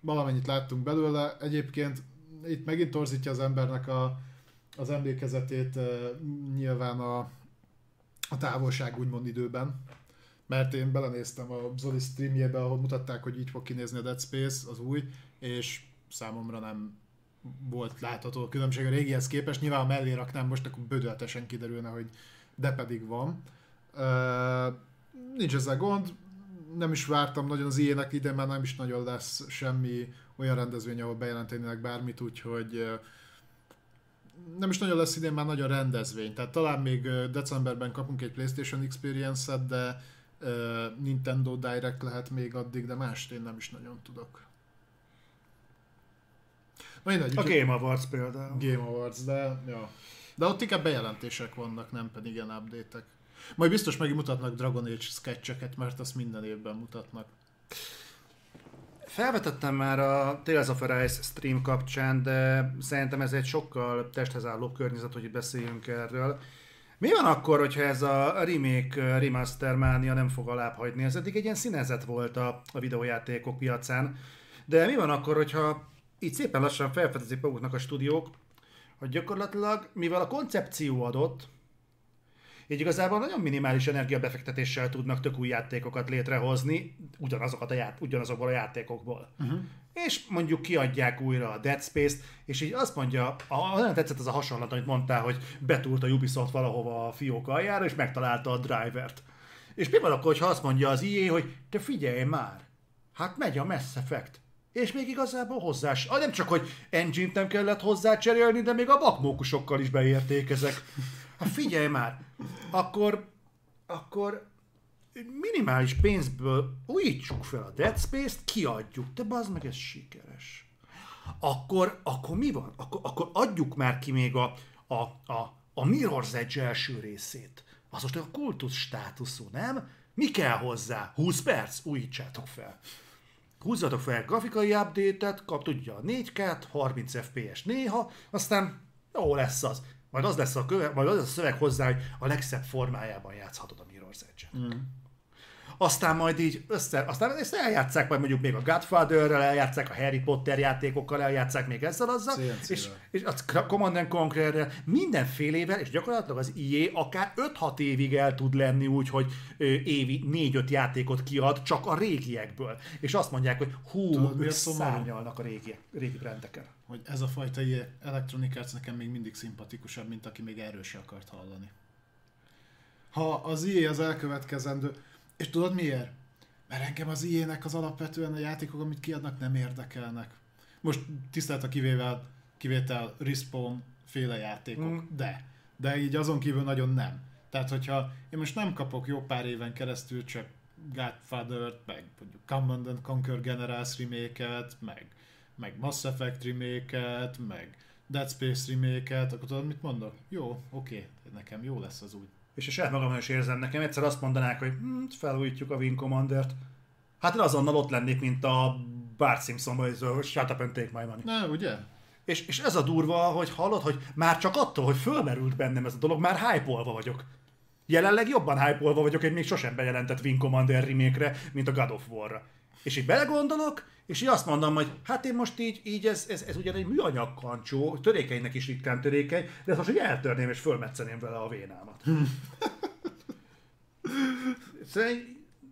valamennyit láttunk belőle. Egyébként itt megint torzítja az embernek a, az emlékezetét ö, nyilván a, a távolság úgymond időben. Mert én belenéztem a Zoli streamjébe, ahol mutatták, hogy így fog kinézni a Dead Space, az új, és számomra nem volt látható a különbség a régihez képest. Nyilván, ha mellé raknám most, akkor bődöltesen kiderülne, hogy de pedig van. Ö, nincs ezzel gond, nem is vártam nagyon az ilyenek ide, mert nem is nagyon lesz semmi olyan rendezvény, ahol bejelentenének bármit, úgyhogy nem is nagyon lesz idén már nagyon rendezvény. Tehát talán még decemberben kapunk egy PlayStation Experience-et, de Nintendo Direct lehet még addig, de mást én nem is nagyon tudok. Na mindegy, A úgyhogy- Game Awards például. Game Awards, de ja. De ott inkább bejelentések vannak, nem pedig ilyen update-ek. Majd biztos megmutatnak Dragon Age sketcheket, mert azt minden évben mutatnak. Felvetettem már a Tales of Arise stream kapcsán, de szerintem ez egy sokkal testhez álló környezet, hogy beszéljünk erről. Mi van akkor, hogyha ez a remake remaster mánia nem fog alább hagyni? Ez eddig egy ilyen színezet volt a, a videójátékok piacán. De mi van akkor, hogyha így szépen lassan felfedezik maguknak a stúdiók, hogy gyakorlatilag, mivel a koncepció adott, így igazából nagyon minimális energiabefektetéssel tudnak tök új játékokat létrehozni, ugyanazokat a ját, ugyanazokból a játékokból. Uh-huh. És mondjuk kiadják újra a Dead Space-t, és így azt mondja, a, nagyon tetszett az a hasonlat, amit mondtál, hogy betúrt a Ubisoft valahova a fiók aljára, és megtalálta a drivert. És mi van akkor, ha azt mondja az IE, hogy te figyelj már, hát megy a Mass Effect. És még igazából hozzá, ah, nem csak, hogy engine nem kellett hozzá cserélni, de még a bakmókusokkal is beérték ezek. Hát figyelj már, akkor, akkor minimális pénzből újítsuk fel a Dead Space-t, kiadjuk, de bazd meg, ez sikeres. Akkor, akkor mi van? Akkor, akkor adjuk már ki még a, a, a, a Mirror's Edge első részét. Az most a kultusz státuszú, nem? Mi kell hozzá? 20 perc? Újítsátok fel. Húzzatok fel grafikai update-et, kap tudja a 4K-t, 30 FPS néha, aztán jó lesz az. Majd az lesz a, köve, majd az lesz a szöveg hozzá, hogy a legszebb formájában játszhatod a Mirror's Edge-et. Mm. Aztán majd így össze, aztán ezt eljátszák majd mondjuk még a Godfather-rel, eljátszák a Harry Potter játékokkal, eljátszák még ezzel azzal, és, és a Command and Conquer-rel mindenfélével, és gyakorlatilag az EA akár 5-6 évig el tud lenni úgy, hogy évi 4-5 játékot kiad csak a régiekből. És azt mondják, hogy hú, Tudod, ők szárnyalnak a régi, régi brandeken. Hogy ez a fajta ilyen Electronic Arts nekem még mindig szimpatikusabb, mint aki még erről se akart hallani. Ha az IE az elkövetkezendő, és tudod miért? Mert engem az IE-nek az alapvetően a játékok, amit kiadnak, nem érdekelnek. Most tisztelt a kivével, kivétel Respawn féle játékok, Mm. de, de így azon kívül nagyon nem. Tehát, hogyha én most nem kapok jó pár éven keresztül csak Godfather-t, meg mondjuk Command and Conquer Generals remake-et, meg, meg Mass Effect remake-et, meg Dead Space remake-et, akkor tudod, mit mondok? Jó, oké, nekem jó lesz az új. És saját magam is érzem, nekem egyszer azt mondanák, hogy hm, felújítjuk a Wing Commander-t. Hát én azonnal ott lennék, mint a Bart Simpsonban, hogy shut up and take my money. Ne, ugye? És, és ez a durva, hogy hallod, hogy már csak attól, hogy fölmerült bennem ez a dolog, már hype vagyok. Jelenleg jobban hype vagyok egy még sosem bejelentett Wing Commander remake mint a God of War-ra. És így belegondolok, és így azt mondom, hogy hát én most így, így ez, ez, ez ugyan egy műanyag kancsó, törékenynek is ritkán törékeny, de ezt most így eltörném és fölmetszeném vele a vénámat. Szóval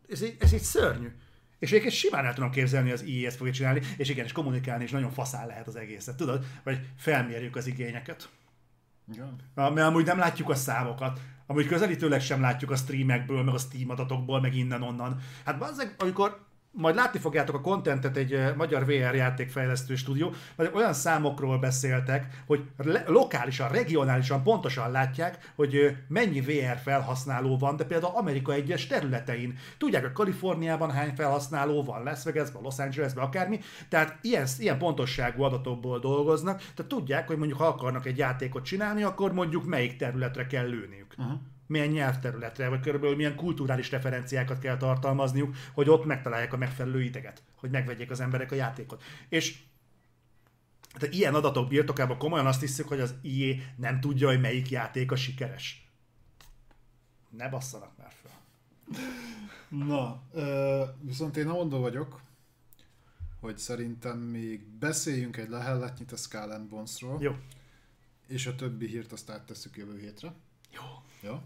ez, ez, ez így szörnyű. És egyébként simán el tudom képzelni, az IE ezt fogja csinálni, és igen, és kommunikálni is nagyon faszán lehet az egészet, tudod? Vagy felmérjük az igényeket. Igen. Mert amúgy nem látjuk a számokat, amúgy közelítőleg sem látjuk a streamekből, meg a Steam adatokból, meg innen-onnan. Hát bazzeg, amikor majd látni fogjátok a kontentet egy magyar VR játékfejlesztő stúdió, vagy olyan számokról beszéltek, hogy le- lokálisan, regionálisan pontosan látják, hogy mennyi VR felhasználó van, de például Amerika egyes területein. Tudják, hogy Kaliforniában hány felhasználó van, Las Vegasban, Los Angelesben, akármi. Tehát ilyen, ilyen pontosságú adatokból dolgoznak, tehát tudják, hogy mondjuk ha akarnak egy játékot csinálni, akkor mondjuk melyik területre kell lőniük. Uh-huh milyen nyelvterületre, vagy körülbelül milyen kulturális referenciákat kell tartalmazniuk, hogy ott megtalálják a megfelelő ideget, hogy megvegyék az emberek a játékot. És tehát ilyen adatok birtokában komolyan azt hiszük, hogy az IE nem tudja, hogy melyik játék a sikeres. Ne basszanak már fel. Na, viszont én mondó vagyok, hogy szerintem még beszéljünk egy lehelletnyit a Skull Bones-ról, Jó. és a többi hírt azt áttesszük jövő hétre. Jó. Jó?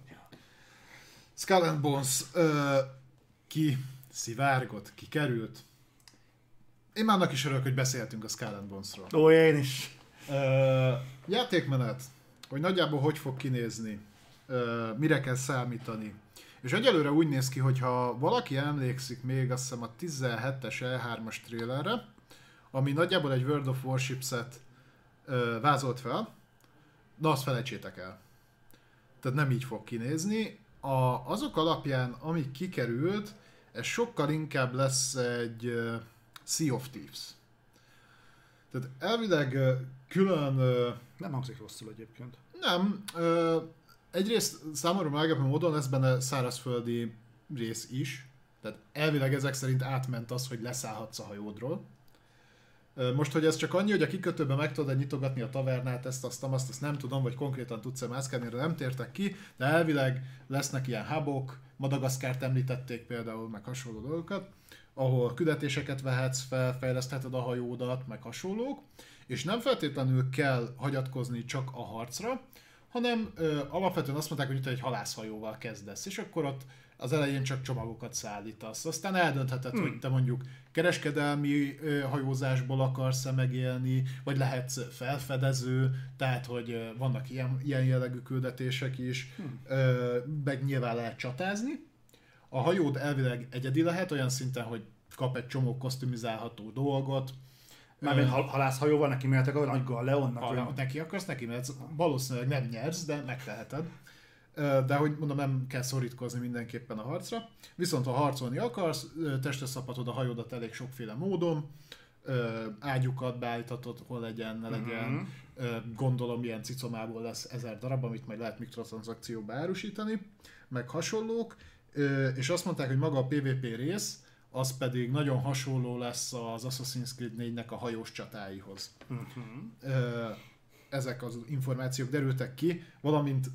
Skull and Bones ö, ki szivárgott, ki került. Én már annak is örülök, hogy beszéltünk a Skull and Bones-ról. Ó, én is. Ö, játékmenet, hogy nagyjából hogy fog kinézni, ö, mire kell számítani. És egyelőre úgy néz ki, hogy ha valaki emlékszik még azt hiszem a 17-es E3-as trailerre, ami nagyjából egy World of Warships-et ö, vázolt fel, na azt felejtsétek el. Tehát nem így fog kinézni. A, azok alapján, ami kikerült, ez sokkal inkább lesz egy uh, Sea of Thieves. Tehát elvileg uh, külön uh, Nem hangzik rosszul egyébként. nem, ö, egyrészt számomra meglepő módon lesz benne szárazföldi rész is, tehát elvileg ezek szerint átment az, hogy leszállhatsz a hajódról. Most, hogy ez csak annyi, hogy a kikötőben meg tudod nyitogatni a tavernát, ezt, azt, azt, azt nem tudom, vagy konkrétan tudsz-e mászkálni, erre nem tértek ki, de elvileg lesznek ilyen hubok, Madagaszkárt említették például, meg hasonló dolgokat, ahol küldetéseket vehetsz fel, fejlesztheted a hajódat, meg hasonlók, és nem feltétlenül kell hagyatkozni csak a harcra, hanem ö, alapvetően azt mondták, hogy itt egy halászhajóval kezdesz, és akkor ott az elején csak csomagokat szállítasz. Aztán eldöntheted, hmm. hogy te mondjuk kereskedelmi hajózásból akarsz-e megélni, vagy lehetsz felfedező, tehát hogy vannak ilyen, ilyen jellegű küldetések is, ö, meg nyilván lehet csatázni. A hajód elvileg egyedi lehet, olyan szinten, hogy kap egy csomó kosztümizálható dolgot, Mármint hal- halászhajóval neki mehetek a nagy Galeonnak. ha olyan- neki akarsz, neki mert valószínűleg nem nyersz, de megteheted. De hogy mondom, nem kell szorítkozni mindenképpen a harcra. Viszont ha harcolni akarsz, testre szabhatod a hajódat elég sokféle módon. Ágyukat beállíthatod, hol legyen, ne legyen. Ö, Gondolom ilyen cicomából lesz ezer darab, amit majd lehet mikrotranszakcióba árusítani, meg hasonlók. És azt mondták, hogy maga a PvP rész, az pedig nagyon hasonló lesz az Assassin's Creed 4-nek a hajós csatáihoz ö, ezek az információk derültek ki, valamint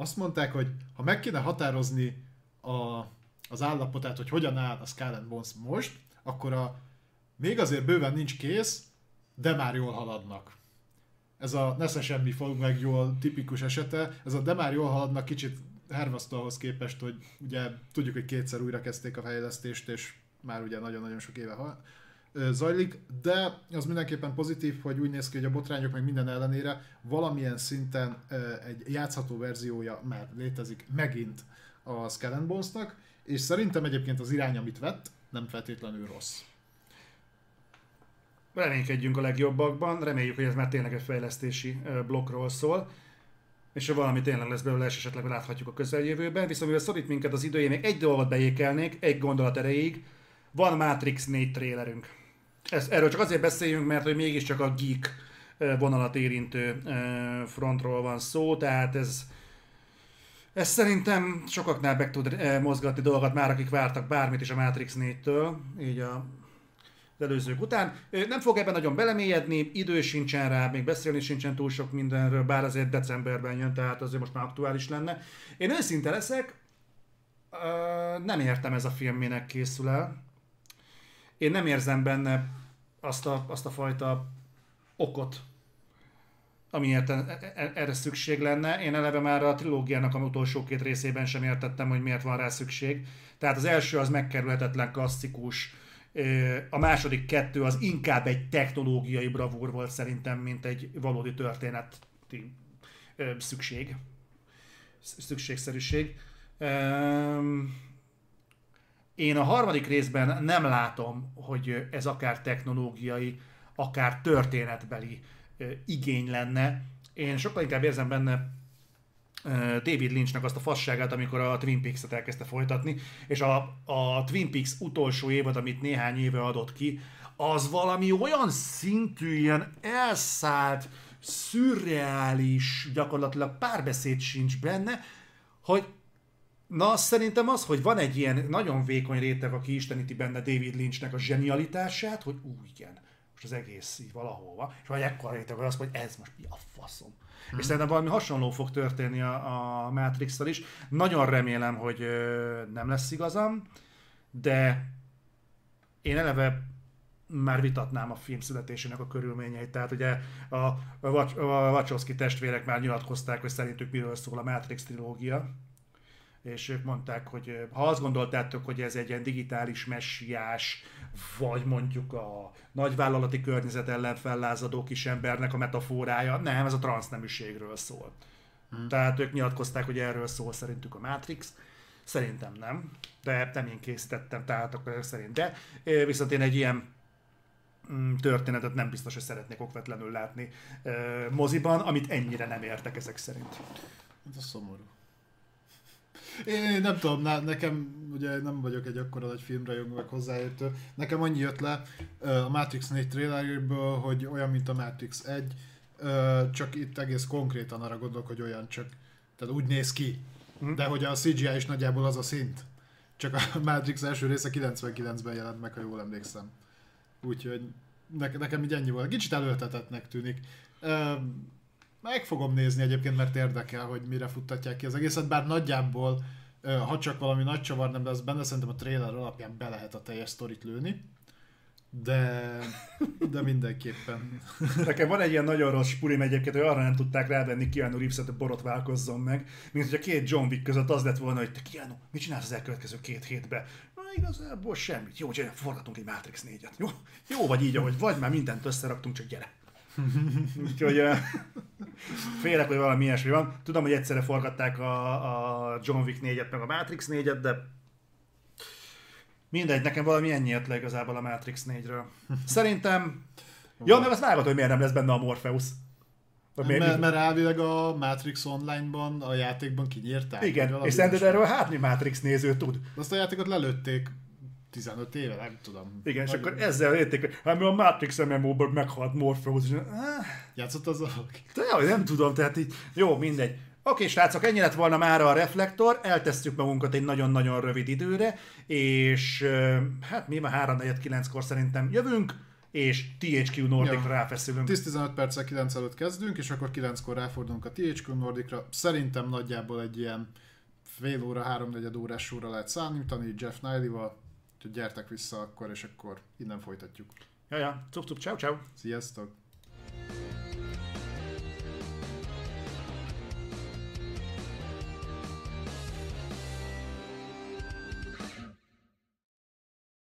azt mondták, hogy ha meg kéne határozni a, az állapotát, hogy hogyan áll a Skull and Bones most, akkor a még azért bőven nincs kész, de már jól haladnak. Ez a nesze semmi fog meg jól tipikus esete, ez a de már jól haladnak kicsit hervasztó ahhoz képest, hogy ugye tudjuk, hogy kétszer újra kezdték a fejlesztést, és már ugye nagyon-nagyon sok éve zajlik, de az mindenképpen pozitív, hogy úgy néz ki, hogy a botrányok meg minden ellenére valamilyen szinten egy játszható verziója már létezik megint a Skull Bones-nak, és szerintem egyébként az irány, amit vett, nem feltétlenül rossz. Reménykedjünk a legjobbakban, reméljük, hogy ez már tényleg egy fejlesztési blokkról szól, és ha valami tényleg lesz belőle, és esetleg láthatjuk a közeljövőben. Viszont mivel szorít minket az idő, még egy dolgot beékelnék, egy gondolat erejéig. Van Matrix 4 trailerünk. Ez, erről csak azért beszéljünk, mert hogy mégiscsak a geek vonalat érintő frontról van szó, tehát ez, ez szerintem sokaknál meg tud mozgatni dolgokat már, akik vártak bármit is a Matrix 4-től, így a az előzők után. Nem fog ebben nagyon belemélyedni, idő sincsen rá, még beszélni sincsen túl sok mindenről, bár azért decemberben jön, tehát azért most már aktuális lenne. Én őszinte leszek, nem értem ez a film minek készül el. Én nem érzem benne azt a, azt a fajta okot, amiért e- e- erre szükség lenne. Én eleve már a trilógiának a utolsó két részében sem értettem, hogy miért van rá szükség. Tehát az első az megkerülhetetlen klasszikus, a második kettő az inkább egy technológiai bravúr volt szerintem, mint egy valódi történeti szükség. Sz- Szükségszerűség. Öm, Én a harmadik részben nem látom, hogy ez akár technológiai, akár történetbeli igény lenne. Én sokkal inkább érzem benne David Lynchnek azt a fasságát, amikor a Twin Peaks-et elkezdte folytatni, és a, a Twin Peaks utolsó évad, amit néhány éve adott ki, az valami olyan szintű, ilyen elszállt, szürreális, gyakorlatilag párbeszéd sincs benne, hogy Na, szerintem az, hogy van egy ilyen nagyon vékony réteg, aki isteníti benne David Lynchnek a zsenialitását, hogy ú, igen, most az egész így valahova, és vagy ekkor réteg, hogy azt mondja, hogy ez most mi a faszom. Hmm. És szerintem valami hasonló fog történni a, a matrix is. Nagyon remélem, hogy ö, nem lesz igazam, de én eleve már vitatnám a film születésének a körülményeit. Tehát ugye a, a, Vac- a Wachowski testvérek már nyilatkozták, hogy szerintük miről szól a Matrix trilógia, és ők mondták, hogy ha azt gondoltátok, hogy ez egy ilyen digitális messiás, vagy mondjuk a nagyvállalati környezet ellen fellázadó kisembernek a metaforája, nem, ez a transzneműségről szól. Hmm. Tehát ők nyilatkozták, hogy erről szól szerintük a Matrix. Szerintem nem, de nem én készítettem, tehát akkor szerint. De viszont én egy ilyen mm, történetet nem biztos, hogy szeretnék okvetlenül látni moziban, amit ennyire nem értek ezek szerint. Ez a szomorú. Én, nem tudom, ne, nekem ugye nem vagyok egy akkora nagy filmrajongó, meg hozzáértő. Nekem annyi jött le a Matrix 4 traileréből, hogy olyan, mint a Matrix 1, ö, csak itt egész konkrétan arra gondolok, hogy olyan csak, tehát úgy néz ki. Mhm. De hogy a CGI is nagyjából az a szint. Csak a Matrix első része 99-ben jelent meg, ha jól emlékszem. Úgyhogy ne, nekem így ennyi volt. Kicsit előltetetnek tűnik. Meg fogom nézni egyébként, mert érdekel, hogy mire futtatják ki az egészet, bár nagyjából, ha csak valami nagy csavar nem lesz benne, szerintem a trailer alapján be lehet a teljes sztorit lőni. De, de mindenképpen. Nekem van egy ilyen nagyon rossz spurim egyébként, hogy arra nem tudták rávenni Keanu Reeves-et, hogy borotválkozzon meg, mint hogy a két John Wick között az lett volna, hogy te Keanu, mit csinálsz az elkövetkező két hétben? Na igazából semmit. Jó, gyere, forgatunk egy Matrix 4-et. Jó, jó vagy így, ahogy vagy, már mindent összeraktunk, csak gyere. Úgyhogy uh, félek, hogy valami ilyesmi van. Tudom, hogy egyszerre forgatták a, a John Wick 4-et, meg a Matrix 4-et, de mindegy, nekem valami ennyi jött le igazából a Matrix 4-ről. Szerintem... Ja, meg azt vágod, hogy miért nem lesz benne a Morpheus. Miért- Mert, mert elvileg a Matrix Online-ban, a játékban kinyírták. Igen, és szerinted erről hány Matrix néző tud? Azt a játékot lelőtték 15 éve, nem tudom. Igen, és akkor ezzel érték, hogy hát a Matrix MMO-ban meghalt Morpheus. és- Ah, Játszott az valaki? De nem tudom, tehát így, jó, mindegy. Oké, srácok, ennyi lett volna már a reflektor, eltesszük magunkat egy nagyon-nagyon rövid időre, és hát mi már 3-4-9-kor szerintem jövünk, és THQ Nordic Ja. ráfeszülünk. 10-15 perccel 9 előtt kezdünk, és akkor 9-kor ráfordulunk a THQ Nordicra. Szerintem nagyjából egy ilyen fél óra, háromnegyed órás sorra lehet számítani Jeff Niley-val. Úgyhogy gyertek vissza akkor, és akkor innen folytatjuk. Ja, ja. Cup, cup, ciao, ciao. Sziasztok.